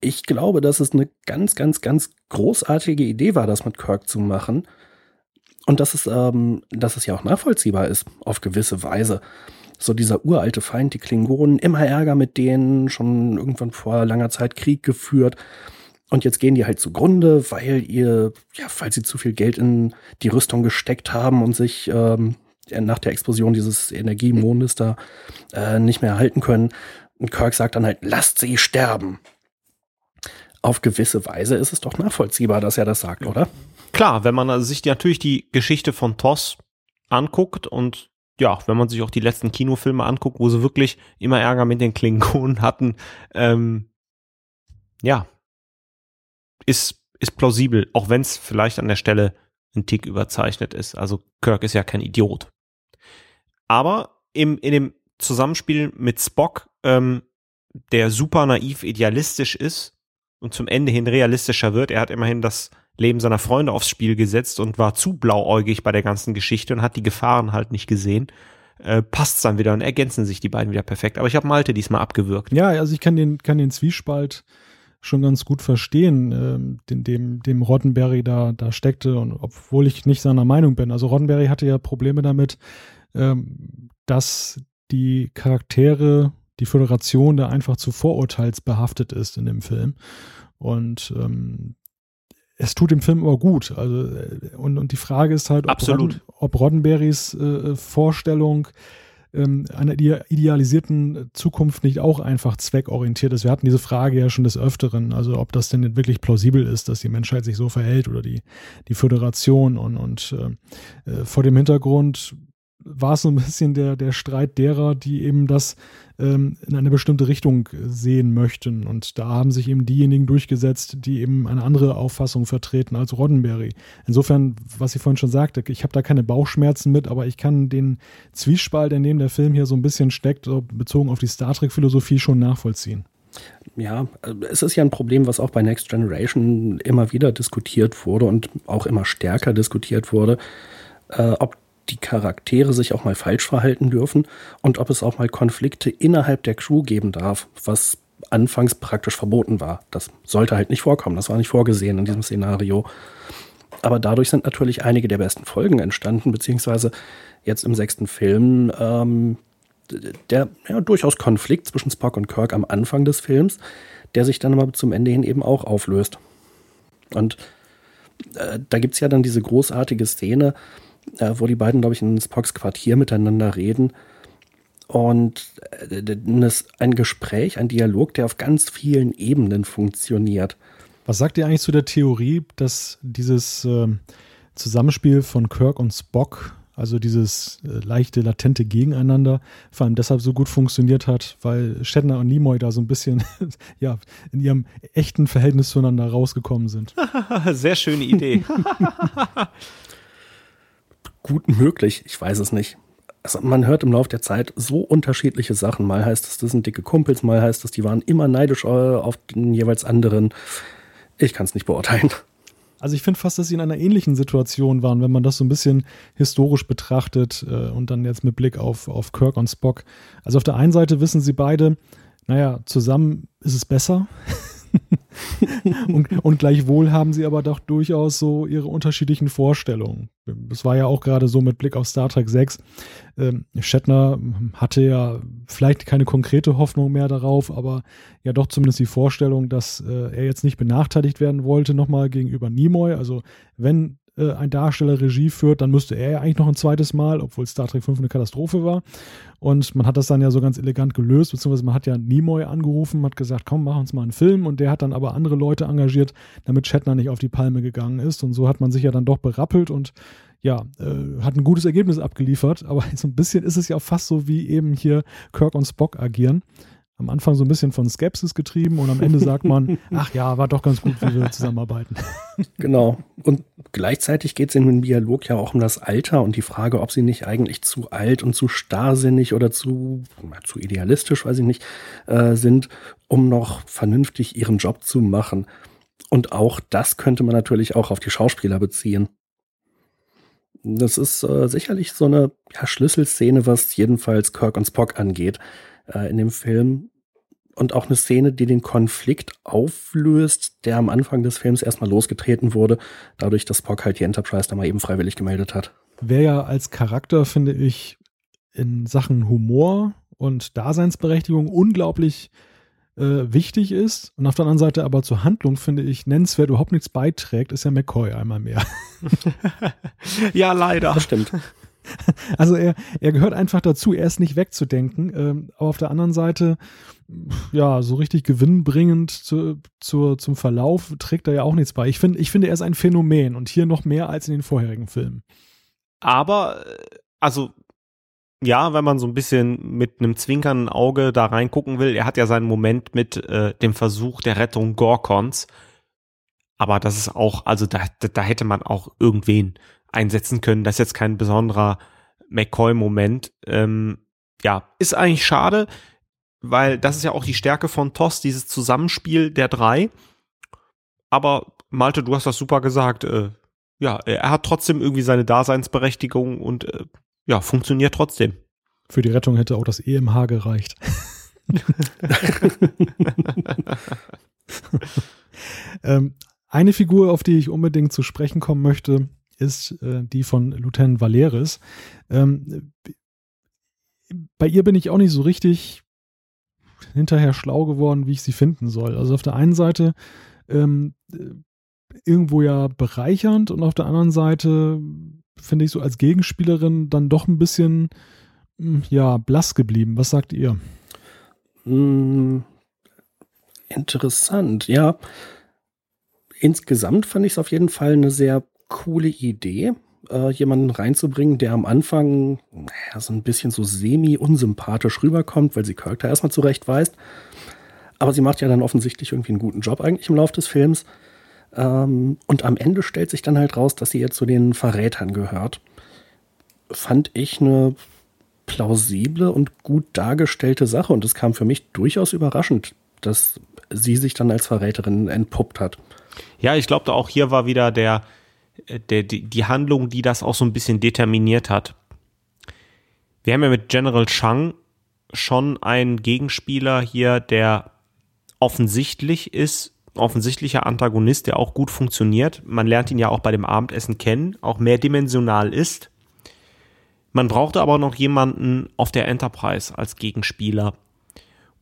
[SPEAKER 2] Ich glaube, dass es eine ganz, ganz, ganz großartige Idee war, das mit Kirk zu machen. Und dass es, ähm, dass es ja auch nachvollziehbar ist, auf gewisse Weise so dieser uralte Feind, die Klingonen, immer Ärger mit denen, schon irgendwann vor langer Zeit Krieg geführt. Und jetzt gehen die halt zugrunde, weil ihr, ja, weil sie zu viel Geld in die Rüstung gesteckt haben und sich ähm, nach der Explosion dieses Energiemondes da äh, nicht mehr halten können. Und Kirk sagt dann halt, lasst sie sterben. Auf gewisse Weise ist es doch nachvollziehbar, dass er das sagt, oder?
[SPEAKER 3] Klar, wenn man sich natürlich die Geschichte von Toss anguckt und ja, wenn man sich auch die letzten Kinofilme anguckt, wo sie wirklich immer Ärger mit den Klingonen hatten, ähm, ja, ist, ist plausibel, auch wenn es vielleicht an der Stelle ein Tick überzeichnet ist. Also Kirk ist ja kein Idiot. Aber im, in dem Zusammenspiel mit Spock, ähm, der super naiv idealistisch ist und zum Ende hin realistischer wird, er hat immerhin das Leben seiner Freunde aufs Spiel gesetzt und war zu blauäugig bei der ganzen Geschichte und hat die Gefahren halt nicht gesehen. Äh, passt dann wieder und ergänzen sich die beiden wieder perfekt. Aber ich habe Malte diesmal abgewürgt.
[SPEAKER 1] Ja, also ich kann den, kann den Zwiespalt schon ganz gut verstehen, ähm, den, dem, dem Roddenberry da, da steckte und obwohl ich nicht seiner Meinung bin. Also Roddenberry hatte ja Probleme damit, ähm, dass die Charaktere, die Föderation da einfach zu vorurteilsbehaftet ist in dem Film. Und ähm, es tut dem Film aber gut. Also, äh, und, und die Frage ist halt, ob, Rodden, ob Roddenberrys äh, Vorstellung ähm, einer idealisierten Zukunft nicht auch einfach zweckorientiert ist. Wir hatten diese Frage ja schon des Öfteren, also ob das denn wirklich plausibel ist, dass die Menschheit sich so verhält oder die, die Föderation und, und äh, äh vor dem Hintergrund war es so ein bisschen der, der Streit derer, die eben das ähm, in eine bestimmte Richtung sehen möchten. Und da haben sich eben diejenigen durchgesetzt, die eben eine andere Auffassung vertreten als Roddenberry. Insofern, was ich vorhin schon sagte, ich habe da keine Bauchschmerzen mit, aber ich kann den Zwiespalt, in dem der Film hier so ein bisschen steckt, bezogen auf die Star Trek-Philosophie schon nachvollziehen.
[SPEAKER 2] Ja, es ist ja ein Problem, was auch bei Next Generation immer wieder diskutiert wurde und auch immer stärker diskutiert wurde, äh, ob die Charaktere sich auch mal falsch verhalten dürfen und ob es auch mal Konflikte innerhalb der Crew geben darf, was anfangs praktisch verboten war. Das sollte halt nicht vorkommen, das war nicht vorgesehen in diesem Szenario. Aber dadurch sind natürlich einige der besten Folgen entstanden, beziehungsweise jetzt im sechsten Film ähm, der ja, durchaus Konflikt zwischen Spock und Kirk am Anfang des Films, der sich dann aber zum Ende hin eben auch auflöst. Und äh, da gibt es ja dann diese großartige Szene, äh, wo die beiden, glaube ich, in Spocks Quartier miteinander reden. und äh, ein Gespräch, ein Dialog, der auf ganz vielen Ebenen funktioniert.
[SPEAKER 1] Was sagt ihr eigentlich zu der Theorie, dass dieses äh, Zusammenspiel von Kirk und Spock, also dieses äh, leichte, latente Gegeneinander, vor allem deshalb so gut funktioniert hat, weil Shatner und Nimoy da so ein bisschen *laughs* ja, in ihrem echten Verhältnis zueinander rausgekommen sind? *laughs*
[SPEAKER 3] Sehr schöne Idee. *laughs*
[SPEAKER 2] gut möglich, ich weiß es nicht. Also man hört im Laufe der Zeit so unterschiedliche Sachen. Mal heißt es, das sind dicke Kumpels, mal heißt es, die waren immer neidisch äh, auf den jeweils anderen. Ich kann es nicht beurteilen.
[SPEAKER 1] Also ich finde fast, dass sie in einer ähnlichen Situation waren, wenn man das so ein bisschen historisch betrachtet äh, und dann jetzt mit Blick auf, auf Kirk und Spock. Also auf der einen Seite wissen sie beide, naja, zusammen ist es besser. *laughs* *laughs* und, und gleichwohl haben sie aber doch durchaus so ihre unterschiedlichen Vorstellungen. Das war ja auch gerade so mit Blick auf Star Trek 6. Ähm, Shatner hatte ja vielleicht keine konkrete Hoffnung mehr darauf, aber ja doch zumindest die Vorstellung, dass äh, er jetzt nicht benachteiligt werden wollte nochmal gegenüber Nimoy. Also wenn äh, ein Darsteller Regie führt, dann müsste er ja eigentlich noch ein zweites Mal, obwohl Star Trek 5 eine Katastrophe war. Und man hat das dann ja so ganz elegant gelöst, beziehungsweise man hat ja Nimoy angerufen, hat gesagt, komm, mach uns mal einen Film. Und der hat dann aber andere Leute engagiert, damit Shatner nicht auf die Palme gegangen ist. Und so hat man sich ja dann doch berappelt und ja, äh, hat ein gutes Ergebnis abgeliefert. Aber *laughs* so ein bisschen ist es ja fast so, wie eben hier Kirk und Spock agieren am Anfang so ein bisschen von Skepsis getrieben und am Ende sagt man, *laughs* ach ja, war doch ganz gut, wie wir zusammenarbeiten.
[SPEAKER 2] Genau. Und gleichzeitig geht es in dem Dialog ja auch um das Alter und die Frage, ob sie nicht eigentlich zu alt und zu starrsinnig oder zu, zu idealistisch, weiß ich nicht, äh, sind, um noch vernünftig ihren Job zu machen. Und auch das könnte man natürlich auch auf die Schauspieler beziehen. Das ist äh, sicherlich so eine ja, Schlüsselszene, was jedenfalls Kirk und Spock angeht äh, in dem Film und auch eine Szene, die den Konflikt auflöst, der am Anfang des Films erstmal losgetreten wurde, dadurch, dass Spock halt die Enterprise da mal eben freiwillig gemeldet hat.
[SPEAKER 1] Wer ja als Charakter, finde ich, in Sachen Humor und Daseinsberechtigung unglaublich äh, wichtig ist und auf der anderen Seite aber zur Handlung, finde ich, nennenswert überhaupt nichts beiträgt, ist ja McCoy einmal mehr. *laughs*
[SPEAKER 3] ja, leider.
[SPEAKER 2] Das stimmt. *laughs*
[SPEAKER 1] Also er, er gehört einfach dazu, er ist nicht wegzudenken. Ähm, aber auf der anderen Seite, ja, so richtig gewinnbringend zu, zu, zum Verlauf trägt er ja auch nichts bei. Ich, find, ich finde, er ist ein Phänomen und hier noch mehr als in den vorherigen Filmen.
[SPEAKER 3] Aber, äh, also, ja, wenn man so ein bisschen mit einem zwinkernden Auge da reingucken will, er hat ja seinen Moment mit äh, dem Versuch der Rettung Gorkons. Aber das ist auch, also da, da hätte man auch irgendwen einsetzen können. Das ist jetzt kein besonderer McCoy-Moment. Ähm, ja, ist eigentlich schade, weil das ist ja auch die Stärke von TOS, dieses Zusammenspiel der drei. Aber Malte, du hast das super gesagt. Äh, ja, er hat trotzdem irgendwie seine Daseinsberechtigung und äh, ja, funktioniert trotzdem.
[SPEAKER 1] Für die Rettung hätte auch das EMH gereicht. *laughs* *laughs* ähm, eine Figur, auf die ich unbedingt zu sprechen kommen möchte, ist äh, die von Lieutenant Valeris. Ähm, bei ihr bin ich auch nicht so richtig hinterher schlau geworden, wie ich sie finden soll. Also auf der einen Seite ähm, irgendwo ja bereichernd und auf der anderen Seite finde ich so als Gegenspielerin dann doch ein bisschen hm, ja blass geblieben. Was sagt ihr?
[SPEAKER 2] Hm, interessant, ja. Insgesamt fand ich es auf jeden Fall eine sehr coole Idee, äh, jemanden reinzubringen, der am Anfang naja, so ein bisschen so semi-unsympathisch rüberkommt, weil sie Kirk da erstmal zurechtweist. Aber sie macht ja dann offensichtlich irgendwie einen guten Job eigentlich im Laufe des Films. Ähm, und am Ende stellt sich dann halt raus, dass sie jetzt zu den Verrätern gehört. Fand ich eine plausible und gut dargestellte Sache. Und es kam für mich durchaus überraschend, dass sie sich dann als Verräterin entpuppt hat.
[SPEAKER 3] Ja, ich glaube, auch hier war wieder der, der, die, die Handlung, die das auch so ein bisschen determiniert hat. Wir haben ja mit General Chang schon einen Gegenspieler hier, der offensichtlich ist, offensichtlicher Antagonist, der auch gut funktioniert. Man lernt ihn ja auch bei dem Abendessen kennen, auch mehrdimensional ist. Man brauchte aber noch jemanden auf der Enterprise als Gegenspieler.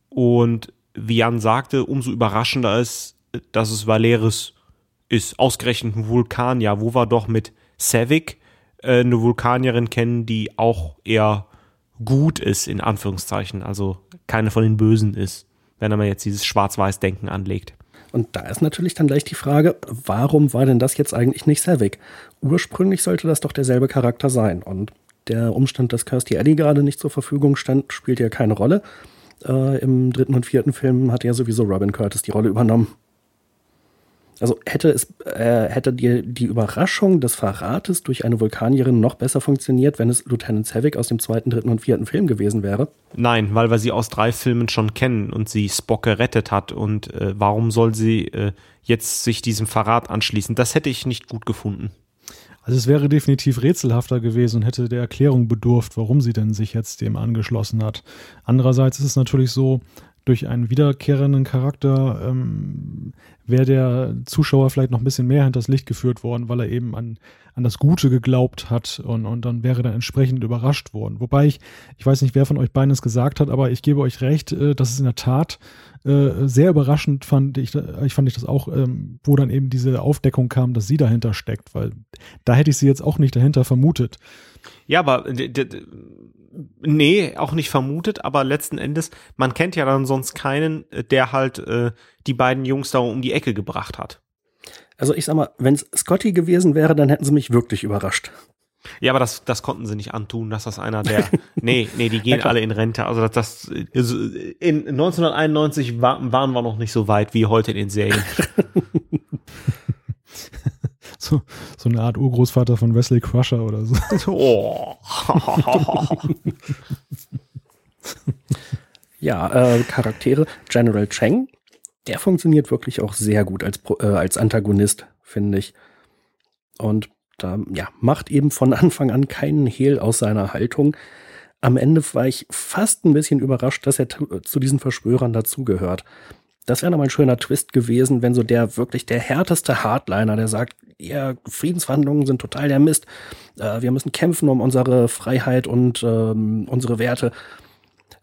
[SPEAKER 3] Und wie Jan sagte, umso überraschender ist, dass es Valeris ist ausgerechnet ein Vulkanier, wo wir doch mit Savick äh, eine Vulkanierin kennen, die auch eher gut ist, in Anführungszeichen, also keine von den Bösen ist, wenn man jetzt dieses Schwarz-Weiß-Denken anlegt.
[SPEAKER 2] Und da ist natürlich dann gleich die Frage, warum war denn das jetzt eigentlich nicht Savick? Ursprünglich sollte das doch derselbe Charakter sein. Und der Umstand, dass Kirstie Alley gerade nicht zur Verfügung stand, spielt ja keine Rolle. Äh, Im dritten und vierten Film hat ja sowieso Robin Curtis die Rolle übernommen. Also hätte es, äh, hätte die, die Überraschung des Verrates durch eine Vulkanierin noch besser funktioniert, wenn es Lieutenant Savick aus dem zweiten, dritten und vierten Film gewesen wäre?
[SPEAKER 3] Nein, weil wir sie aus drei Filmen schon kennen und sie Spock gerettet hat. Und äh, warum soll sie äh, jetzt sich diesem Verrat anschließen? Das hätte ich nicht gut gefunden.
[SPEAKER 1] Also es wäre definitiv rätselhafter gewesen und hätte der Erklärung bedurft, warum sie denn sich jetzt dem angeschlossen hat. Andererseits ist es natürlich so, durch einen wiederkehrenden Charakter ähm, wäre der Zuschauer vielleicht noch ein bisschen mehr hinters Licht geführt worden, weil er eben an, an das Gute geglaubt hat und, und dann wäre dann entsprechend überrascht worden. Wobei ich, ich weiß nicht, wer von euch beiden es gesagt hat, aber ich gebe euch recht, äh, dass es in der Tat äh, sehr überraschend fand ich, ich fand ich das auch, ähm, wo dann eben diese Aufdeckung kam, dass sie dahinter steckt, weil da hätte ich sie jetzt auch nicht dahinter vermutet.
[SPEAKER 3] Ja, aber nee, auch nicht vermutet, aber letzten Endes, man kennt ja dann sonst keinen, äh, der halt äh, die beiden Jungs da um die Ecke gebracht hat.
[SPEAKER 2] Also ich sag mal, wenn es Scotty gewesen wäre, dann hätten sie mich wirklich überrascht.
[SPEAKER 3] Ja, aber das, das konnten sie nicht antun, dass das einer der. *laughs* nee, nee, die gehen alle in Rente. Also das, das also in 1991 war, waren wir noch nicht so weit wie heute in den Serien. *laughs*
[SPEAKER 1] so, so eine Art Urgroßvater von Wesley Crusher oder so. Oh. *laughs*
[SPEAKER 2] ja, äh, Charaktere. General Cheng, der funktioniert wirklich auch sehr gut als, äh, als Antagonist, finde ich. Und da ja, macht eben von Anfang an keinen Hehl aus seiner Haltung. Am Ende war ich fast ein bisschen überrascht, dass er zu diesen Verschwörern dazugehört. Das wäre nochmal ein schöner Twist gewesen, wenn so der wirklich der härteste Hardliner, der sagt, ja, Friedensverhandlungen sind total der Mist. Äh, wir müssen kämpfen um unsere Freiheit und ähm, unsere Werte.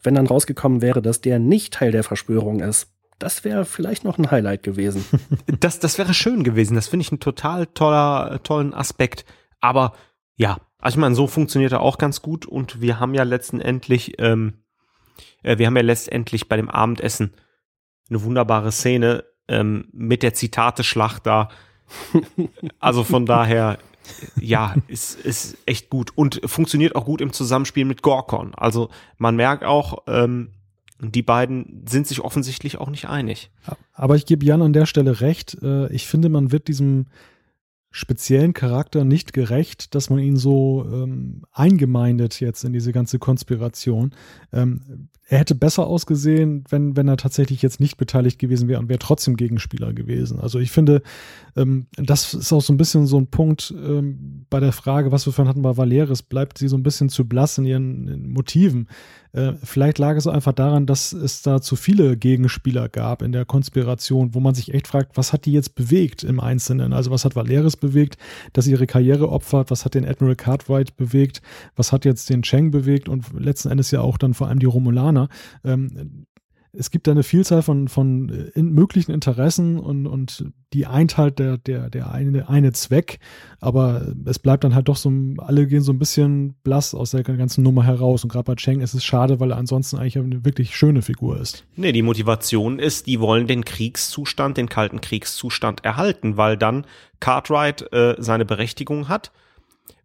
[SPEAKER 2] Wenn dann rausgekommen wäre, dass der nicht Teil der Verschwörung ist, das wäre vielleicht noch ein Highlight gewesen. *laughs*
[SPEAKER 3] das, das wäre schön gewesen. Das finde ich einen total toller, tollen Aspekt. Aber ja, also ich meine, so funktioniert er auch ganz gut und wir haben ja letztendlich, ähm, äh, wir haben ja letztendlich bei dem Abendessen eine wunderbare Szene ähm, mit der Zitate-Schlacht da. also von daher, ja, ist, ist echt gut und funktioniert auch gut im Zusammenspiel mit Gorkon. Also man merkt auch, ähm, die beiden sind sich offensichtlich auch nicht einig.
[SPEAKER 1] Aber ich gebe Jan an der Stelle recht. Äh, ich finde, man wird diesem speziellen Charakter nicht gerecht, dass man ihn so ähm, eingemeindet jetzt in diese ganze Konspiration. Ähm, er hätte besser ausgesehen, wenn, wenn er tatsächlich jetzt nicht beteiligt gewesen wäre und wäre trotzdem Gegenspieler gewesen. Also ich finde, ähm, das ist auch so ein bisschen so ein Punkt ähm, bei der Frage, was wir vorhin hatten bei Valeris, bleibt sie so ein bisschen zu blass in ihren in Motiven. Äh, vielleicht lag es einfach daran, dass es da zu viele Gegenspieler gab in der Konspiration, wo man sich echt fragt, was hat die jetzt bewegt im Einzelnen? Also was hat Valeris bewegt, dass ihre Karriere opfert? Was hat den Admiral Cartwright bewegt? Was hat jetzt den Cheng bewegt? Und letzten Endes ja auch dann vor allem die Romulaner. Ähm, es gibt da eine Vielzahl von, von äh, in möglichen Interessen und, und die eint halt der, der, der eine, eine Zweck, aber es bleibt dann halt doch so, alle gehen so ein bisschen blass aus der ganzen Nummer heraus. Und gerade bei Cheng ist es schade, weil er ansonsten eigentlich eine wirklich schöne Figur ist.
[SPEAKER 3] Nee, die Motivation ist, die wollen den Kriegszustand, den kalten Kriegszustand erhalten, weil dann Cartwright äh, seine Berechtigung hat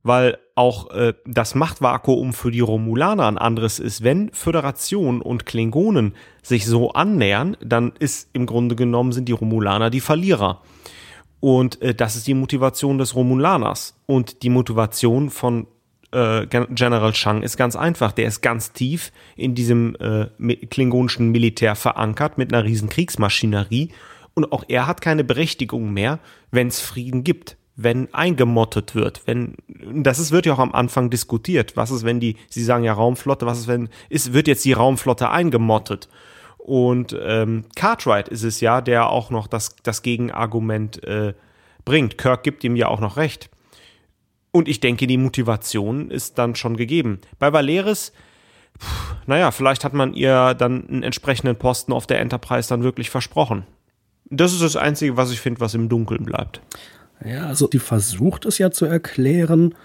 [SPEAKER 3] weil auch äh, das Machtvakuum für die Romulaner ein anderes ist. Wenn Föderation und Klingonen sich so annähern, dann ist im Grunde genommen sind die Romulaner die Verlierer. Und äh, das ist die Motivation des Romulaners. Und die Motivation von äh, General Chang ist ganz einfach. Der ist ganz tief in diesem äh, klingonischen Militär verankert mit einer riesen Kriegsmaschinerie. Und auch er hat keine Berechtigung mehr, wenn es Frieden gibt wenn eingemottet wird, wenn das ist, wird ja auch am Anfang diskutiert. Was ist, wenn die, Sie sagen ja Raumflotte, was ist, wenn ist, wird jetzt die Raumflotte eingemottet? Und ähm, Cartwright ist es ja, der auch noch das, das Gegenargument äh, bringt. Kirk gibt ihm ja auch noch recht. Und ich denke, die Motivation ist dann schon gegeben. Bei Valeris, pff, naja, vielleicht hat man ihr dann einen entsprechenden Posten auf der Enterprise dann wirklich versprochen. Das ist das Einzige, was ich finde, was im Dunkeln bleibt.
[SPEAKER 2] Ja, also die versucht es ja zu erklären,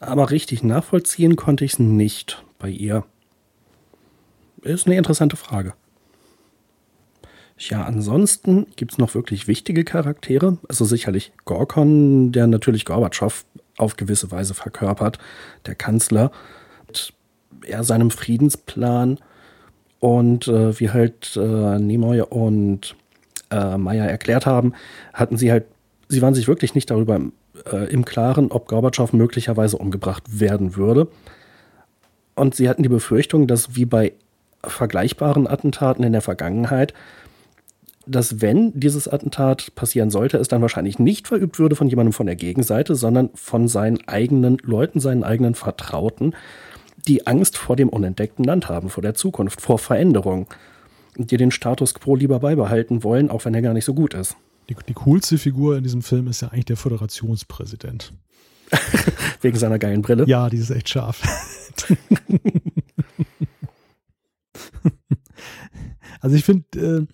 [SPEAKER 2] aber richtig nachvollziehen konnte ich es nicht bei ihr. Ist eine interessante Frage. Ja, ansonsten gibt es noch wirklich wichtige Charaktere. Also sicherlich Gorkon, der natürlich Gorbatschow auf gewisse Weise verkörpert, der Kanzler, mit er seinem Friedensplan und äh, wie halt äh, Nimoy und äh, Meyer erklärt haben, hatten sie halt, sie waren sich wirklich nicht darüber äh, im Klaren, ob Gorbatschow möglicherweise umgebracht werden würde. Und sie hatten die Befürchtung, dass wie bei vergleichbaren Attentaten in der Vergangenheit dass wenn dieses Attentat passieren sollte, es dann wahrscheinlich nicht verübt würde von jemandem von der Gegenseite, sondern von seinen eigenen Leuten, seinen eigenen Vertrauten, die Angst vor dem unentdeckten Land haben, vor der Zukunft, vor Veränderung, die den Status quo lieber beibehalten wollen, auch wenn er gar nicht so gut ist.
[SPEAKER 1] Die, die coolste Figur in diesem Film ist ja eigentlich der Föderationspräsident. *laughs*
[SPEAKER 2] Wegen seiner geilen Brille?
[SPEAKER 1] Ja, die ist echt scharf. *laughs* also ich finde, äh,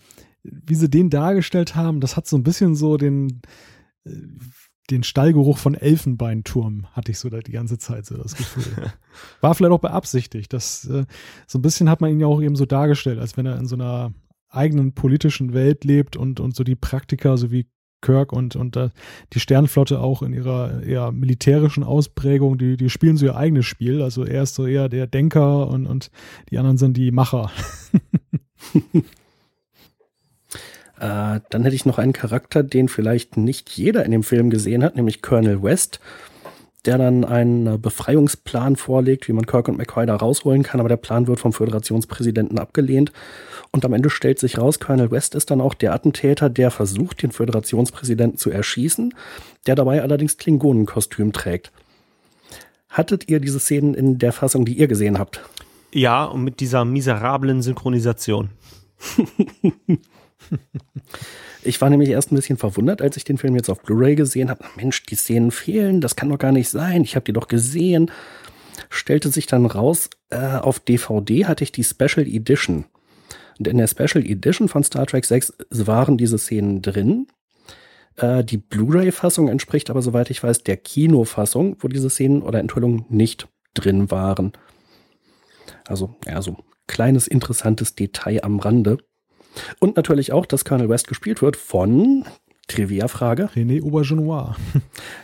[SPEAKER 1] wie sie den dargestellt haben, das hat so ein bisschen so den, äh, den Stallgeruch von Elfenbeinturm, hatte ich so die ganze Zeit so das Gefühl. *laughs* War vielleicht auch beabsichtigt. Das, äh, so ein bisschen hat man ihn ja auch eben so dargestellt, als wenn er in so einer eigenen politischen Welt lebt und, und so die Praktiker, so wie Kirk und, und uh, die Sternflotte auch in ihrer eher militärischen Ausprägung, die, die spielen so ihr eigenes Spiel. Also er ist so eher der Denker und, und die anderen sind die Macher. *laughs*
[SPEAKER 2] Äh, dann hätte ich noch einen Charakter, den vielleicht nicht jeder in dem Film gesehen hat, nämlich Colonel West, der dann einen Befreiungsplan vorlegt, wie man Kirk und McCoy da rausholen kann, aber der Plan wird vom Föderationspräsidenten abgelehnt. Und am Ende stellt sich raus, Colonel West ist dann auch der Attentäter, der versucht, den Föderationspräsidenten zu erschießen, der dabei allerdings Klingonenkostüm trägt. Hattet ihr diese Szenen in der Fassung, die ihr gesehen habt?
[SPEAKER 3] Ja, und mit dieser miserablen Synchronisation. *laughs*
[SPEAKER 2] Ich war nämlich erst ein bisschen verwundert, als ich den Film jetzt auf Blu-ray gesehen habe. Mensch, die Szenen fehlen, das kann doch gar nicht sein. Ich habe die doch gesehen. Stellte sich dann raus, äh, auf DVD hatte ich die Special Edition. Und in der Special Edition von Star Trek 6 waren diese Szenen drin. Äh, die Blu-ray-Fassung entspricht aber, soweit ich weiß, der Kinofassung, wo diese Szenen oder Enthüllungen nicht drin waren. Also, ja, so kleines interessantes Detail am Rande. Und natürlich auch, dass Colonel West gespielt wird von Trivia-Frage.
[SPEAKER 1] René Aubergenois.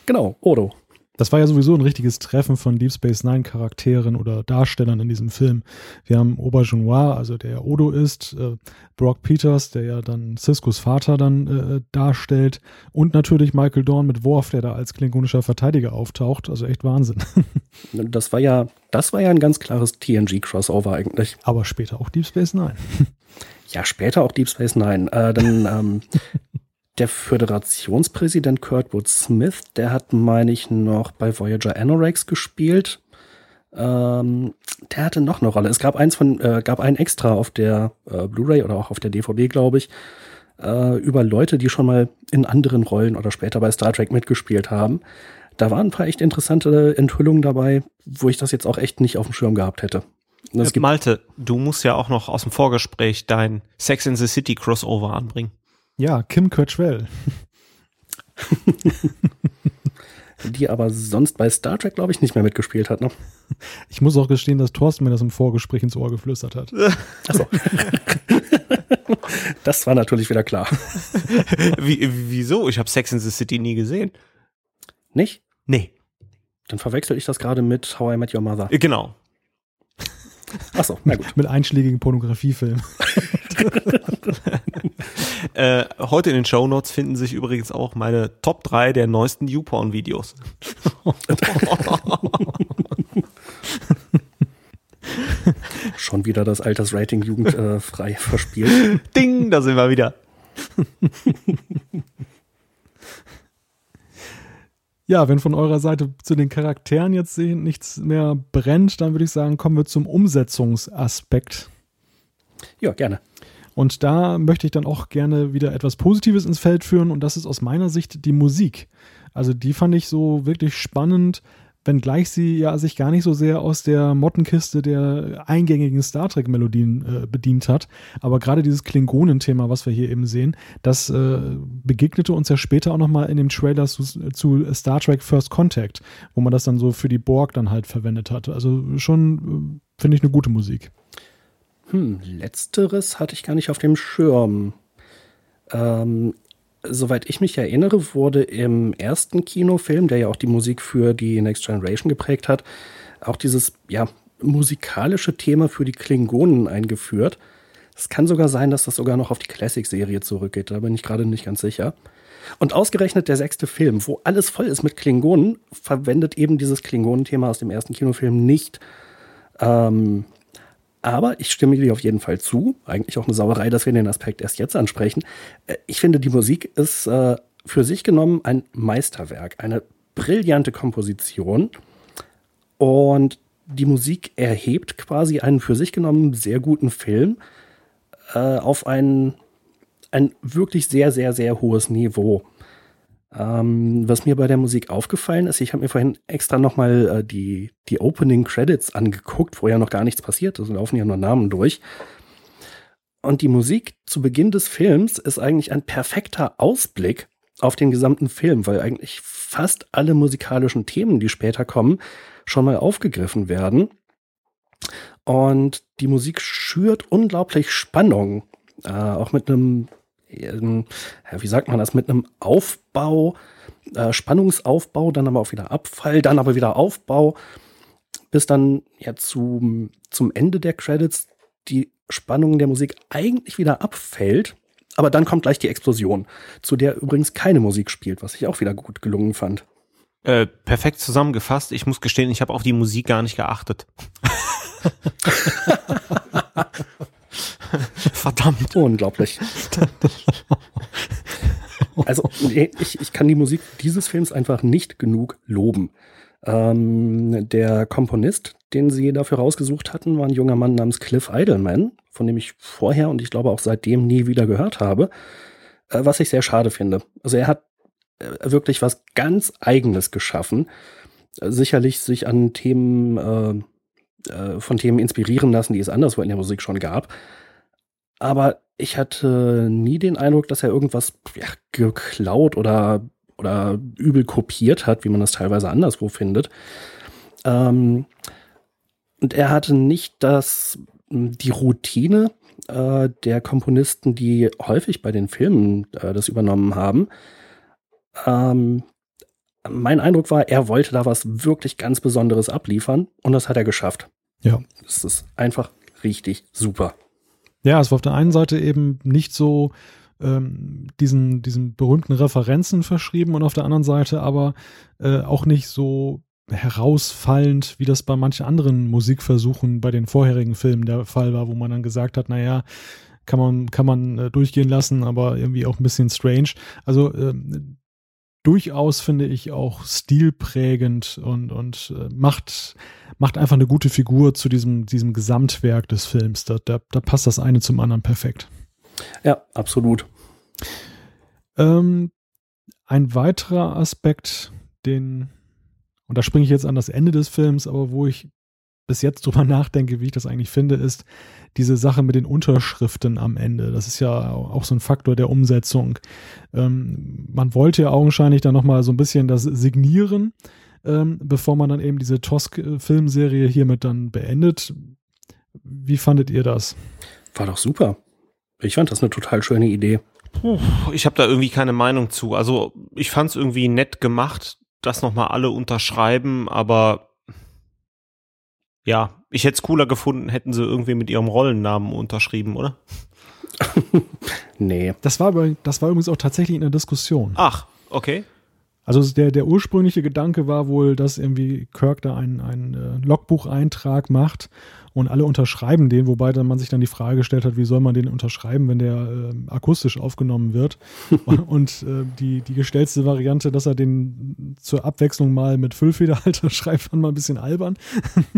[SPEAKER 2] Genau, Odo.
[SPEAKER 1] Das war ja sowieso ein richtiges Treffen von Deep Space Nine Charakteren oder Darstellern in diesem Film. Wir haben Aubergenois, also der Odo ist, äh, Brock Peters, der ja dann Ciscos Vater dann äh, darstellt und natürlich Michael Dorn mit Worf, der da als klingonischer Verteidiger auftaucht. Also echt Wahnsinn.
[SPEAKER 2] Das war ja, das war ja ein ganz klares TNG-Crossover eigentlich.
[SPEAKER 1] Aber später auch Deep Space Nine.
[SPEAKER 2] Ja, später auch Deep Space Nine. Äh, dann *laughs* ähm, der Föderationspräsident Kurtwood Smith, der hat, meine ich, noch bei Voyager Anorex gespielt. Ähm, der hatte noch eine Rolle. Es gab eins von, äh, gab ein extra auf der äh, Blu-ray oder auch auf der DVD, glaube ich, äh, über Leute, die schon mal in anderen Rollen oder später bei Star Trek mitgespielt haben. Da waren ein paar echt interessante Enthüllungen dabei, wo ich das jetzt auch echt nicht auf dem Schirm gehabt hätte.
[SPEAKER 3] Äh, Malte, du musst ja auch noch aus dem Vorgespräch dein Sex in the City Crossover anbringen.
[SPEAKER 1] Ja, Kim Kirchwell. *laughs*
[SPEAKER 2] die aber sonst bei Star Trek, glaube ich, nicht mehr mitgespielt hat. Ne?
[SPEAKER 1] Ich muss auch gestehen, dass Thorsten mir das im Vorgespräch ins Ohr geflüstert hat. Achso. *laughs*
[SPEAKER 2] das war natürlich wieder klar. *laughs*
[SPEAKER 3] Wie, wieso? Ich habe Sex in the City nie gesehen.
[SPEAKER 2] Nicht?
[SPEAKER 3] Nee.
[SPEAKER 2] Dann verwechsel ich das gerade mit How I Met Your Mother.
[SPEAKER 3] Genau.
[SPEAKER 2] Achso, na gut.
[SPEAKER 1] Mit einschlägigen Pornografiefilmen. *laughs*
[SPEAKER 3] äh, heute in den Show Notes finden sich übrigens auch meine Top 3 der neuesten YouPorn-Videos. *laughs*
[SPEAKER 2] Schon wieder das Altersrating jugendfrei äh, verspielt.
[SPEAKER 3] Ding, da sind wir wieder. *laughs*
[SPEAKER 1] Ja, wenn von eurer Seite zu den Charakteren jetzt nichts mehr brennt, dann würde ich sagen, kommen wir zum Umsetzungsaspekt.
[SPEAKER 2] Ja, gerne.
[SPEAKER 1] Und da möchte ich dann auch gerne wieder etwas Positives ins Feld führen und das ist aus meiner Sicht die Musik. Also die fand ich so wirklich spannend, wenngleich sie ja sich gar nicht so sehr aus der Mottenkiste der eingängigen Star Trek-Melodien äh, bedient hat. Aber gerade dieses Klingonenthema, was wir hier eben sehen, das äh, begegnete uns ja später auch nochmal in dem Trailer zu, zu, Star Trek First Contact, wo man das dann so für die Borg dann halt verwendet hatte. Also schon, äh, finde ich, eine gute Musik.
[SPEAKER 2] Hm, letzteres hatte ich gar nicht auf dem Schirm. Ähm, soweit ich mich erinnere, wurde im ersten Kinofilm, der ja auch die Musik für die Next Generation geprägt hat, auch dieses ja, musikalische Thema für die Klingonen eingeführt. Es kann sogar sein, dass das sogar noch auf die Classic-Serie zurückgeht, da bin ich gerade nicht ganz sicher. Und ausgerechnet der sechste Film, wo alles voll ist mit Klingonen, verwendet eben dieses Klingonenthema aus dem ersten Kinofilm nicht. Ähm, aber ich stimme dir auf jeden Fall zu. Eigentlich auch eine Sauerei, dass wir den Aspekt erst jetzt ansprechen. Äh, ich finde, die Musik ist äh, für sich genommen ein Meisterwerk, eine brillante Komposition. Und die Musik erhebt quasi einen für sich genommen sehr guten Film äh, auf ein, ein wirklich sehr, sehr, sehr hohes Niveau. Ähm, was mir bei der Musik aufgefallen ist, ich habe mir vorhin extra nochmal äh, die, die Opening Credits angeguckt, wo ja noch gar nichts passiert ist, laufen ja nur Namen durch. Und die Musik zu Beginn des Films ist eigentlich ein perfekter Ausblick auf den gesamten Film, weil eigentlich fast alle musikalischen Themen, die später kommen, schon mal aufgegriffen werden. Und die Musik schürt unglaublich Spannung, äh, auch mit einem wie sagt man das, mit einem Aufbau, äh, Spannungsaufbau, dann aber auch wieder Abfall, dann aber wieder Aufbau, bis dann ja zum, zum Ende der Credits die Spannung der Musik eigentlich wieder abfällt. Aber dann kommt gleich die Explosion, zu der übrigens keine Musik spielt, was ich auch wieder gut gelungen fand.
[SPEAKER 3] Äh, perfekt zusammengefasst. Ich muss gestehen, ich habe auf die Musik gar nicht geachtet. *laughs* *laughs*
[SPEAKER 2] Verdammt. Unglaublich. also, ich, ich kann die Musik dieses Films einfach nicht genug loben. Ähm, der Komponist, den sie dafür rausgesucht hatten, war ein junger Mann namens Cliff Idleman, von dem ich vorher und ich glaube auch seitdem nie wieder gehört habe, äh, was ich sehr schade finde. Also er hat äh, wirklich was ganz Eigenes geschaffen, äh, sicherlich sich an Themen äh, äh, von Themen inspirieren lassen, die es anderswo in der Musik schon gab aber ich hatte nie den Eindruck, dass er irgendwas ja, geklaut oder, oder übel kopiert hat, wie man das teilweise anderswo findet. Ähm, und er hatte nicht das, die Routine äh, der Komponisten, die häufig bei den Filmen äh, das übernommen haben. Ähm, mein Eindruck war, er wollte da was wirklich ganz Besonderes abliefern und das hat er geschafft.
[SPEAKER 1] Ja.
[SPEAKER 2] Das ist einfach richtig super.
[SPEAKER 1] Ja, es war auf der einen Seite eben nicht so ähm, diesen, diesen berühmten Referenzen verschrieben und auf der anderen Seite aber äh, auch nicht so herausfallend, wie das bei manchen anderen Musikversuchen bei den vorherigen Filmen der Fall war, wo man dann gesagt hat, naja, kann man, kann man äh, durchgehen lassen, aber irgendwie auch ein bisschen strange. Also ähm, durchaus, finde ich, auch stilprägend und, und äh, macht, macht einfach eine gute Figur zu diesem, diesem Gesamtwerk des Films. Da, da, da passt das eine zum anderen perfekt.
[SPEAKER 2] Ja, absolut.
[SPEAKER 1] Ähm, ein weiterer Aspekt, den, und da springe ich jetzt an das Ende des Films, aber wo ich bis jetzt drüber *laughs* nachdenke, wie ich das eigentlich finde, ist diese Sache mit den Unterschriften am Ende. Das ist ja auch so ein Faktor der Umsetzung. Ähm, man wollte ja augenscheinlich dann nochmal so ein bisschen das signieren, ähm, bevor man dann eben diese Tosk-Filmserie hiermit dann beendet. Wie fandet ihr das?
[SPEAKER 2] War doch super. Ich fand das eine total schöne Idee.
[SPEAKER 3] Puh, ich habe da irgendwie keine Meinung zu. Also ich fand es irgendwie nett gemacht, dass nochmal alle unterschreiben, aber ja, ich hätte es cooler gefunden, hätten sie irgendwie mit ihrem Rollennamen unterschrieben, oder? *laughs*
[SPEAKER 1] nee. Das war, das war übrigens auch tatsächlich in der Diskussion.
[SPEAKER 3] Ach, okay.
[SPEAKER 1] Also der, der ursprüngliche Gedanke war wohl, dass irgendwie Kirk da einen, einen äh, Logbucheintrag macht und alle unterschreiben den, wobei dann man sich dann die Frage gestellt hat, wie soll man den unterschreiben, wenn der äh, akustisch aufgenommen wird. *laughs* und äh, die, die gestellte Variante, dass er den zur Abwechslung mal mit Füllfederhalter *laughs* schreibt, fand mal ein bisschen albern.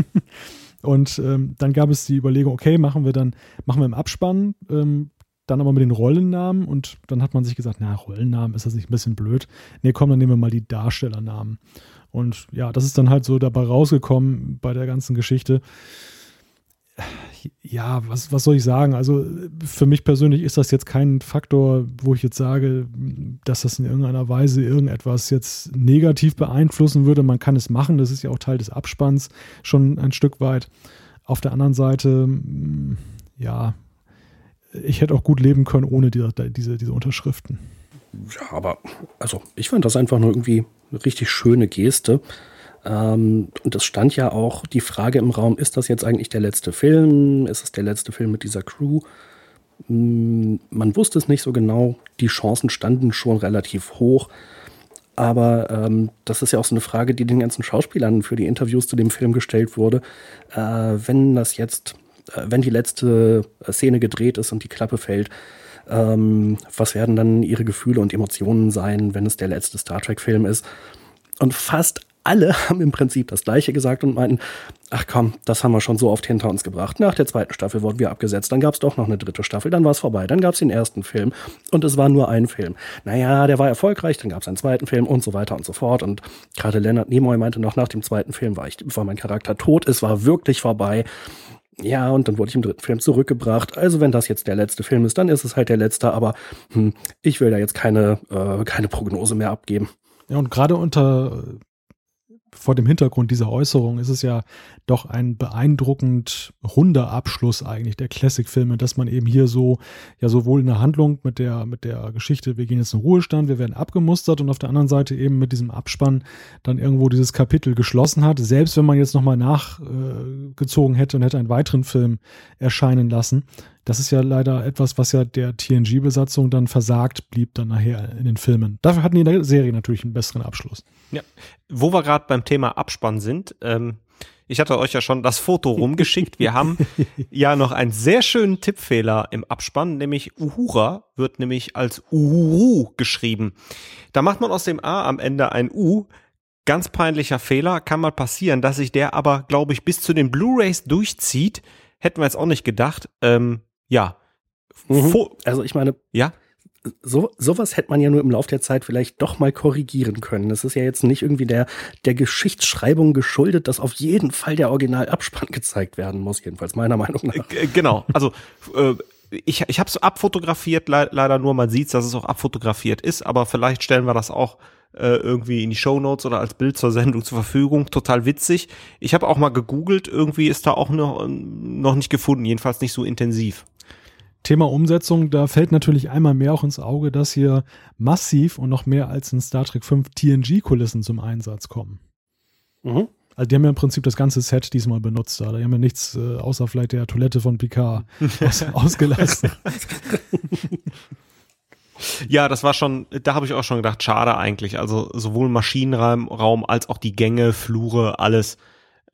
[SPEAKER 1] *laughs* und ähm, dann gab es die Überlegung, okay, machen wir dann, machen wir im Abspann, ähm, dann aber mit den Rollennamen und dann hat man sich gesagt, na, Rollennamen ist das nicht ein bisschen blöd? Nee, komm, dann nehmen wir mal die Darstellernamen. Und ja, das ist dann halt so dabei rausgekommen bei der ganzen Geschichte. Ja, was, was soll ich sagen? Also für mich persönlich ist das jetzt kein Faktor, wo ich jetzt sage, dass das in irgendeiner Weise irgendetwas jetzt negativ beeinflussen würde. Man kann es machen, das ist ja auch Teil des Abspanns schon ein Stück weit. Auf der anderen Seite, ja, ich hätte auch gut leben können ohne diese, diese, diese Unterschriften.
[SPEAKER 2] Ja, aber also ich fand das einfach nur irgendwie eine richtig schöne Geste. Ähm, und es stand ja auch die Frage im Raum, ist das jetzt eigentlich der letzte Film? Ist es der letzte Film mit dieser Crew? Hm, man wusste es nicht so genau. Die Chancen standen schon relativ hoch. Aber ähm, das ist ja auch so eine Frage, die den ganzen Schauspielern für die Interviews zu dem Film gestellt wurde. Äh, wenn das jetzt, wenn die letzte Szene gedreht ist und die Klappe fällt, ähm, was werden dann ihre Gefühle und Emotionen sein, wenn es der letzte Star Trek-Film ist? Und fast alle *laughs* haben im Prinzip das Gleiche gesagt und meinten, ach komm, das haben wir schon so oft hinter uns gebracht. Nach der zweiten Staffel wurden wir abgesetzt, dann gab es doch noch eine dritte Staffel, dann war es vorbei, dann gab es den ersten Film und es war nur ein Film. Naja, der war erfolgreich, dann gab es einen zweiten Film und so weiter und so fort. Und gerade Leonard Nimoy meinte noch, nach dem zweiten Film war, ich, war mein Charakter tot, es war wirklich vorbei. Ja, und dann wurde ich im dritten Film zurückgebracht. Also wenn das jetzt der letzte Film ist, dann ist es halt der letzte. Aber hm, ich will da jetzt keine, äh, keine Prognose mehr abgeben.
[SPEAKER 1] Ja, und gerade unter vor dem Hintergrund dieser Äußerung ist es ja doch ein beeindruckend runder Abschluss eigentlich der Classic-Filme, dass man eben hier so, ja, sowohl in der Handlung mit der, mit der Geschichte, wir gehen jetzt in Ruhestand, wir werden abgemustert und auf der anderen Seite eben mit diesem Abspann dann irgendwo dieses Kapitel geschlossen hat. Selbst wenn man jetzt nochmal nachgezogen hätte und hätte einen weiteren Film erscheinen lassen, das ist ja leider etwas, was ja der TNG-Besatzung dann versagt blieb dann nachher in den Filmen. Dafür hatten die in der Serie natürlich einen besseren Abschluss.
[SPEAKER 3] Ja, wo wir gerade beim Thema Abspann sind, ähm, ich hatte euch ja schon das Foto rumgeschickt. Wir haben *laughs* ja noch einen sehr schönen Tippfehler im Abspann, nämlich Uhura wird nämlich als Uhuru geschrieben. Da macht man aus dem A am Ende ein U. Ganz peinlicher Fehler, kann mal passieren, dass sich der aber, glaube ich, bis zu den Blu-rays durchzieht. Hätten wir jetzt auch nicht gedacht. Ähm, ja.
[SPEAKER 2] Mhm. Also ich meine,
[SPEAKER 3] ja.
[SPEAKER 2] So, sowas hätte man ja nur im Laufe der Zeit vielleicht doch mal korrigieren können. Das ist ja jetzt nicht irgendwie der, der Geschichtsschreibung geschuldet, dass auf jeden Fall der Originalabspann *laughs* gezeigt werden muss, jedenfalls meiner Meinung nach.
[SPEAKER 3] Genau, also äh, ich, ich habe es abfotografiert, le leider nur, man sieht, dass es auch abfotografiert ist, aber vielleicht stellen wir das auch äh, irgendwie in die Show Notes oder als Bild zur Sendung zur Verfügung. Total witzig. Ich habe auch mal gegoogelt, irgendwie ist da auch noch, noch nicht gefunden, jedenfalls nicht so intensiv.
[SPEAKER 1] Thema Umsetzung, da fällt natürlich einmal mehr auch ins Auge, dass hier massiv und noch mehr als in Star Trek 5 TNG-Kulissen zum Einsatz kommen. Mhm. Also die haben ja im Prinzip das ganze Set diesmal benutzt. Da. Die haben ja nichts äh, außer vielleicht der Toilette von Picard *laughs* aus, ausgelassen. *laughs*
[SPEAKER 3] Ja, das war schon, da habe ich auch schon gedacht, schade eigentlich. Also sowohl Maschinenraum als auch die Gänge, Flure, alles.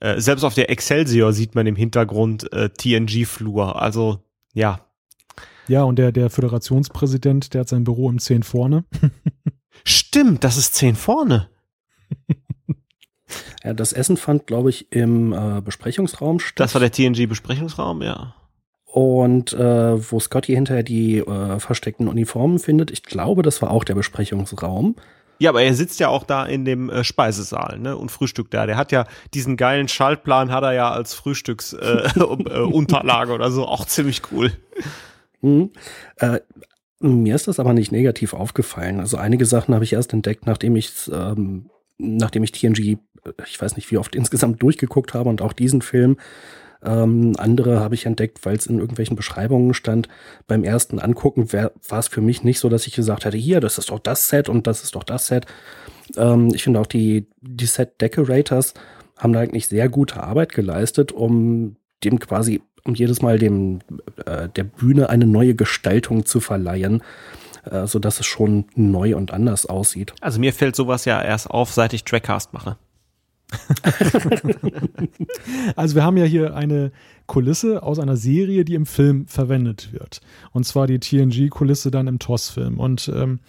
[SPEAKER 3] Äh, selbst auf der Excelsior sieht man im Hintergrund äh, TNG-Flur. Also ja.
[SPEAKER 1] Ja, und der, der Föderationspräsident, der hat sein Büro im 10 vorne. *laughs*
[SPEAKER 3] Stimmt, das ist 10 vorne. *laughs*
[SPEAKER 2] ja, das Essen fand, glaube ich, im äh, Besprechungsraum
[SPEAKER 3] statt. Das war der TNG-Besprechungsraum, ja.
[SPEAKER 2] Und äh, wo Scotty hinterher die äh, versteckten Uniformen findet, ich glaube, das war auch der Besprechungsraum.
[SPEAKER 3] Ja, aber er sitzt ja auch da in dem äh, Speisesaal ne, und frühstückt da. Der hat ja diesen geilen Schaltplan, hat er ja als Frühstücksunterlage äh, *laughs* äh, oder so, auch ziemlich cool.
[SPEAKER 2] Mhm. Äh, mir ist das aber nicht negativ aufgefallen. Also einige Sachen habe ich erst entdeckt, nachdem ich ähm, nachdem ich TNG, äh, ich weiß nicht wie oft *laughs* insgesamt durchgeguckt habe und auch diesen Film ähm, andere habe ich entdeckt, weil es in irgendwelchen Beschreibungen stand. Beim ersten Angucken war es für mich nicht so, dass ich gesagt hätte, hier, das ist doch das Set und das ist doch das Set. Ähm, ich finde auch die, die Set Decorators haben da eigentlich sehr gute Arbeit geleistet, um dem quasi, um jedes Mal dem, äh, der Bühne eine neue Gestaltung zu verleihen äh, so dass es schon neu und anders aussieht.
[SPEAKER 3] Also mir fällt sowas ja erst auf, seit ich Trackcast mache. *laughs*
[SPEAKER 1] also wir haben ja hier eine Kulisse aus einer Serie, die im Film verwendet wird. Und zwar die TNG-Kulisse dann im TOS-Film. Und ähm,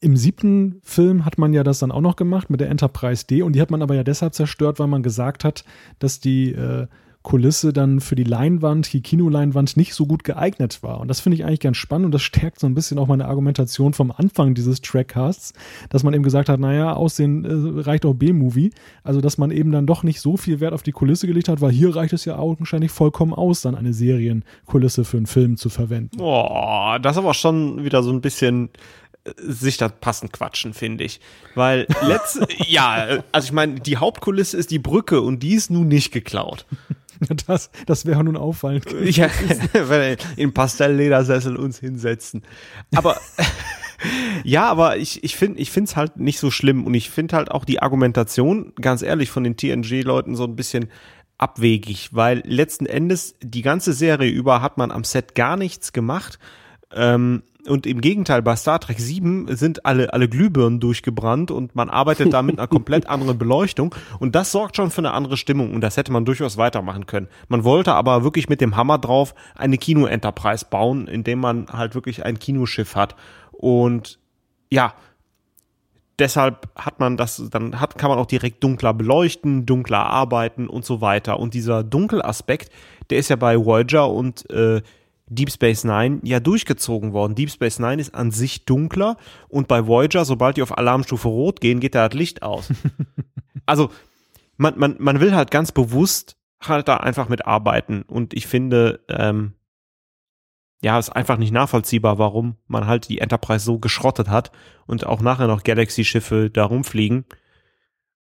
[SPEAKER 1] im siebten Film hat man ja das dann auch noch gemacht mit der Enterprise D und die hat man aber ja deshalb zerstört, weil man gesagt hat, dass die äh, Kulisse dann für die Leinwand, die Kinoleinwand nicht so gut geeignet war. Und das finde ich eigentlich ganz spannend und das stärkt so ein bisschen auch meine Argumentation vom Anfang dieses Trackcasts, dass man eben gesagt hat, naja, Aussehen äh, reicht auch B-Movie. Also, dass man eben dann doch nicht so viel Wert auf die Kulisse gelegt hat, weil hier reicht es ja augenscheinlich vollkommen aus, dann eine Serienkulisse für einen Film zu verwenden.
[SPEAKER 3] Boah, das ist aber schon wieder so ein bisschen äh, sich da passend quatschen, finde ich. Weil letzte, *laughs* ja, also ich meine, die Hauptkulisse ist die Brücke und die ist nun nicht geklaut. *laughs*
[SPEAKER 1] Das, das wäre nun auffallend.
[SPEAKER 3] Ja, *laughs* wenn wir in Pastellledersessel uns hinsetzen. Aber *laughs* ja, aber ich, ich finde ich finde es halt nicht so schlimm und ich finde halt auch die Argumentation, ganz ehrlich, von den TNG-Leuten so ein bisschen abwegig, weil letzten Endes die ganze Serie über hat man am Set gar nichts gemacht. Ähm, und im Gegenteil, bei Star Trek 7 sind alle, alle Glühbirnen durchgebrannt und man arbeitet da mit einer komplett anderen Beleuchtung. Und das sorgt schon für eine andere Stimmung und das hätte man durchaus weitermachen können. Man wollte aber wirklich mit dem Hammer drauf eine Kino-Enterprise bauen, indem man halt wirklich ein Kinoschiff hat. Und ja, deshalb hat man das, dann hat, kann man auch direkt dunkler beleuchten, dunkler arbeiten und so weiter. Und dieser Dunkelaspekt, der ist ja bei Voyager und äh, Deep Space Nine ja durchgezogen worden. Deep Space Nine ist an sich dunkler und bei Voyager, sobald die auf Alarmstufe Rot gehen, geht da das Licht aus. *laughs* also man, man, man will halt ganz bewusst halt da einfach mit arbeiten und ich finde, ähm, ja, ist einfach nicht nachvollziehbar, warum man halt die Enterprise so geschrottet hat und auch nachher noch Galaxy-Schiffe da rumfliegen.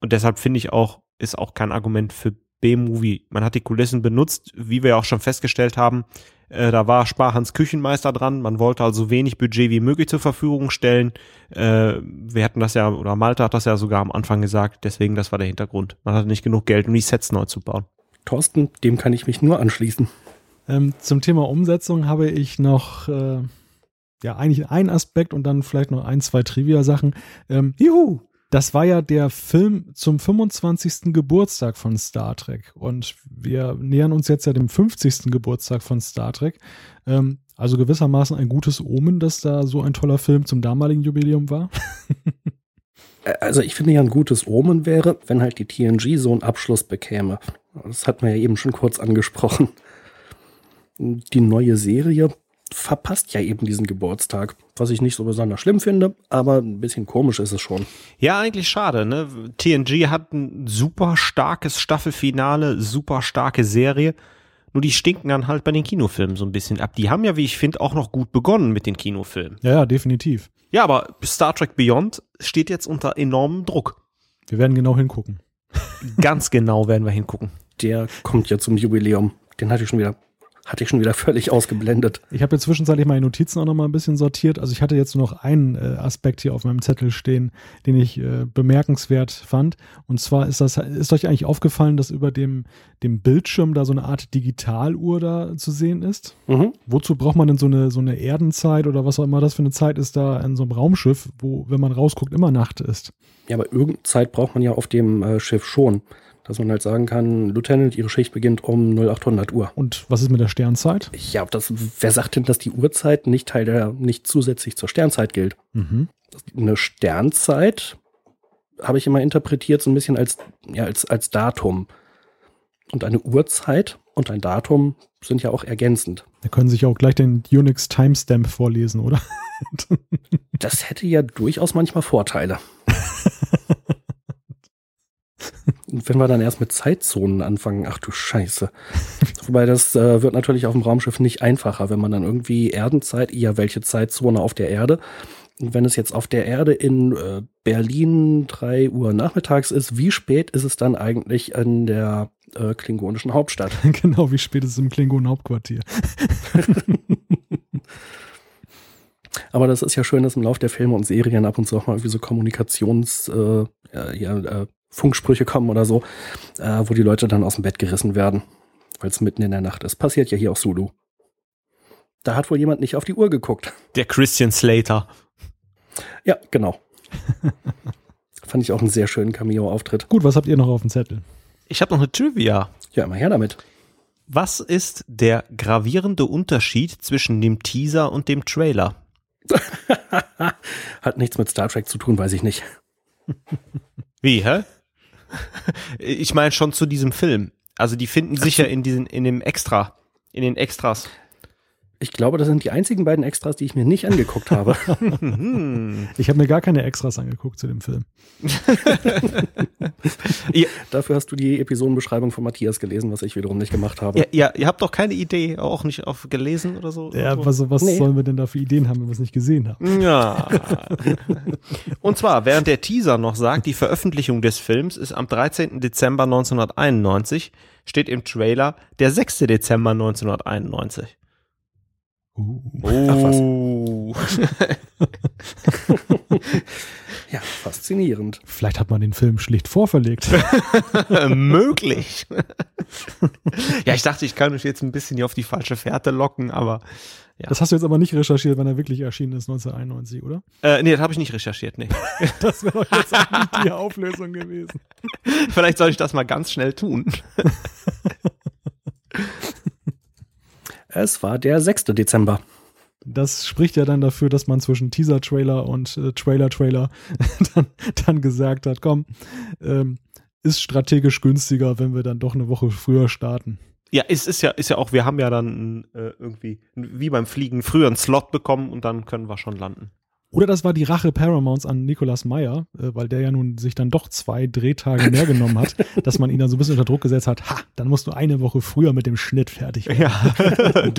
[SPEAKER 3] Und deshalb finde ich auch, ist auch kein Argument für B-Movie. Man hat die Kulissen benutzt, wie wir auch schon festgestellt haben. Äh, da war Sparhans Küchenmeister dran. Man wollte also wenig Budget wie möglich zur Verfügung stellen. Äh, wir hatten das ja, oder Malta hat das ja sogar am Anfang gesagt. Deswegen, das war der Hintergrund. Man hatte nicht genug Geld, um die Sets neu zu bauen.
[SPEAKER 2] Thorsten, dem kann ich mich nur anschließen.
[SPEAKER 1] Ähm, zum Thema Umsetzung habe ich noch äh, ja eigentlich einen Aspekt und dann vielleicht noch ein, zwei Trivia-Sachen. Ähm, juhu! Das war ja der Film zum 25. Geburtstag von Star Trek. Und wir nähern uns jetzt ja dem 50. Geburtstag von Star Trek. Ähm, also gewissermaßen ein gutes Omen, dass da so ein toller Film zum damaligen Jubiläum war. *laughs*
[SPEAKER 2] also ich finde ja ein gutes Omen wäre, wenn halt die TNG so einen Abschluss bekäme. Das hat man ja eben schon kurz angesprochen. Die neue Serie verpasst ja eben diesen Geburtstag, was ich nicht so besonders schlimm finde, aber ein bisschen komisch ist es schon.
[SPEAKER 3] Ja, eigentlich schade, ne? TNG hat ein super starkes Staffelfinale, super starke Serie. Nur die stinken dann halt bei den Kinofilmen so ein bisschen ab. Die haben ja, wie ich finde, auch noch gut begonnen mit den Kinofilmen.
[SPEAKER 1] Ja, ja, definitiv.
[SPEAKER 3] Ja, aber Star Trek Beyond steht jetzt unter enormem Druck.
[SPEAKER 1] Wir werden genau hingucken.
[SPEAKER 3] Ganz *laughs* genau werden wir hingucken.
[SPEAKER 2] Der kommt ja zum Jubiläum. Den hatte ich schon wieder hatte ich schon wieder völlig ausgeblendet.
[SPEAKER 1] Ich habe jetzt zwischenzeitlich meine Notizen auch noch mal ein bisschen sortiert. Also ich hatte jetzt nur noch einen äh, Aspekt hier auf meinem Zettel stehen, den ich äh, bemerkenswert fand. Und zwar ist das, ist euch eigentlich aufgefallen, dass über dem, dem Bildschirm da so eine Art Digitaluhr da zu sehen ist? Mhm. Wozu braucht man denn so eine, so eine Erdenzeit oder was auch immer das für eine Zeit ist da in so einem Raumschiff, wo, wenn man rausguckt, immer Nacht ist?
[SPEAKER 2] Ja, aber irgendeine Zeit braucht man ja auf dem äh, Schiff schon dass man halt sagen kann, Lieutenant, Ihre Schicht beginnt um 0800 Uhr.
[SPEAKER 1] Und was ist mit der Sternzeit?
[SPEAKER 2] Ja, das, wer sagt denn, dass die Uhrzeit nicht Teil der, nicht zusätzlich zur Sternzeit gilt? Mhm. Eine Sternzeit habe ich immer interpretiert so ein bisschen als, ja, als, als Datum. Und eine Uhrzeit und ein Datum sind ja auch ergänzend.
[SPEAKER 1] Da können sich auch gleich den Unix Timestamp vorlesen, oder? *laughs*
[SPEAKER 2] das hätte ja durchaus manchmal Vorteile. *laughs* wenn wir dann erst mit Zeitzonen anfangen, ach du Scheiße. *laughs* Wobei das äh, wird natürlich auf dem Raumschiff nicht einfacher, wenn man dann irgendwie Erdenzeit, ja, welche Zeitzone auf der Erde? Und wenn es jetzt auf der Erde in äh, Berlin drei Uhr nachmittags ist, wie spät ist es dann eigentlich in der äh, klingonischen Hauptstadt? *laughs*
[SPEAKER 1] genau, wie spät ist es im Klingonen Hauptquartier? *laughs*
[SPEAKER 2] Aber das ist ja schön, dass im Laufe der Filme und Serien ab und zu auch mal irgendwie so Kommunikations, äh, ja, äh, Funksprüche kommen oder so, äh, wo die Leute dann aus dem Bett gerissen werden, weil es mitten in der Nacht ist. Passiert ja hier auch Sulu. Da hat wohl jemand nicht auf die Uhr geguckt.
[SPEAKER 3] Der Christian Slater.
[SPEAKER 2] Ja, genau. *laughs* Fand ich auch einen sehr schönen Cameo-Auftritt.
[SPEAKER 1] Gut, was habt ihr noch auf dem Zettel?
[SPEAKER 3] Ich habe noch eine Trivia.
[SPEAKER 2] Ja, immer her damit.
[SPEAKER 3] Was ist der gravierende Unterschied zwischen dem Teaser und dem Trailer? *laughs*
[SPEAKER 2] Hat nichts mit Star Trek zu tun, weiß ich nicht.
[SPEAKER 3] Wie, hä? *laughs* ich meine schon zu diesem Film. Also die finden sich ja in diesen, in dem Extra, in den Extras.
[SPEAKER 2] Ich glaube, das sind die einzigen beiden Extras, die ich mir nicht angeguckt habe. *laughs*
[SPEAKER 1] ich habe mir gar keine Extras angeguckt zu dem Film. *laughs*
[SPEAKER 2] ja. Dafür hast du die Episodenbeschreibung von Matthias gelesen, was ich wiederum nicht gemacht habe.
[SPEAKER 3] Ja, ja ihr habt doch keine Idee, auch nicht auf gelesen oder so?
[SPEAKER 1] Ja, so? was, was nee. sollen wir denn da für Ideen haben, wenn wir es nicht gesehen haben?
[SPEAKER 3] Ja. *laughs* Und zwar, während der Teaser noch sagt, die Veröffentlichung des Films ist am 13. Dezember 1991, steht im Trailer der 6. Dezember 1991.
[SPEAKER 2] Uh. Oh. *laughs* ja, faszinierend.
[SPEAKER 1] Vielleicht hat man den Film schlicht vorverlegt. *laughs*
[SPEAKER 3] Möglich. *laughs* ja, ich dachte, ich kann euch jetzt ein bisschen hier auf die falsche Fährte locken, aber
[SPEAKER 1] ja. Das hast du jetzt aber nicht recherchiert, wann er wirklich erschienen ist, 1991, oder?
[SPEAKER 3] Äh, nee, das habe ich nicht recherchiert, nee.
[SPEAKER 1] das wäre doch jetzt auch nicht die Auflösung gewesen.
[SPEAKER 3] Vielleicht soll ich das mal ganz schnell tun.
[SPEAKER 2] Es war der 6. Dezember.
[SPEAKER 1] Das spricht ja dann dafür, dass man zwischen Teaser-Trailer und äh, Trailer-Trailer *laughs* dann, dann, gesagt hat, komm, ähm, ist strategisch günstiger, wenn wir dann doch eine Woche früher starten.
[SPEAKER 3] Ja, es ist ja, ist ja auch, wir haben ja dann äh, irgendwie, wie beim Fliegen, früher einen Slot bekommen und dann können wir schon landen.
[SPEAKER 1] Oder das war die Rache Paramounts an Nicolas Meyer, äh, weil der ja nun sich dann doch zwei Drehtage mehr genommen hat, *laughs* dass man ihn dann so ein bisschen unter Druck gesetzt hat. Ha, dann musst du eine Woche früher mit dem Schnitt fertig werden.
[SPEAKER 3] Ja.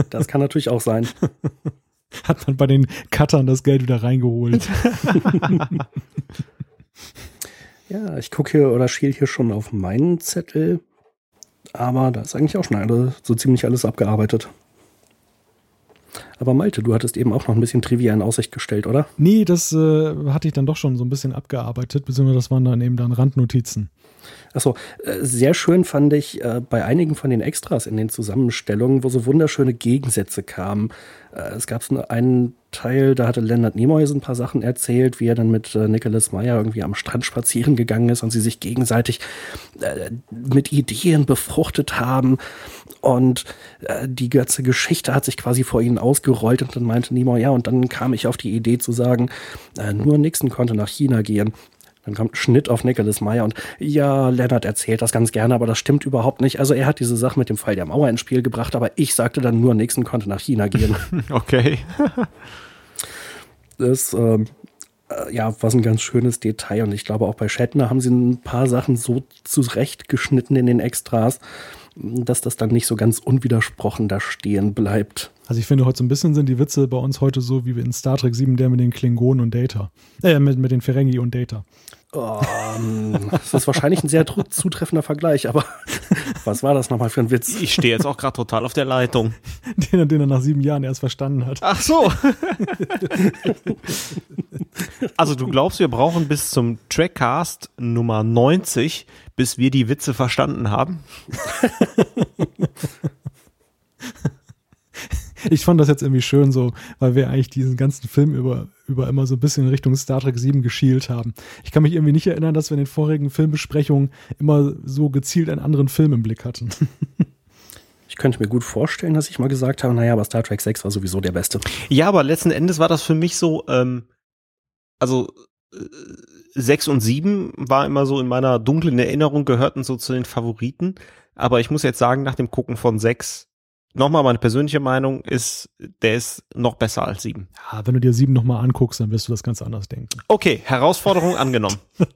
[SPEAKER 3] *laughs*
[SPEAKER 2] das kann natürlich auch sein. *laughs*
[SPEAKER 1] Hat man bei den Cuttern das Geld wieder reingeholt.
[SPEAKER 2] ja, ich gucke hier oder schiel hier schon auf meinen Zettel. Aber da ist eigentlich auch schon alle, so ziemlich alles abgearbeitet. Aber Malte, du hattest eben auch noch ein bisschen Trivia in Aussicht gestellt, oder?
[SPEAKER 1] Nee, das äh, hatte ich dann doch schon so ein bisschen abgearbeitet, beziehungsweise das waren dann eben dann Randnotizen.
[SPEAKER 2] Achso, äh, sehr schön fand ich äh, bei einigen von den Extras in den Zusammenstellungen, wo so wunderschöne Gegensätze kamen. Äh, es gab so einen Teil, da hatte Leonard Nimoy so ein paar Sachen erzählt, wie er dann mit äh, Nicholas Meyer irgendwie am Strand spazieren gegangen ist und sie sich gegenseitig äh, mit Ideen befruchtet haben. Und äh, die ganze Geschichte hat sich quasi vor ihnen ausgerollt und dann meinte Nimoy, ja, und dann kam ich auf die Idee zu sagen, äh, nur Nixon konnte nach China gehen. Dann kommt ein Schnitt auf Nicholas Meyer und ja, Leonard erzählt das ganz gerne, aber das stimmt überhaupt nicht. Also er hat diese Sache mit dem Fall der Mauer ins Spiel gebracht, aber ich sagte dann nur, Nixon konnte nach China gehen. *laughs*
[SPEAKER 3] okay. *laughs*
[SPEAKER 2] das ähm, äh, ja, was ein ganz schönes Detail und ich glaube auch bei Shatner haben sie ein paar Sachen so zurechtgeschnitten in den Extras, dass das dann nicht so ganz unwidersprochen da stehen bleibt.
[SPEAKER 1] Also ich finde, heute so ein bisschen sind die Witze bei uns heute so wie in Star Trek 7, der mit den Klingonen und Data. Äh, mit, mit den Ferengi und Data.
[SPEAKER 2] Um, das ist wahrscheinlich ein sehr zutreffender Vergleich, aber *laughs* was war das nochmal für ein Witz?
[SPEAKER 3] Ich stehe jetzt auch gerade total auf der Leitung. *laughs*
[SPEAKER 1] Den, den er nach sieben Jahren erst verstanden hat.
[SPEAKER 3] Ach so. *laughs* also du glaubst, wir brauchen bis zum Trackcast Nummer 90, bis wir die Witze verstanden haben? *laughs*
[SPEAKER 1] ich fand das jetzt irgendwie schön so, weil wir eigentlich diesen ganzen Film über, über immer so ein bisschen in Richtung Star Trek 7 geschielt haben. Ich kann mich irgendwie nicht erinnern, dass wir in den vorigen Filmbesprechungen immer so gezielt einen anderen Film im Blick hatten. *laughs*
[SPEAKER 2] Ich könnte mir gut vorstellen, dass ich mal gesagt habe, naja, aber Star Trek 6 war sowieso der beste.
[SPEAKER 3] Ja, aber letzten Endes war das für mich so, ähm, also äh, 6 und 7 war immer so in meiner dunklen Erinnerung, gehörten so zu den Favoriten. Aber ich muss jetzt sagen, nach dem Gucken von 6 nochmal meine persönliche Meinung ist, der ist noch besser als sieben.
[SPEAKER 1] Ja, wenn du dir sieben nochmal anguckst, dann wirst du das ganz anders denken.
[SPEAKER 3] Okay, Herausforderung angenommen. *laughs*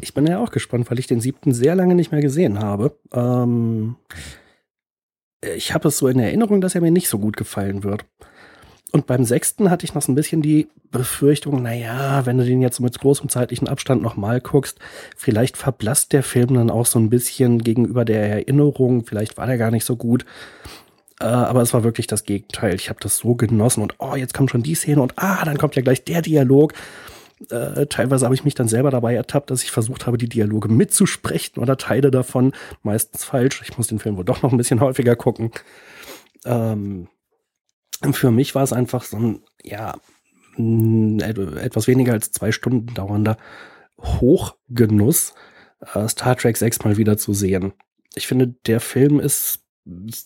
[SPEAKER 2] Ich bin ja auch gespannt, weil ich den siebten sehr lange nicht mehr gesehen habe. Ähm, ich habe es so in Erinnerung, dass er mir nicht so gut gefallen wird. Und beim sechsten hatte ich noch so ein bisschen die Befürchtung, naja, wenn du den jetzt mit großem zeitlichen Abstand nochmal guckst, vielleicht verblasst der Film dann auch so ein bisschen gegenüber der Erinnerung, vielleicht war der gar nicht so gut. Äh, aber es war wirklich das Gegenteil. Ich habe das so genossen und oh, jetzt kommt schon die Szene und ah, dann kommt ja gleich der Dialog. Äh, teilweise habe ich mich dann selber dabei ertappt, dass ich versucht habe, die Dialoge mitzusprechen oder Teile davon. Meistens falsch. Ich muss den Film wohl doch noch ein bisschen häufiger gucken. Ähm, für mich war es einfach so ein, ja, etwas weniger als zwei Stunden dauernder Hochgenuss, äh, Star Trek 6 mal wieder zu sehen. Ich finde, der Film ist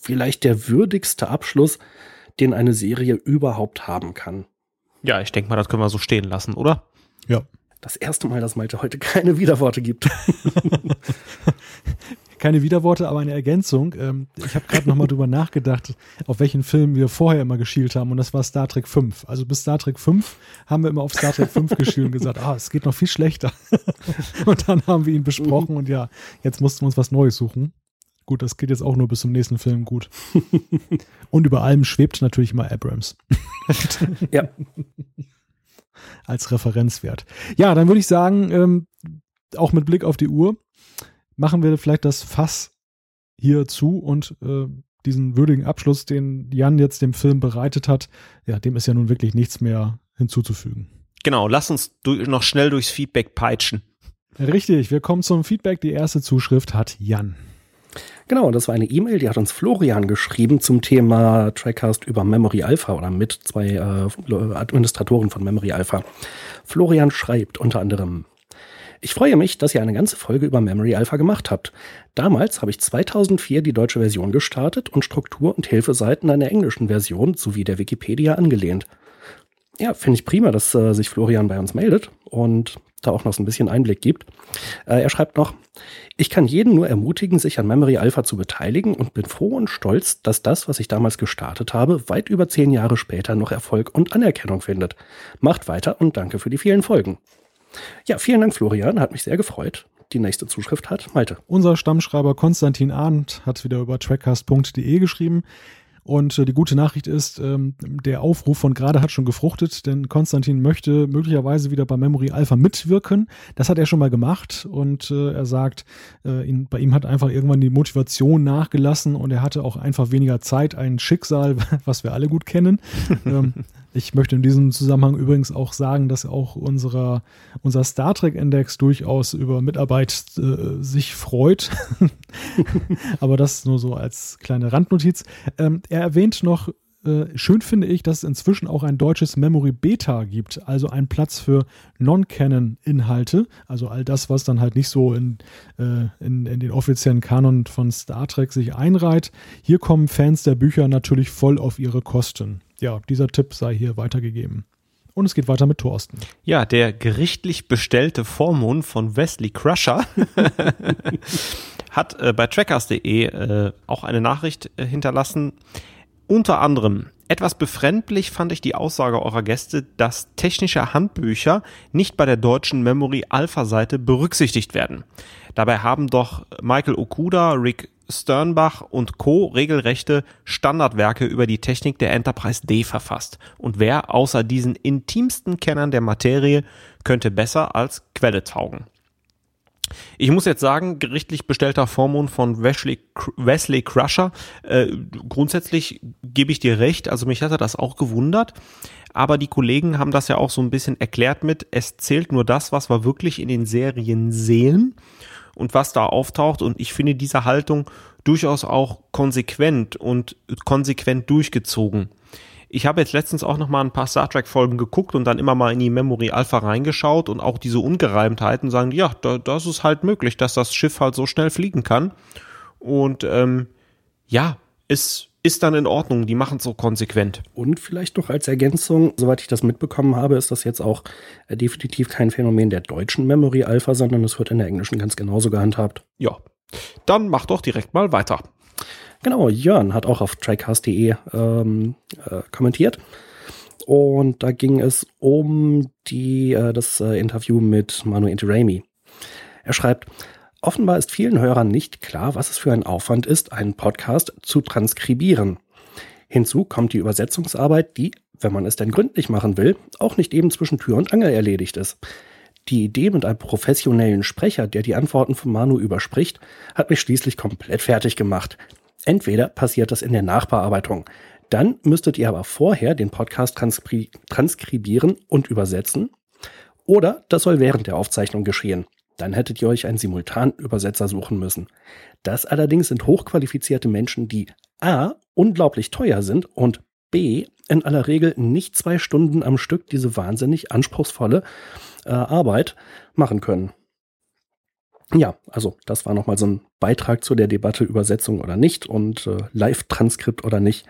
[SPEAKER 2] vielleicht der würdigste Abschluss, den eine Serie überhaupt haben kann.
[SPEAKER 3] Ja, ich denke mal, das können wir so stehen lassen, oder?
[SPEAKER 1] Ja.
[SPEAKER 2] Das erste Mal, dass Malte heute keine Widerworte gibt. *laughs*
[SPEAKER 1] keine Widerworte, aber eine Ergänzung. Ähm, ich habe gerade nochmal drüber nachgedacht, auf welchen Film wir vorher immer geschielt haben und das war Star Trek 5. Also bis Star Trek 5 haben wir immer auf Star Trek 5 geschielt und gesagt, ah, es geht noch viel schlechter. *laughs* und dann haben wir ihn besprochen und ja, jetzt mussten wir uns was Neues suchen. Gut, das geht jetzt auch nur bis zum nächsten Film gut. *laughs* und über allem schwebt natürlich mal Abrams.
[SPEAKER 2] ja.
[SPEAKER 1] Als Referenzwert. Ja, dann würde ich sagen, ähm, auch mit Blick auf die Uhr, machen wir vielleicht das Fass hier zu und äh, diesen würdigen Abschluss, den Jan jetzt dem Film bereitet hat, ja, dem ist ja nun wirklich nichts mehr hinzuzufügen.
[SPEAKER 3] Genau, lass uns noch schnell durchs Feedback peitschen.
[SPEAKER 1] Richtig, wir kommen zum Feedback. Die erste Zuschrift hat Jan.
[SPEAKER 2] Genau, das war eine E-Mail, die hat uns Florian geschrieben zum Thema Trackcast über Memory Alpha oder mit zwei äh, Administratoren von Memory Alpha. Florian schreibt unter anderem, ich freue mich, dass ihr eine ganze Folge über Memory Alpha gemacht habt. Damals habe ich 2004 die deutsche Version gestartet und Struktur- und Hilfeseiten der englischen Version sowie der Wikipedia angelehnt. Ja, finde ich prima, dass äh, sich Florian bei uns meldet und da auch noch so ein bisschen Einblick gibt. Äh, er schreibt noch, ich kann jeden nur ermutigen, sich an Memory Alpha zu beteiligen und bin froh und stolz, dass das, was ich damals gestartet habe, weit über zehn Jahre später noch Erfolg und Anerkennung findet. Macht weiter und danke für die vielen Folgen. Ja, vielen Dank, Florian. Hat mich sehr gefreut. Die nächste Zuschrift hat Malte.
[SPEAKER 1] Unser Stammschreiber Konstantin Arndt hat wieder über trackcast.de geschrieben. Und äh, die gute Nachricht ist, ähm, der Aufruf von gerade hat schon gefruchtet, denn Konstantin möchte möglicherweise wieder bei Memory Alpha mitwirken. Das hat er schon mal gemacht und äh, er sagt, äh, ihn, bei ihm hat einfach irgendwann die Motivation nachgelassen und er hatte auch einfach weniger Zeit, ein Schicksal, *laughs* was wir alle gut kennen. *laughs* ähm, ich möchte in diesem Zusammenhang übrigens auch sagen, dass auch unserer, unser Star Trek-Index durchaus über Mitarbeit äh, sich freut. *laughs* Aber das nur so als kleine Randnotiz. Ähm, er erwähnt noch, äh, schön finde ich, dass es inzwischen auch ein deutsches Memory Beta gibt, also ein Platz für Non-Canon-Inhalte, also all das, was dann halt nicht so in, äh, in, in den offiziellen Kanon von Star Trek sich einreiht. Hier kommen Fans der Bücher natürlich voll auf ihre Kosten ja, dieser Tipp sei hier weitergegeben. Und es geht weiter mit Thorsten.
[SPEAKER 3] Ja, der gerichtlich bestellte Vormund von Wesley Crusher *laughs* hat äh, bei trackers.de äh, auch eine Nachricht äh, hinterlassen. Unter anderem, etwas befremdlich fand ich die Aussage eurer Gäste, dass technische Handbücher nicht bei der deutschen Memory Alpha Seite berücksichtigt werden. Dabei haben doch Michael Okuda, Rick Sternbach und Co. regelrechte Standardwerke über die Technik der Enterprise D verfasst. Und wer außer diesen intimsten Kennern der Materie könnte besser als Quelle taugen? Ich muss jetzt sagen, gerichtlich bestellter Vormund von Wesley, Wesley Crusher. Äh, grundsätzlich gebe ich dir recht, also mich hatte das auch gewundert. Aber die Kollegen haben das ja auch so ein bisschen erklärt mit, es zählt nur das, was wir wirklich in den Serien sehen und was da auftaucht. Und ich finde diese Haltung durchaus auch konsequent und konsequent durchgezogen. Ich habe jetzt letztens auch noch mal ein paar Star Trek Folgen geguckt und dann immer mal in die Memory Alpha reingeschaut und auch diese Ungereimtheiten sagen, ja, da, das ist halt möglich, dass das Schiff halt so schnell fliegen kann. Und ähm, ja, ist ist dann in Ordnung. Die machen es so konsequent.
[SPEAKER 2] Und vielleicht noch als Ergänzung, soweit ich das mitbekommen habe, ist das jetzt auch äh, definitiv kein Phänomen der deutschen Memory Alpha, sondern es wird in der englischen ganz genauso gehandhabt.
[SPEAKER 3] Ja, dann mach doch direkt mal weiter.
[SPEAKER 2] Genau, Jörn hat auch auf tricast.de ähm, äh, kommentiert. Und da ging es um die, äh, das äh, Interview mit Manu Intirami. Er schreibt, Offenbar ist vielen Hörern nicht klar, was es für ein Aufwand ist, einen Podcast zu transkribieren. Hinzu kommt die Übersetzungsarbeit, die, wenn man es denn gründlich machen will, auch nicht eben zwischen Tür und Angel erledigt ist. Die Idee mit einem professionellen Sprecher, der die Antworten von Manu überspricht, hat mich schließlich komplett fertig gemacht. Entweder passiert das in der Nachbearbeitung. Dann müsstet ihr aber vorher den Podcast transkri transkribieren und übersetzen. Oder das soll während der Aufzeichnung geschehen. Dann hättet ihr euch einen Simultanübersetzer suchen müssen. Das allerdings sind hochqualifizierte Menschen, die A. unglaublich teuer sind und B. in aller Regel nicht zwei Stunden am Stück diese wahnsinnig anspruchsvolle äh, Arbeit machen können. Ja, also das war nochmal so ein Beitrag zu der Debatte Übersetzung oder nicht und äh, Live-Transkript oder nicht.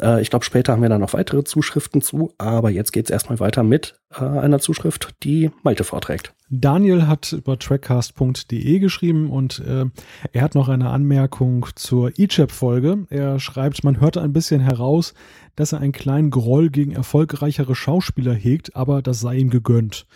[SPEAKER 2] Äh, ich glaube, später haben wir dann noch weitere Zuschriften zu, aber jetzt geht es erstmal weiter mit äh, einer Zuschrift, die Malte vorträgt.
[SPEAKER 1] Daniel hat über trackcast.de geschrieben und äh, er hat noch eine Anmerkung zur E-Chap-Folge. Er schreibt, man hörte ein bisschen heraus, dass er einen kleinen Groll gegen erfolgreichere Schauspieler hegt, aber das sei ihm gegönnt.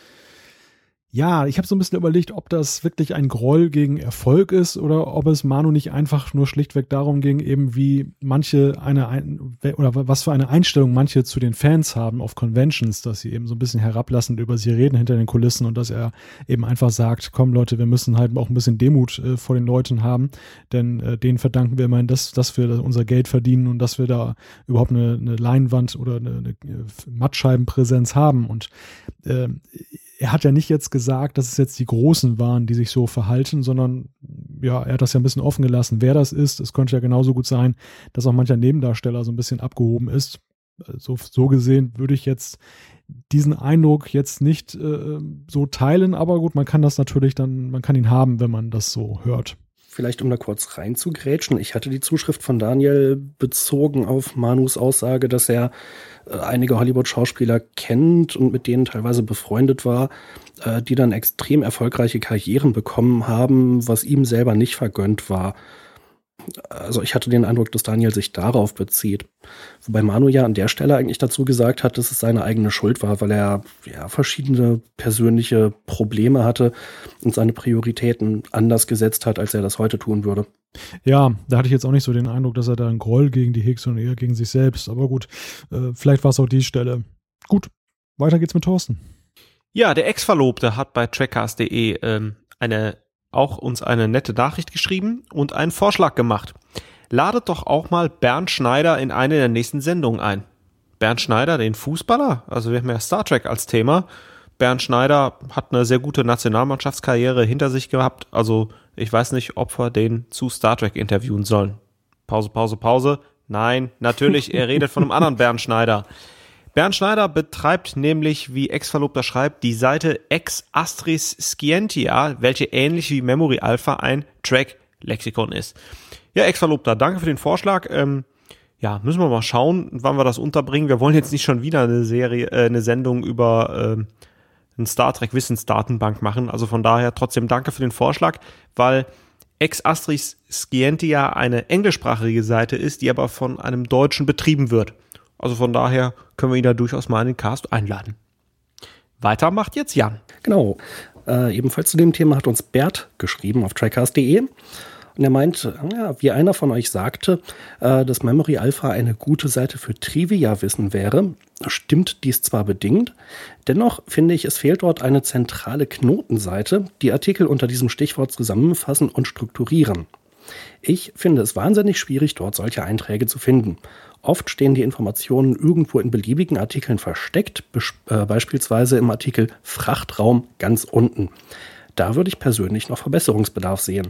[SPEAKER 1] Ja, ich habe so ein bisschen überlegt, ob das wirklich ein Groll gegen Erfolg ist oder ob es Manu nicht einfach nur schlichtweg darum ging, eben wie manche eine ein, oder was für eine Einstellung manche zu den Fans haben auf Conventions, dass sie eben so ein bisschen herablassend über sie reden hinter den Kulissen und dass er eben einfach sagt, komm Leute, wir müssen halt auch ein bisschen Demut äh, vor den Leuten haben, denn äh, denen verdanken wir immerhin, dass, dass wir unser Geld verdienen und dass wir da überhaupt eine, eine Leinwand oder eine, eine Mattscheibenpräsenz haben und äh, er hat ja nicht jetzt gesagt, dass es jetzt die Großen waren, die sich so verhalten, sondern ja, er hat das ja ein bisschen offen gelassen, wer das ist. Es könnte ja genauso gut sein, dass auch mancher Nebendarsteller so ein bisschen abgehoben ist. So, so gesehen würde ich jetzt diesen Eindruck jetzt nicht äh, so teilen, aber gut, man kann das natürlich dann, man kann ihn haben, wenn man das so hört.
[SPEAKER 2] Vielleicht um da kurz reinzugrätschen. Ich hatte die Zuschrift von Daniel bezogen auf Manus Aussage, dass er einige Hollywood-Schauspieler kennt und mit denen teilweise befreundet war, äh, die dann extrem erfolgreiche Karrieren bekommen haben, was ihm selber nicht vergönnt war also ich hatte den Eindruck, dass Daniel sich darauf bezieht. Wobei Manu ja an der Stelle eigentlich dazu gesagt hat, dass es seine eigene Schuld war, weil er ja verschiedene persönliche Probleme hatte und seine Prioritäten anders gesetzt hat, als er das heute tun würde.
[SPEAKER 1] Ja, da hatte ich jetzt auch nicht so den Eindruck, dass er da einen Groll gegen die Hicks und eher gegen sich selbst. Aber gut, äh, vielleicht war es auch die Stelle. Gut, weiter geht's mit Thorsten.
[SPEAKER 3] Ja, der Ex-Verlobte hat bei trackcast.de ähm, eine auch uns eine nette Nachricht geschrieben und einen Vorschlag gemacht. Ladet doch auch mal Bernd Schneider in eine der nächsten Sendungen ein. Bernd Schneider, den Fußballer, also wir haben ja Star Trek als Thema. Bernd Schneider hat eine sehr gute Nationalmannschaftskarriere hinter sich gehabt, also ich weiß nicht, ob wir den zu Star Trek interviewen sollen. Pause, Pause, Pause. Nein, natürlich, er redet von einem anderen Bernd Schneider. Bernd Schneider betreibt nämlich, wie Ex-Verlobter schreibt, die Seite Ex Astris Scientia, welche ähnlich wie Memory Alpha ein Track-Lexikon ist. Ja, Ex-Verlobter, danke für den Vorschlag. Ähm, ja, müssen wir mal schauen, wann wir das unterbringen. Wir wollen jetzt nicht schon wieder eine Serie, äh, eine Sendung über äh, ein Star Trek Wissensdatenbank machen. Also von daher trotzdem danke für den Vorschlag, weil Ex Astris Scientia eine englischsprachige Seite ist, die aber von einem Deutschen betrieben wird. Also von daher können wir ihn da durchaus mal in den Cast einladen. Weiter macht jetzt Jan.
[SPEAKER 2] Genau. Äh, ebenfalls zu dem Thema hat uns Bert geschrieben auf trackcast.de. Und er meint, ja, wie einer von euch sagte, äh, dass Memory Alpha eine gute Seite für Trivia-Wissen wäre, stimmt dies zwar bedingt, dennoch finde ich, es fehlt dort eine zentrale Knotenseite, die Artikel unter diesem Stichwort zusammenfassen und strukturieren. Ich finde es wahnsinnig schwierig, dort solche Einträge zu finden. Oft stehen die Informationen irgendwo in beliebigen Artikeln versteckt, äh, beispielsweise im Artikel Frachtraum ganz unten. Da würde ich persönlich noch Verbesserungsbedarf sehen.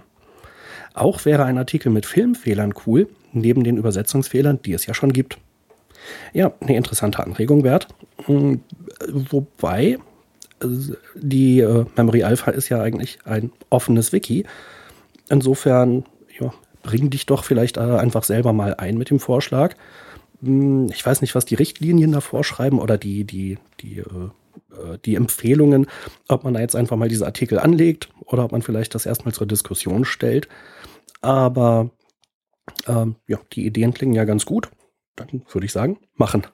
[SPEAKER 2] Auch wäre ein Artikel mit Filmfehlern cool, neben den Übersetzungsfehlern, die es ja schon gibt. Ja, eine interessante Anregung wert. Hm, wobei äh, die äh, Memory Alpha ist ja eigentlich ein offenes Wiki. Insofern ja, bring dich doch vielleicht einfach selber mal ein mit dem Vorschlag ich weiß nicht, was die Richtlinien da vorschreiben oder die, die, die, äh, die Empfehlungen, ob man da jetzt einfach mal diese Artikel anlegt oder ob man vielleicht das erstmal zur Diskussion stellt. Aber ähm, ja, die Ideen klingen ja ganz gut. Dann würde ich sagen, machen.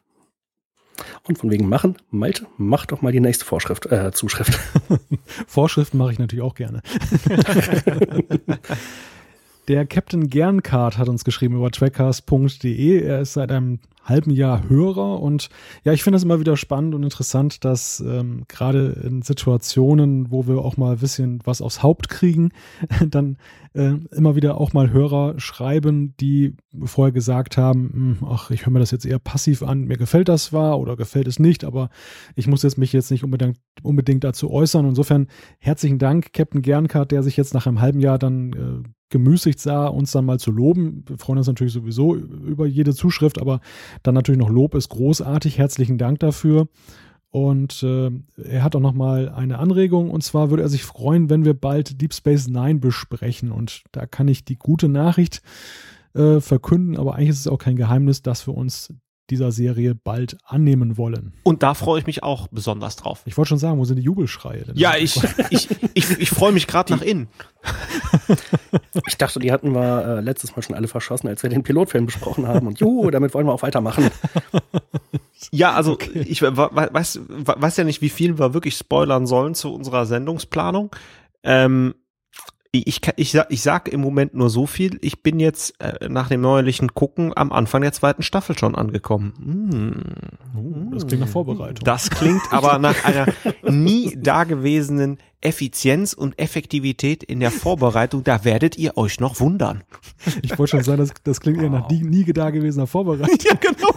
[SPEAKER 2] Und von wegen machen, Malte, mach doch mal die nächste Vorschrift, äh, Zuschrift. *laughs*
[SPEAKER 1] Vorschriften mache ich natürlich auch gerne. *laughs* *laughs* Der Captain Gerncard hat uns geschrieben über trackcast.de. Er ist seit einem halben Jahr Hörer und ja, ich finde es immer wieder spannend und interessant, dass ähm, gerade in Situationen, wo wir auch mal ein bisschen was aufs Haupt kriegen, *laughs* dann äh, immer wieder auch mal Hörer schreiben, die vorher gesagt haben, hm, ach, ich höre mir das jetzt eher passiv an, mir gefällt das zwar oder gefällt es nicht, aber ich muss jetzt mich jetzt nicht unbedingt, unbedingt dazu äußern. Insofern herzlichen Dank, Captain Gerncard, der sich jetzt nach einem halben Jahr dann äh, gemüßigt sah, uns dann mal zu loben. Wir freuen uns natürlich sowieso über jede Zuschrift, aber dann natürlich noch Lob ist großartig. Herzlichen Dank dafür. Und äh, er hat auch noch mal eine Anregung und zwar würde er sich freuen, wenn wir bald Deep Space Nine besprechen. Und da kann ich die gute Nachricht äh, verkünden, aber eigentlich ist es auch kein Geheimnis, dass wir uns dieser Serie bald annehmen wollen.
[SPEAKER 3] Und da freue ich mich auch besonders drauf.
[SPEAKER 1] Ich wollte schon sagen, wo sind die Jubelschreie denn?
[SPEAKER 3] Ja, ich, ich, ich, ich freue mich gerade nach innen. *laughs*
[SPEAKER 2] Ich dachte, die hatten wir äh, letztes Mal schon alle verschossen, als wir den Pilotfilm besprochen haben. Und juhu, damit wollen wir auch weitermachen. *laughs*
[SPEAKER 3] Ja, also okay. ich weiß, weiß ja nicht, wie viel wir wirklich spoilern sollen zu unserer Sendungsplanung. Ähm, ich, ich, ich sag im Moment nur so viel. Ich bin jetzt äh, nach dem neuerlichen Gucken am Anfang der zweiten Staffel schon angekommen.
[SPEAKER 1] Mm. Oh, das klingt nach Vorbereitung.
[SPEAKER 3] Das klingt aber *laughs* nach einer nie dagewesenen Effizienz und Effektivität in der Vorbereitung. Da werdet ihr euch noch wundern.
[SPEAKER 1] Ich wollte schon sagen, das, das klingt eher nach nie, nie dagewesener Vorbereitung. *laughs* Ja, genau.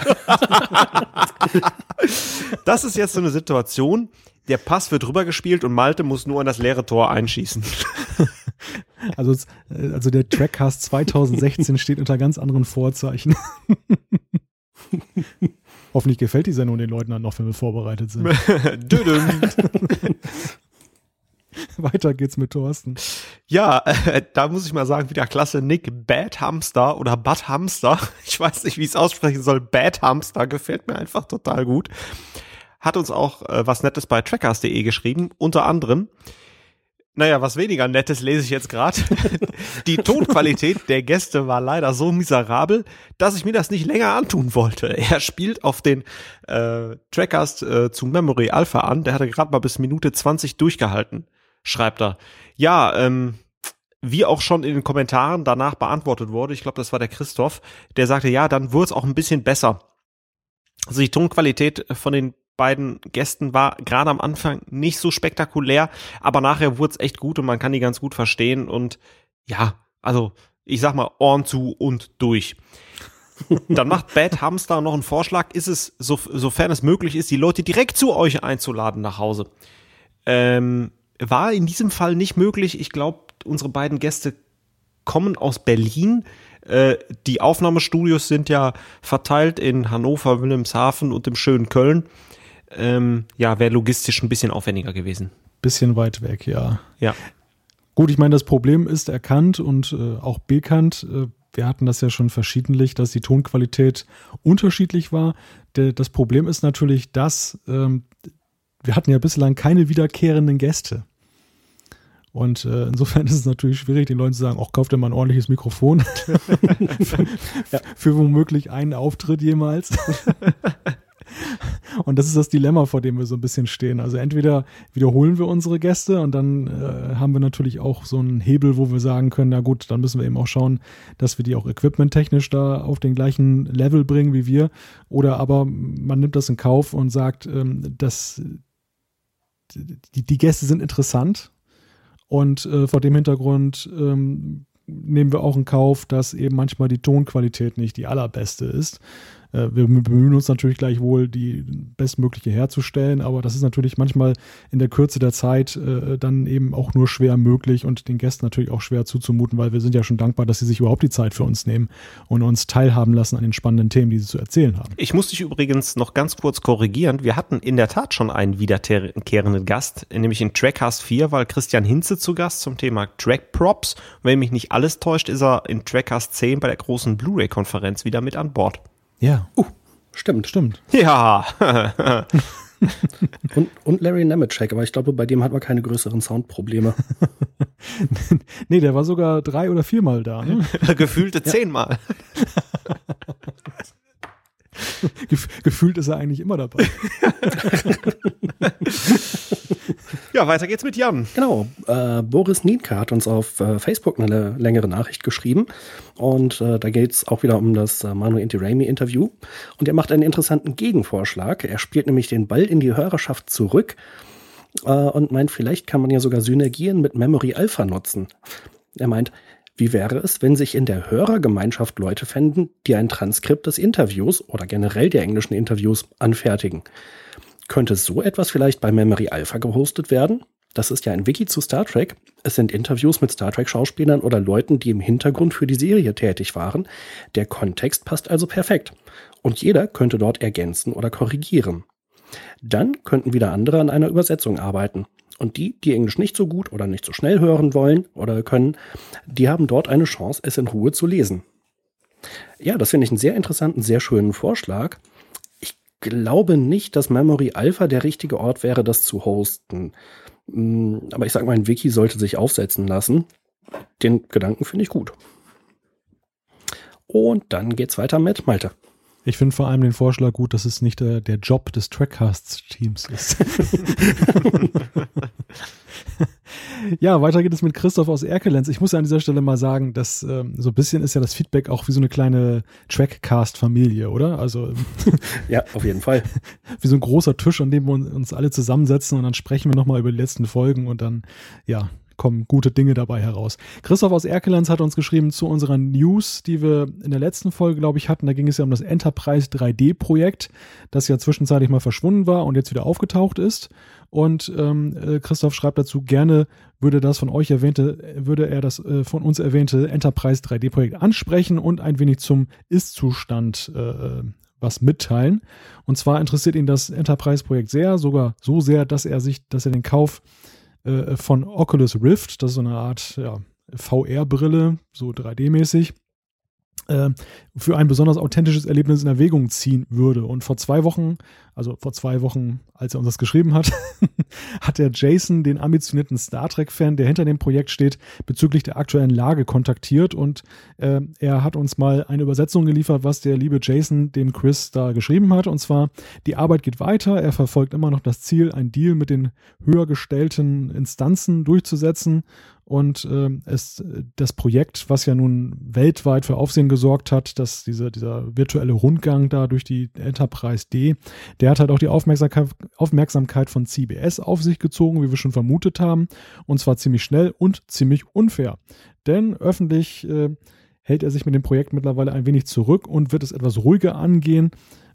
[SPEAKER 3] das ist jetzt so eine Situation, der Pass wird rübergespielt und Malte muss nur an das leere Tor einschießen. *laughs*
[SPEAKER 1] Also, also der Trackcast 2016 steht unter ganz anderen Vorzeichen. *laughs* Hoffentlich gefällt die Sendung den Leuten dann noch, wenn wir vorbereitet sind. *laughs* Weiter geht's mit Thorsten.
[SPEAKER 3] Ja, äh, da muss ich mal sagen, wieder klasse Nick. Bad Hamster oder Bad Hamster. Ich weiß nicht, wie ich es aussprechen soll. Bad Hamster gefällt mir einfach total gut. Hat uns auch äh, was Nettes bei trackers.de geschrieben. Unter anderem, naja, was weniger Nettes lese ich jetzt gerade. *laughs* Die Tonqualität der Gäste war leider so miserabel, dass ich mir das nicht länger antun wollte. Er spielt auf den äh, Trackers äh, zu Memory Alpha an. Der hatte gerade mal bis Minute 20 durchgehalten, schreibt er. Ja, ähm, wie auch schon in den Kommentaren danach beantwortet wurde, ich glaube, das war der Christoph, der sagte, ja, dann wurde es auch ein bisschen besser. Also die Tonqualität von den beiden Gästen war gerade am Anfang nicht so spektakulär, aber nachher wurde es echt gut und man kann die ganz gut verstehen und ja, also ich sag mal Ohren zu und durch. Dann macht Bad Hamster noch einen Vorschlag, ist es, so, sofern es möglich ist, die Leute direkt zu euch einzuladen nach Hause. Ähm, war in diesem Fall nicht möglich. Ich glaube, unsere beiden Gäste kommen aus Berlin. Äh, die Aufnahmestudios sind ja verteilt in Hannover, Wilhelmshaven und im schönen Köln ähm, ja, wäre logistisch ein bisschen aufwendiger gewesen.
[SPEAKER 1] Bisschen weit weg, ja.
[SPEAKER 3] Ja.
[SPEAKER 1] Gut, ich meine, das Problem ist erkannt und äh, auch bekannt. Äh, wir hatten das ja schon verschiedentlich, dass die Tonqualität unterschiedlich war. Der, das Problem ist natürlich, dass ähm, wir hatten ja bislang keine wiederkehrenden Gäste. Und äh, insofern *laughs* ist es natürlich schwierig, den Leuten zu sagen, auch kauft ihr mal ein ordentliches Mikrofon *laughs* für, ja. für womöglich einen Auftritt jemals. *laughs* *laughs* Und das ist das Dilemma, vor dem wir so ein bisschen stehen. Also entweder wiederholen wir unsere Gäste und dann äh, haben wir natürlich auch so einen Hebel, wo wir sagen können, na gut, dann müssen wir eben auch schauen, dass wir die auch equipmenttechnisch da auf den gleichen Level bringen wie wir. Oder aber man nimmt das in Kauf und sagt, ähm, dass die, die Gäste sind interessant und äh, vor dem Hintergrund ähm, nehmen wir auch in Kauf, dass eben manchmal die Tonqualität nicht die allerbeste ist. Äh, wir bemühen uns natürlich gleichwohl, die bestmögliche herzustellen, aber das ist natürlich manchmal in der Kürze der Zeit äh, dann eben auch nur schwer möglich und den Gästen natürlich auch schwer zuzumuten, weil wir sind ja schon dankbar, dass sie sich überhaupt die Zeit für uns nehmen und uns teilhaben lassen an den spannenden Themen, die sie zu erzählen haben.
[SPEAKER 3] Ich muss dich übrigens noch ganz kurz korrigieren. Wir hatten in der Tat schon einen wiederkehrenden Gast, nämlich in Trackcast 4, weil Christian Hinze zu Gast zum Thema Track Props. Wenn mich nicht alles täuscht, ist er in Trackcast 10 bei der großen Blu-ray-Konferenz wieder mit an Bord.
[SPEAKER 1] Ja. Uh, stimmt. Stimmt. *laughs*
[SPEAKER 3] Ja.
[SPEAKER 2] und, und Larry Nemeczek, aber ich glaube, bei dem hat man keine größeren Soundprobleme. *laughs*
[SPEAKER 1] nee, der war sogar drei oder viermal da. Ne? *laughs*
[SPEAKER 3] Gefühlte ja. zehnmal. *laughs*
[SPEAKER 1] Gefühlt ist er eigentlich immer dabei. *laughs*
[SPEAKER 3] ja, weiter geht's mit Jan.
[SPEAKER 2] Genau. Äh, Boris Nienke hat uns auf äh, Facebook eine längere Nachricht geschrieben. Und äh, da geht's auch wieder um das äh, Manu Inti-Raimi-Interview. Und er macht einen interessanten Gegenvorschlag. Er spielt nämlich den Ball in die Hörerschaft zurück äh, und meint, vielleicht kann man ja sogar Synergien mit Memory Alpha nutzen. Er meint, wie wäre es, wenn sich in der Hörergemeinschaft Leute fänden, die ein Transkript des Interviews oder generell der englischen Interviews anfertigen? Könnte so etwas vielleicht bei Memory Alpha gehostet werden? Das ist ja ein Wiki zu Star Trek. Es sind Interviews mit Star Trek-Schauspielern oder Leuten, die im Hintergrund für die Serie tätig waren. Der Kontext passt also perfekt. Und jeder könnte dort ergänzen oder korrigieren. Dann könnten wieder andere an einer Übersetzung arbeiten. Und die, die Englisch nicht so gut oder nicht so schnell hören wollen oder können, die haben dort eine Chance, es in Ruhe zu lesen. Ja, das finde ich einen sehr interessanten, sehr schönen Vorschlag. Ich glaube nicht, dass Memory Alpha der richtige Ort wäre, das zu hosten. Hm, aber ich sage mal, ein Wiki sollte sich aufsetzen lassen. Den Gedanken finde ich gut. Und dann geht's weiter mit Malte.
[SPEAKER 1] Ich finde vor allem den Vorschlag gut, dass es nicht der, der Job des Trackcasts-Teams ist. *laughs* ja, weiter geht es mit Christoph aus Erkelenz. Ich muss ja an dieser Stelle mal sagen, dass ähm, so ein bisschen ist ja das Feedback auch wie so eine kleine Trackcast-Familie, oder? Also *laughs*
[SPEAKER 2] ja, auf jeden Fall. *laughs*
[SPEAKER 1] Wie so ein großer Tisch, an dem wir uns alle zusammensetzen und dann sprechen wir nochmal über die letzten Folgen und dann, ja, kommen gute Dinge dabei heraus. Christoph aus Erkelenz hat uns geschrieben zu unserer News, die wir in der letzten Folge, glaube ich, hatten. Da ging es ja um das Enterprise 3D-Projekt, das ja zwischenzeitlich mal verschwunden war und jetzt wieder aufgetaucht ist. Und ähm, äh, Christoph schreibt dazu, gerne würde das von euch erwähnte, würde er das äh, von uns erwähnte Enterprise 3D-Projekt ansprechen und ein wenig zum Ist-Zustand äh, äh, was mitteilen. Und zwar interessiert ihn das Enterprise-Projekt sehr, sogar so sehr, dass er sich, dass er den Kauf äh, von Oculus Rift, das ist so eine Art ja, VR-Brille, so 3D-mäßig, äh, für ein besonders authentisches Erlebnis in Erwägung ziehen würde. Und vor zwei Wochen, also vor zwei Wochen, als er uns das geschrieben hat, *laughs* hat der Jason den ambitionierten Star Trek-Fan, der hinter dem Projekt steht, bezüglich der aktuellen Lage kontaktiert und äh, er hat uns mal eine Übersetzung geliefert, was der liebe Jason dem Chris da geschrieben hat. Und zwar, die Arbeit geht weiter, er verfolgt immer noch das Ziel, ein Deal mit den höher gestellten Instanzen durchzusetzen und äh, es, das Projekt, was ja nun weltweit für Aufsehen gesorgt hat, dass diese, dieser virtuelle Rundgang da durch die Enterprise D, der hat halt auch die Aufmerksamkeit, Aufmerksamkeit von CBS auf sich gezogen, wie wir schon vermutet haben. Und zwar ziemlich schnell und ziemlich unfair. Denn öffentlich äh, hält er sich mit dem Projekt mittlerweile ein wenig zurück und wird es etwas ruhiger angehen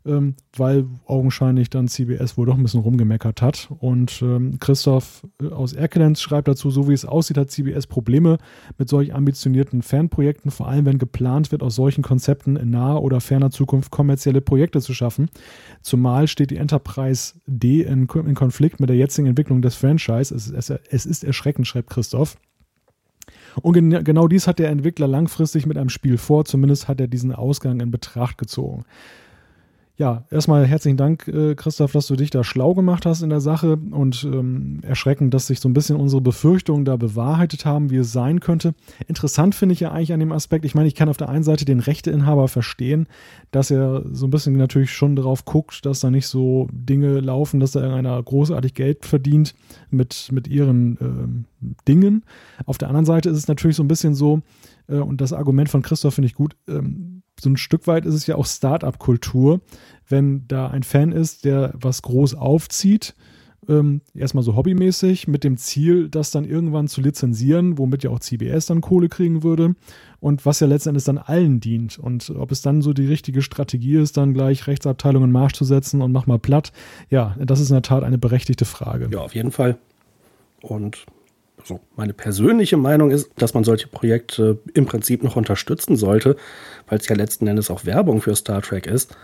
[SPEAKER 1] ähm, weil augenscheinlich dann CBS wohl doch ein bisschen rumgemeckert hat. Und ähm, Christoph äh, aus Erkelenz schreibt dazu, so wie es aussieht, hat CBS Probleme mit solch ambitionierten Fanprojekten, vor allem wenn geplant wird, aus solchen Konzepten in naher oder ferner Zukunft kommerzielle Projekte zu schaffen. Zumal steht die Enterprise D in, in Konflikt mit der jetzigen Entwicklung des Franchise. Es, es, es ist erschreckend, schreibt Christoph. Und gen genau dies hat der Entwickler langfristig mit einem Spiel vor, zumindest hat er diesen Ausgang in Betracht gezogen ja, erstmal herzlichen Dank, äh, Christoph, dass du dich da schlau gemacht hast in der Sache und ähm, erschreckend, dass sich so ein bisschen unsere Befürchtungen da bewahrheitet haben, wie es sein könnte. Interessant finde ich ja eigentlich an dem Aspekt, ich meine, ich kann auf der einen Seite den Rechteinhaber verstehen, dass er so ein bisschen natürlich schon darauf guckt, dass da nicht so Dinge laufen, dass da irgendeiner großartig Geld verdient mit, mit ihren ähm, Dingen. Auf der anderen Seite ist es natürlich so ein bisschen so, äh, und das Argument von Christoph finde ich gut, ähm, so ein Stück weit ist es ja auch Start-up-Kultur, wenn da ein Fan ist, der was groß aufzieht, ähm, erstmal so hobbymäßig, mit dem Ziel, das dann irgendwann zu lizenzieren, womit ja auch CBS dann Kohle kriegen würde und was ja letztendlich dann allen dient. Und ob es dann so die richtige Strategie ist, dann gleich Rechtsabteilungen in Marsch zu setzen und mach mal platt, ja, das ist in der Tat eine berechtigte Frage.
[SPEAKER 2] Ja, auf jeden Fall. Und also meine persönliche Meinung ist, dass man solche Projekte im Prinzip noch unterstützen sollte, weil es ja letzten Endes auch Werbung für Star Trek ist.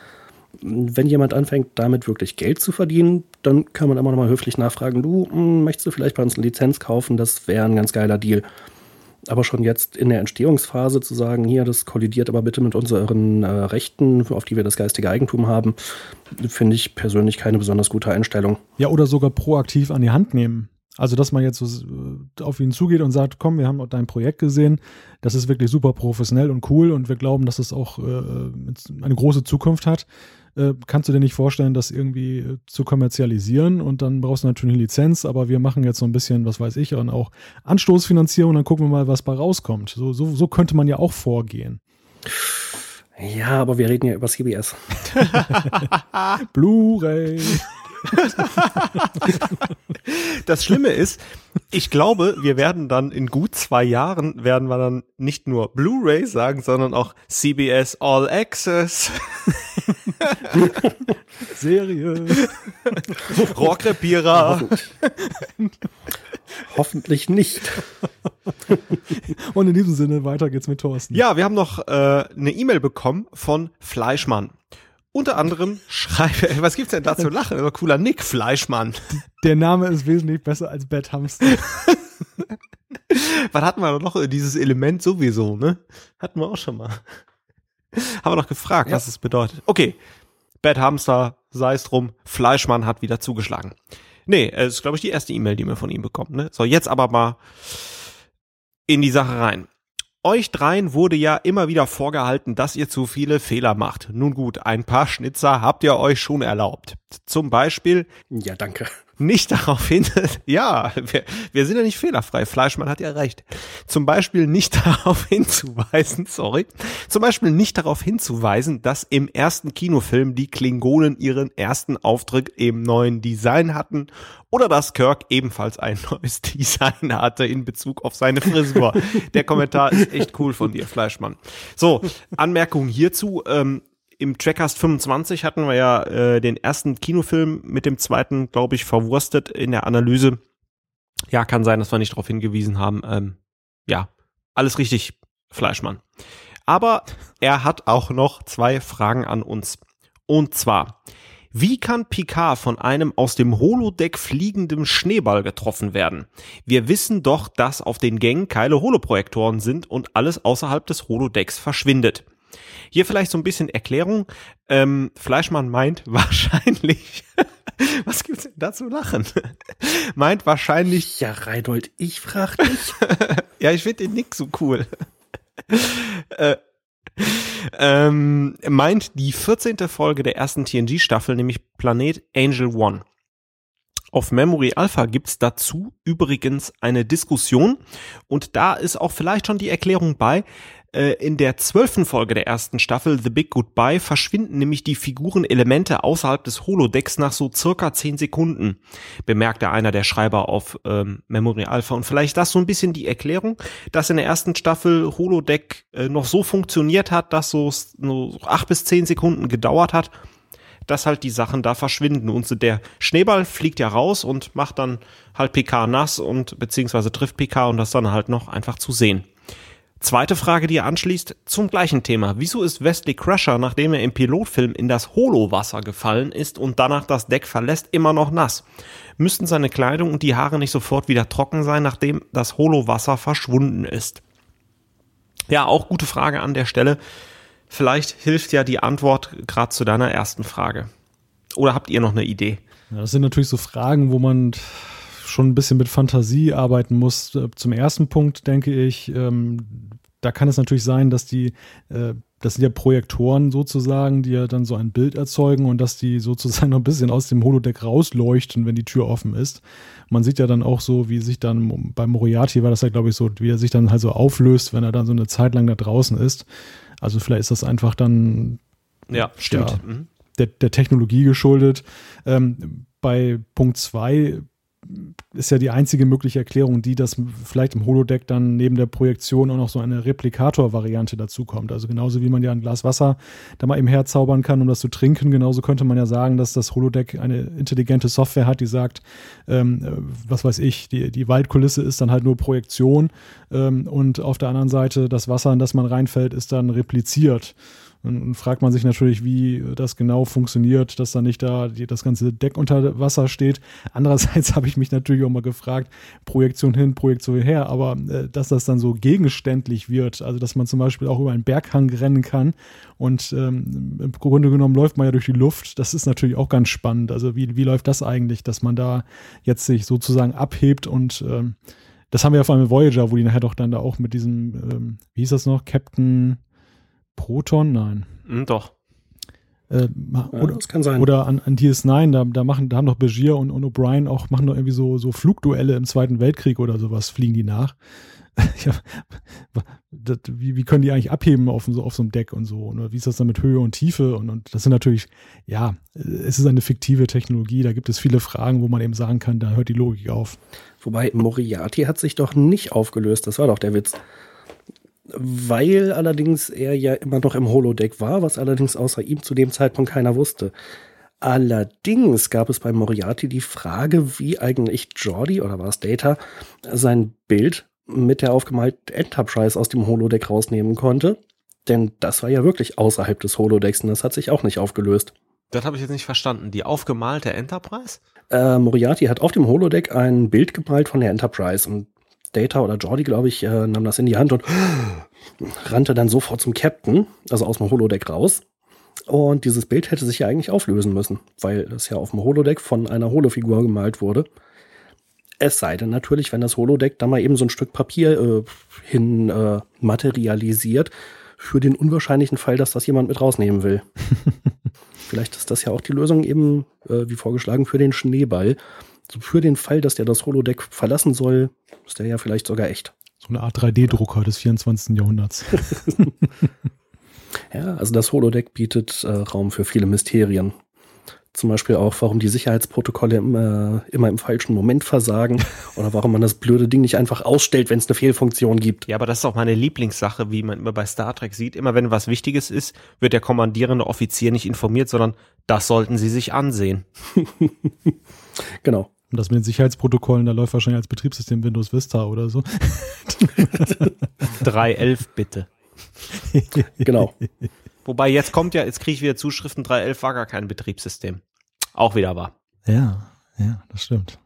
[SPEAKER 2] Wenn jemand anfängt, damit wirklich Geld zu verdienen, dann kann man immer noch mal höflich nachfragen, du, hm, möchtest du vielleicht bei uns eine Lizenz kaufen? Das wäre ein ganz geiler Deal. Aber schon jetzt in der Entstehungsphase zu sagen, hier, das kollidiert aber bitte mit unseren äh, Rechten, auf die wir das geistige Eigentum haben, finde ich persönlich keine besonders gute Einstellung.
[SPEAKER 1] Ja, oder sogar proaktiv an die Hand nehmen. Also, dass man jetzt so äh, auf ihn zugeht und sagt, komm, wir haben dein Projekt gesehen, das ist wirklich super professionell und cool und wir glauben, dass es auch äh, eine große Zukunft hat. Äh, kannst du dir nicht vorstellen, das irgendwie äh, zu kommerzialisieren und dann brauchst du natürlich eine Lizenz, aber wir machen jetzt so ein bisschen, was weiß ich, und auch Anstoßfinanzierung und dann gucken wir mal, was bei rauskommt. So, so, so könnte man ja auch vorgehen.
[SPEAKER 2] Ja, aber wir reden ja über CBS. *laughs* *laughs*
[SPEAKER 1] Blu-ray. *laughs*
[SPEAKER 3] das Schlimme ist, ich glaube, wir werden dann in gut zwei Jahren werden wir dann nicht nur Blu-ray sagen, sondern auch CBS All Access. *laughs*
[SPEAKER 1] Serie.
[SPEAKER 3] Rohrkrepierer.
[SPEAKER 2] Hoffentlich nicht.
[SPEAKER 1] Und in diesem Sinne, weiter geht's mit Thorsten.
[SPEAKER 3] Ja, wir haben noch äh, eine E-Mail bekommen von Fleischmann. Unter anderem schreibe, *laughs* was gibt's denn da zu lachen? Das cooler Nick Fleischmann.
[SPEAKER 1] Der Name ist wesentlich besser als Bad Hamster. *laughs*
[SPEAKER 3] Was hatten wir noch? Dieses Element sowieso, ne? Hatten wir auch schon mal. Haben wir noch gefragt, ja. was es bedeutet. Okay. Bad Hamster, sei es drum, Fleischmann hat wieder zugeschlagen. Nee, es ist, glaube ich, die erste E-Mail, die wir von ihm bekommen. Ne? So, jetzt aber mal in die Sache rein. Euch dreien wurde ja immer wieder vorgehalten, dass ihr zu viele Fehler macht. Nun gut, ein paar Schnitzer habt ihr euch schon erlaubt. Zum Beispiel.
[SPEAKER 2] Ja, danke
[SPEAKER 3] nicht *laughs* darauf hin, ja, wir, wir sind ja nicht fehlerfrei. Fleischmann hat ja recht. Zum Beispiel nicht *laughs* darauf hinzuweisen, sorry, zum Beispiel nicht darauf hinzuweisen, dass im ersten Kinofilm die Klingonen ihren ersten Auftritt im neuen Design hatten oder dass Kirk ebenfalls ein *laughs* neues Design hatte in Bezug auf seine Frisur. Der Kommentar ist echt cool von dir, Fleischmann. So, Anmerkung hierzu. Ähm, im Trackcast 25 hatten wir ja äh, den ersten Kinofilm mit dem zweiten, glaube ich, verwurstet in der Analyse. Ja, kann sein, dass wir nicht darauf hingewiesen haben. Ähm, ja, alles richtig, Fleischmann. Aber er hat auch noch zwei Fragen an uns. Und zwar, wie kann Picard von einem aus dem Holodeck fliegenden Schneeball getroffen werden? Wir wissen doch, dass auf den Gängen keine Holoprojektoren sind und alles außerhalb des Holodecks verschwindet. Hier vielleicht so ein bisschen Erklärung. Ähm, Fleischmann meint *laughs* wahrscheinlich, *laughs* was gibt's denn da zu lachen? *laughs* meint wahrscheinlich.
[SPEAKER 2] Ja, Reinhold, ich frag dich.
[SPEAKER 3] ja, ich finde den Nick so cool. äh, ähm, meint die 14. Folge der ersten TNG-Staffel, nämlich Planet Angel One. Auf Memory Alpha gibt's dazu übrigens eine Diskussion und da ist auch vielleicht schon die Erklärung bei, in der zwölften Folge der ersten Staffel The Big Goodbye verschwinden nämlich die Figurenelemente außerhalb des Holodecks nach so circa zehn Sekunden, bemerkte einer der Schreiber auf ähm, Memory Alpha. Und vielleicht das so ein bisschen die Erklärung, dass in der ersten Staffel Holodeck äh, noch so funktioniert hat, dass so, so acht bis zehn Sekunden gedauert hat, dass halt die Sachen da verschwinden. Und der Schneeball fliegt ja raus und macht dann halt PK nass und beziehungsweise trifft PK und das dann halt noch einfach zu sehen. Zweite Frage, die anschließt, zum gleichen Thema. Wieso ist Wesley Crusher, nachdem er im Pilotfilm in das Holowasser gefallen ist und danach das Deck verlässt, immer noch nass? Müssten seine Kleidung und die Haare nicht sofort wieder trocken sein, nachdem das Holowasser verschwunden ist? Ja, auch gute Frage an der Stelle. Vielleicht hilft ja die Antwort gerade zu deiner ersten Frage. Oder habt ihr noch eine Idee?
[SPEAKER 1] Ja, das sind natürlich so Fragen, wo man schon ein bisschen mit Fantasie arbeiten muss. Äh, zum ersten Punkt denke ich, ähm, da kann es natürlich sein, dass die, äh, das sind ja Projektoren sozusagen, die ja dann so ein Bild erzeugen und dass die sozusagen *laughs* noch ein bisschen aus dem Holodeck rausleuchten, wenn die Tür offen ist. Man sieht ja dann auch so, wie sich dann bei Moriarty war das ja, glaube ich, so, wie er sich dann halt so auflöst, wenn er dann so eine Zeit lang da draußen ist. Also vielleicht ist das einfach dann
[SPEAKER 3] ja, stimmt. Ja, mhm.
[SPEAKER 1] der, der Technologie geschuldet. Ähm, bei Punkt zwei ist ja die einzige mögliche Erklärung, die, dass vielleicht im Holodeck dann neben der Projektion auch noch so eine Replikator-Variante dazukommt. Also genauso wie man ja ein Glas Wasser da mal eben herzaubern kann, um das zu trinken, genauso könnte man ja sagen, dass das Holodeck eine intelligente Software hat, die sagt, ähm, was weiß ich, die, die Waldkulisse ist dann halt nur Projektion ähm, und auf der anderen Seite das Wasser, in das man reinfällt, ist dann repliziert. Dann fragt man sich natürlich, wie das genau funktioniert, dass da nicht da das ganze Deck unter Wasser steht. Andererseits *laughs* habe ich mich natürlich auch mal gefragt, Projektion hin, Projektion her, aber äh, dass das dann so gegenständlich wird, also dass man zum Beispiel auch über einen Berghang rennen kann und ähm, im Grunde genommen läuft man ja durch die Luft, das ist natürlich auch ganz spannend. Also wie, wie läuft das eigentlich, dass man da jetzt sich sozusagen abhebt und ähm, das haben wir ja vor allem mit Voyager, wo die nachher doch dann da auch mit diesem, ähm, wie hieß das noch, Captain Proton? Nein.
[SPEAKER 3] Mm, doch.
[SPEAKER 1] Äh, oder, das kann sein. Oder an, an DS9, da, da machen, da haben doch Begier und, und O'Brien auch, machen doch irgendwie so, so Flugduelle im Zweiten Weltkrieg oder sowas, fliegen die nach. *laughs* ja, das, wie, wie können die eigentlich abheben auf so, auf so einem Deck und so? Oder wie ist das dann mit Höhe und Tiefe? Und, und das sind natürlich, ja, es ist eine fiktive Technologie, da gibt es viele Fragen, wo man eben sagen kann, da hört die Logik auf.
[SPEAKER 2] Wobei Moriarty hat sich doch nicht aufgelöst, das war doch der Witz weil allerdings er ja immer noch im Holodeck war, was allerdings außer ihm zu dem Zeitpunkt keiner wusste. Allerdings gab es bei Moriarty die Frage, wie eigentlich Jordi oder war es Data sein Bild mit der aufgemalten Enterprise aus dem Holodeck rausnehmen konnte. Denn das war ja wirklich außerhalb des Holodecks und das hat sich auch nicht aufgelöst.
[SPEAKER 3] Das habe ich jetzt nicht verstanden. Die aufgemalte Enterprise?
[SPEAKER 2] Äh, Moriarty hat auf dem Holodeck ein Bild gemalt von der Enterprise und Data oder Jordi, glaube ich, äh, nahm das in die Hand und *gasps* rannte dann sofort zum Captain, also aus dem Holodeck raus. Und dieses Bild hätte sich ja eigentlich auflösen müssen, weil es ja auf dem Holodeck von einer Holofigur gemalt wurde. Es sei denn natürlich, wenn das Holodeck da mal eben so ein Stück Papier äh, hin äh, materialisiert, für den unwahrscheinlichen Fall, dass das jemand mit rausnehmen will. *laughs* Vielleicht ist das ja auch die Lösung eben, äh, wie vorgeschlagen, für den Schneeball. Für den Fall, dass der das Holodeck verlassen soll, ist der ja vielleicht sogar echt.
[SPEAKER 1] So eine Art 3D-Drucker des 24. Jahrhunderts. *laughs*
[SPEAKER 2] ja, also das Holodeck bietet äh, Raum für viele Mysterien. Zum Beispiel auch, warum die Sicherheitsprotokolle immer, immer im falschen Moment versagen *laughs* oder warum man das blöde Ding nicht einfach ausstellt, wenn es eine Fehlfunktion gibt.
[SPEAKER 3] Ja, aber das ist auch meine Lieblingssache, wie man immer bei Star Trek sieht. Immer wenn was Wichtiges ist, wird der kommandierende Offizier nicht informiert, sondern das sollten sie sich ansehen. *laughs*
[SPEAKER 2] genau.
[SPEAKER 1] Und das mit den Sicherheitsprotokollen, da läuft wahrscheinlich als Betriebssystem Windows Vista oder so. *laughs*
[SPEAKER 3] 3.11 bitte. *laughs*
[SPEAKER 2] genau.
[SPEAKER 3] Wobei jetzt kommt ja, jetzt kriege ich wieder Zuschriften, 3.11 war gar kein Betriebssystem. Auch wieder wahr.
[SPEAKER 1] Ja, ja, das stimmt.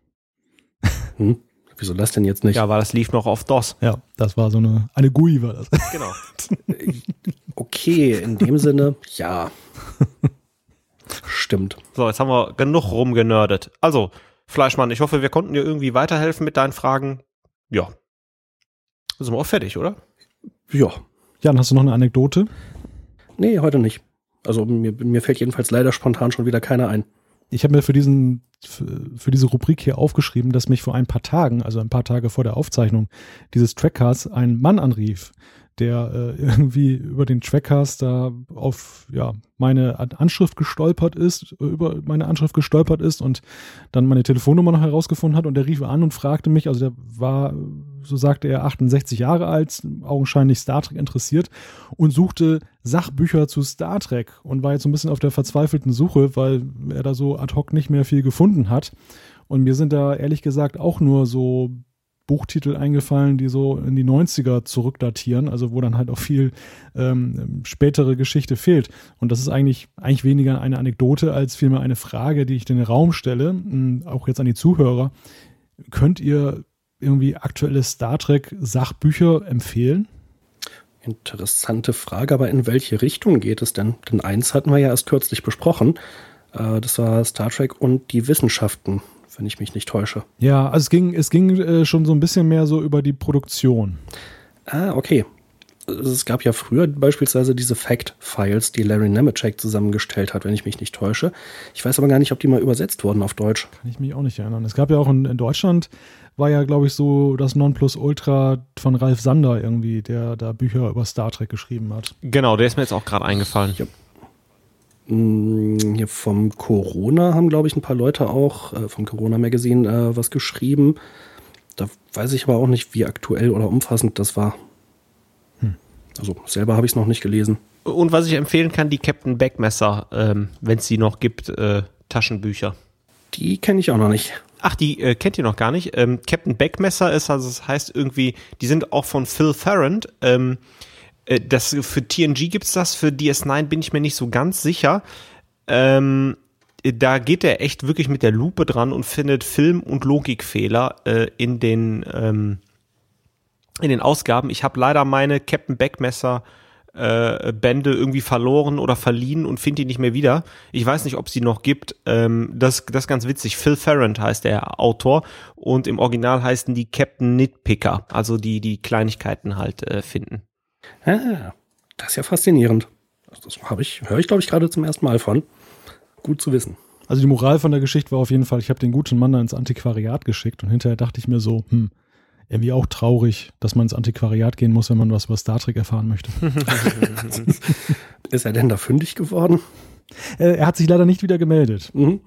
[SPEAKER 2] Hm? Wieso das denn jetzt nicht?
[SPEAKER 3] Ja, weil das lief noch auf DOS.
[SPEAKER 1] Ja, das war so eine, eine GUI war das. *laughs*
[SPEAKER 3] Genau.
[SPEAKER 2] okay, in dem Sinne, ja. Stimmt.
[SPEAKER 3] So, jetzt haben wir genug rumgenördet. Also, Fleischmann, ich hoffe, wir konnten dir irgendwie weiterhelfen mit deinen Fragen. Ja. Sind wir auch fertig, oder?
[SPEAKER 2] Ja.
[SPEAKER 1] Jan, hast du noch eine Anekdote?
[SPEAKER 2] Nee, heute nicht. Also mir, mir fällt jedenfalls leider spontan schon wieder keiner ein.
[SPEAKER 1] Ich habe mir für diesen für, für, diese Rubrik hier aufgeschrieben, dass mich vor ein paar Tagen, also ein paar Tage vor der Aufzeichnung dieses Trackcasts, ein Mann anrief, der äh, *laughs* irgendwie über den Trackcast da auf ja meine Anschrift gestolpert ist, über meine Anschrift gestolpert ist und dann meine Telefonnummer noch herausgefunden hat und der rief an und fragte mich, also der war, so sagte er, 68 Jahre alt, augenscheinlich Star Trek interessiert und suchte Sachbücher zu Star Trek und war jetzt so ein bisschen auf der verzweifelten Suche, weil er da so ad hoc nicht mehr viel gefunden hat. Und mir sind da ehrlich gesagt auch nur so Buchtitel eingefallen, die so in die 90er zurückdatieren, also wo dann halt auch viel ähm, spätere Geschichte fehlt. Und das ist eigentlich, eigentlich weniger eine Anekdote als vielmehr eine Frage, die ich den Raum stelle, hm, auch jetzt an die Zuhörer. Könnt ihr irgendwie aktuelle Star Trek Sachbücher empfehlen?
[SPEAKER 2] Interessante Frage, aber in welche Richtung geht es denn? Denn eins hatten wir ja erst kürzlich besprochen. Äh, das war Star Trek und die Wissenschaften wenn ich mich nicht täusche.
[SPEAKER 1] Ja, also es ging, es ging äh, schon so ein bisschen mehr so über die Produktion.
[SPEAKER 2] Ah, okay. Es gab ja früher beispielsweise diese Fact-Files, die Larry Nemeczek zusammengestellt hat, wenn ich mich nicht täusche. Ich weiß aber gar nicht, ob die mal übersetzt wurden auf Deutsch.
[SPEAKER 1] Kann ich mich auch nicht erinnern. Es gab ja auch in, in Deutschland, war ja, glaube ich, so das Nonplusultra von Ralf Sander irgendwie, der da Bücher über Star Trek geschrieben hat.
[SPEAKER 3] Genau, der ist mir jetzt auch gerade eingefallen. Ja.
[SPEAKER 2] Hm, hier vom Corona haben, glaube ich, ein paar Leute auch äh, vom Corona Magazine äh, was geschrieben. Da weiß ich aber auch nicht, wie aktuell oder umfassend das war. Hm. Also selber habe ich es noch nicht gelesen.
[SPEAKER 3] Und was ich empfehlen kann, die Captain Backmesser, ähm, wenn es die noch gibt, äh, Taschenbücher.
[SPEAKER 2] Die kenne ich auch noch nicht.
[SPEAKER 3] Ach, die äh, kennt ihr noch gar nicht. Ähm, Captain Backmesser ist, also das heißt irgendwie, die sind auch von Phil Farrand. Ähm, äh, das, für TNG gibt es das, für DS9 bin ich mir nicht so ganz sicher. Ähm, da geht er echt wirklich mit der Lupe dran und findet Film- und Logikfehler äh, in den ähm, in den Ausgaben. Ich habe leider meine Captain Backmesser äh, Bände irgendwie verloren oder verliehen und finde die nicht mehr wieder. Ich weiß nicht, ob es die noch gibt. Ähm, das, das ist ganz witzig. Phil Farrand heißt der Autor und im Original heißen die Captain Nitpicker, also die die Kleinigkeiten halt äh, finden.
[SPEAKER 2] Ah, das ist ja faszinierend. Das habe ich, höre ich, glaube ich, gerade zum ersten Mal von. Gut zu wissen.
[SPEAKER 1] Also die Moral von der Geschichte war auf jeden Fall, ich habe den guten Mann da ins Antiquariat geschickt und hinterher dachte ich mir so, hm, irgendwie auch traurig, dass man ins Antiquariat gehen muss, wenn man was über Star Trek erfahren möchte. *laughs* *laughs*
[SPEAKER 2] ist er denn da fündig geworden?
[SPEAKER 1] Äh, er hat sich leider nicht wieder gemeldet. Mhm.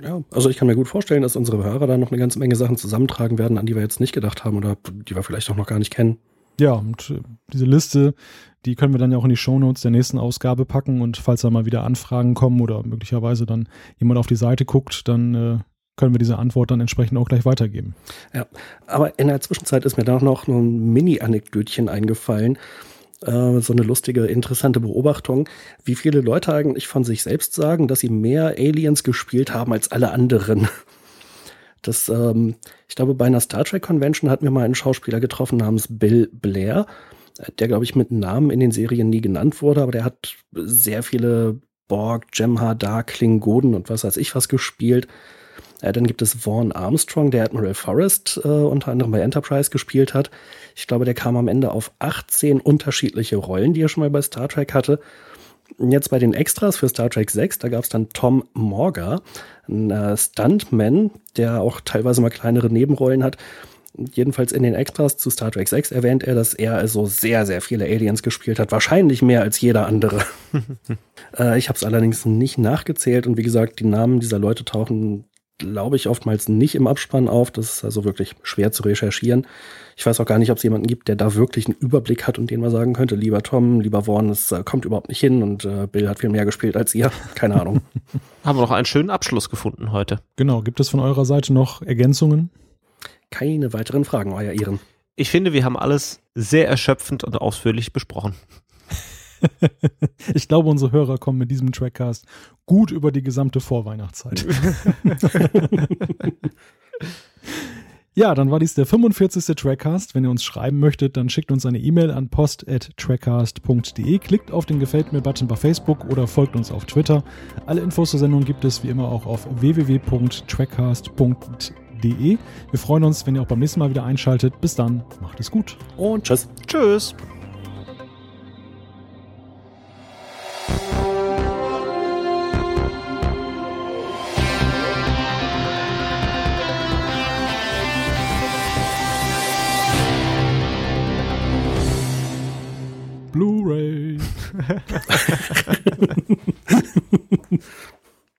[SPEAKER 2] Ja, also ich kann mir gut vorstellen, dass unsere Hörer da noch eine ganze Menge Sachen zusammentragen werden, an die wir jetzt nicht gedacht haben oder die wir vielleicht auch noch gar nicht kennen.
[SPEAKER 1] Ja, und äh, diese Liste, die können wir dann ja auch in die Shownotes der nächsten Ausgabe packen und falls da mal wieder Anfragen kommen oder möglicherweise dann jemand auf die Seite guckt, dann äh, können wir diese Antwort dann entsprechend auch gleich weitergeben.
[SPEAKER 2] Ja, aber in der Zwischenzeit ist mir da noch ein Mini-Anekdötchen eingefallen. Äh, so eine lustige, interessante Beobachtung, wie viele Leute eigentlich von sich selbst sagen, dass sie mehr Aliens gespielt haben als alle anderen. Das, ähm, ich glaube, bei einer Star Trek Convention hatten wir mal einen Schauspieler getroffen namens Bill Blair, der, glaube ich, mit Namen in den Serien nie genannt wurde, aber der hat sehr viele Borg, Jem'Hadar, Klingonen und was weiß ich was gespielt. Äh, dann gibt es Vaughn Armstrong, der Admiral Forrest äh, unter anderem bei Enterprise gespielt hat. Ich glaube, der kam am Ende auf 18 unterschiedliche Rollen, die er schon mal bei Star Trek hatte. Jetzt bei den Extras für Star Trek 6, da gab es dann Tom Morga, ein äh, Stuntman, der auch teilweise mal kleinere Nebenrollen hat. Jedenfalls in den Extras zu Star Trek 6 erwähnt er, dass er also sehr, sehr viele Aliens gespielt hat. Wahrscheinlich mehr als jeder andere. *laughs* äh, ich habe es allerdings nicht nachgezählt und wie gesagt, die Namen dieser Leute tauchen glaube ich, oftmals nicht im Abspann auf. Das ist also wirklich schwer zu recherchieren. Ich weiß auch gar nicht, ob es jemanden gibt, der da wirklich einen Überblick hat und den man sagen könnte, lieber Tom, lieber Vaughn, es äh, kommt überhaupt nicht hin und äh, Bill hat viel mehr gespielt als ihr. Keine Ahnung. *laughs*
[SPEAKER 3] Haben wir noch einen schönen Abschluss gefunden heute.
[SPEAKER 1] Genau. Gibt es von eurer Seite noch Ergänzungen?
[SPEAKER 2] Keine weiteren Fragen, euer Ehren.
[SPEAKER 3] Ich finde, wir haben alles sehr erschöpfend und ausführlich besprochen. *laughs*
[SPEAKER 1] ich glaube, unsere Hörer kommen mit diesem Trackcast gut über die gesamte Vorweihnachtszeit. *laughs* ja, dann war dies der 45. Trackcast. Wenn ihr uns schreiben möchtet, dann schickt uns eine E-Mail an post.trackcast.de, klickt auf den Gefällt mir-Button bei Facebook oder folgt uns auf Twitter. Alle Infos zur Sendung gibt es wie immer auch auf www.trackcast.de. Wir freuen uns, wenn ihr auch beim nächsten Mal wieder einschaltet. Bis dann, macht es gut.
[SPEAKER 2] Und tschüss.
[SPEAKER 3] Tschüss.
[SPEAKER 1] Blu-ray. *laughs* *laughs*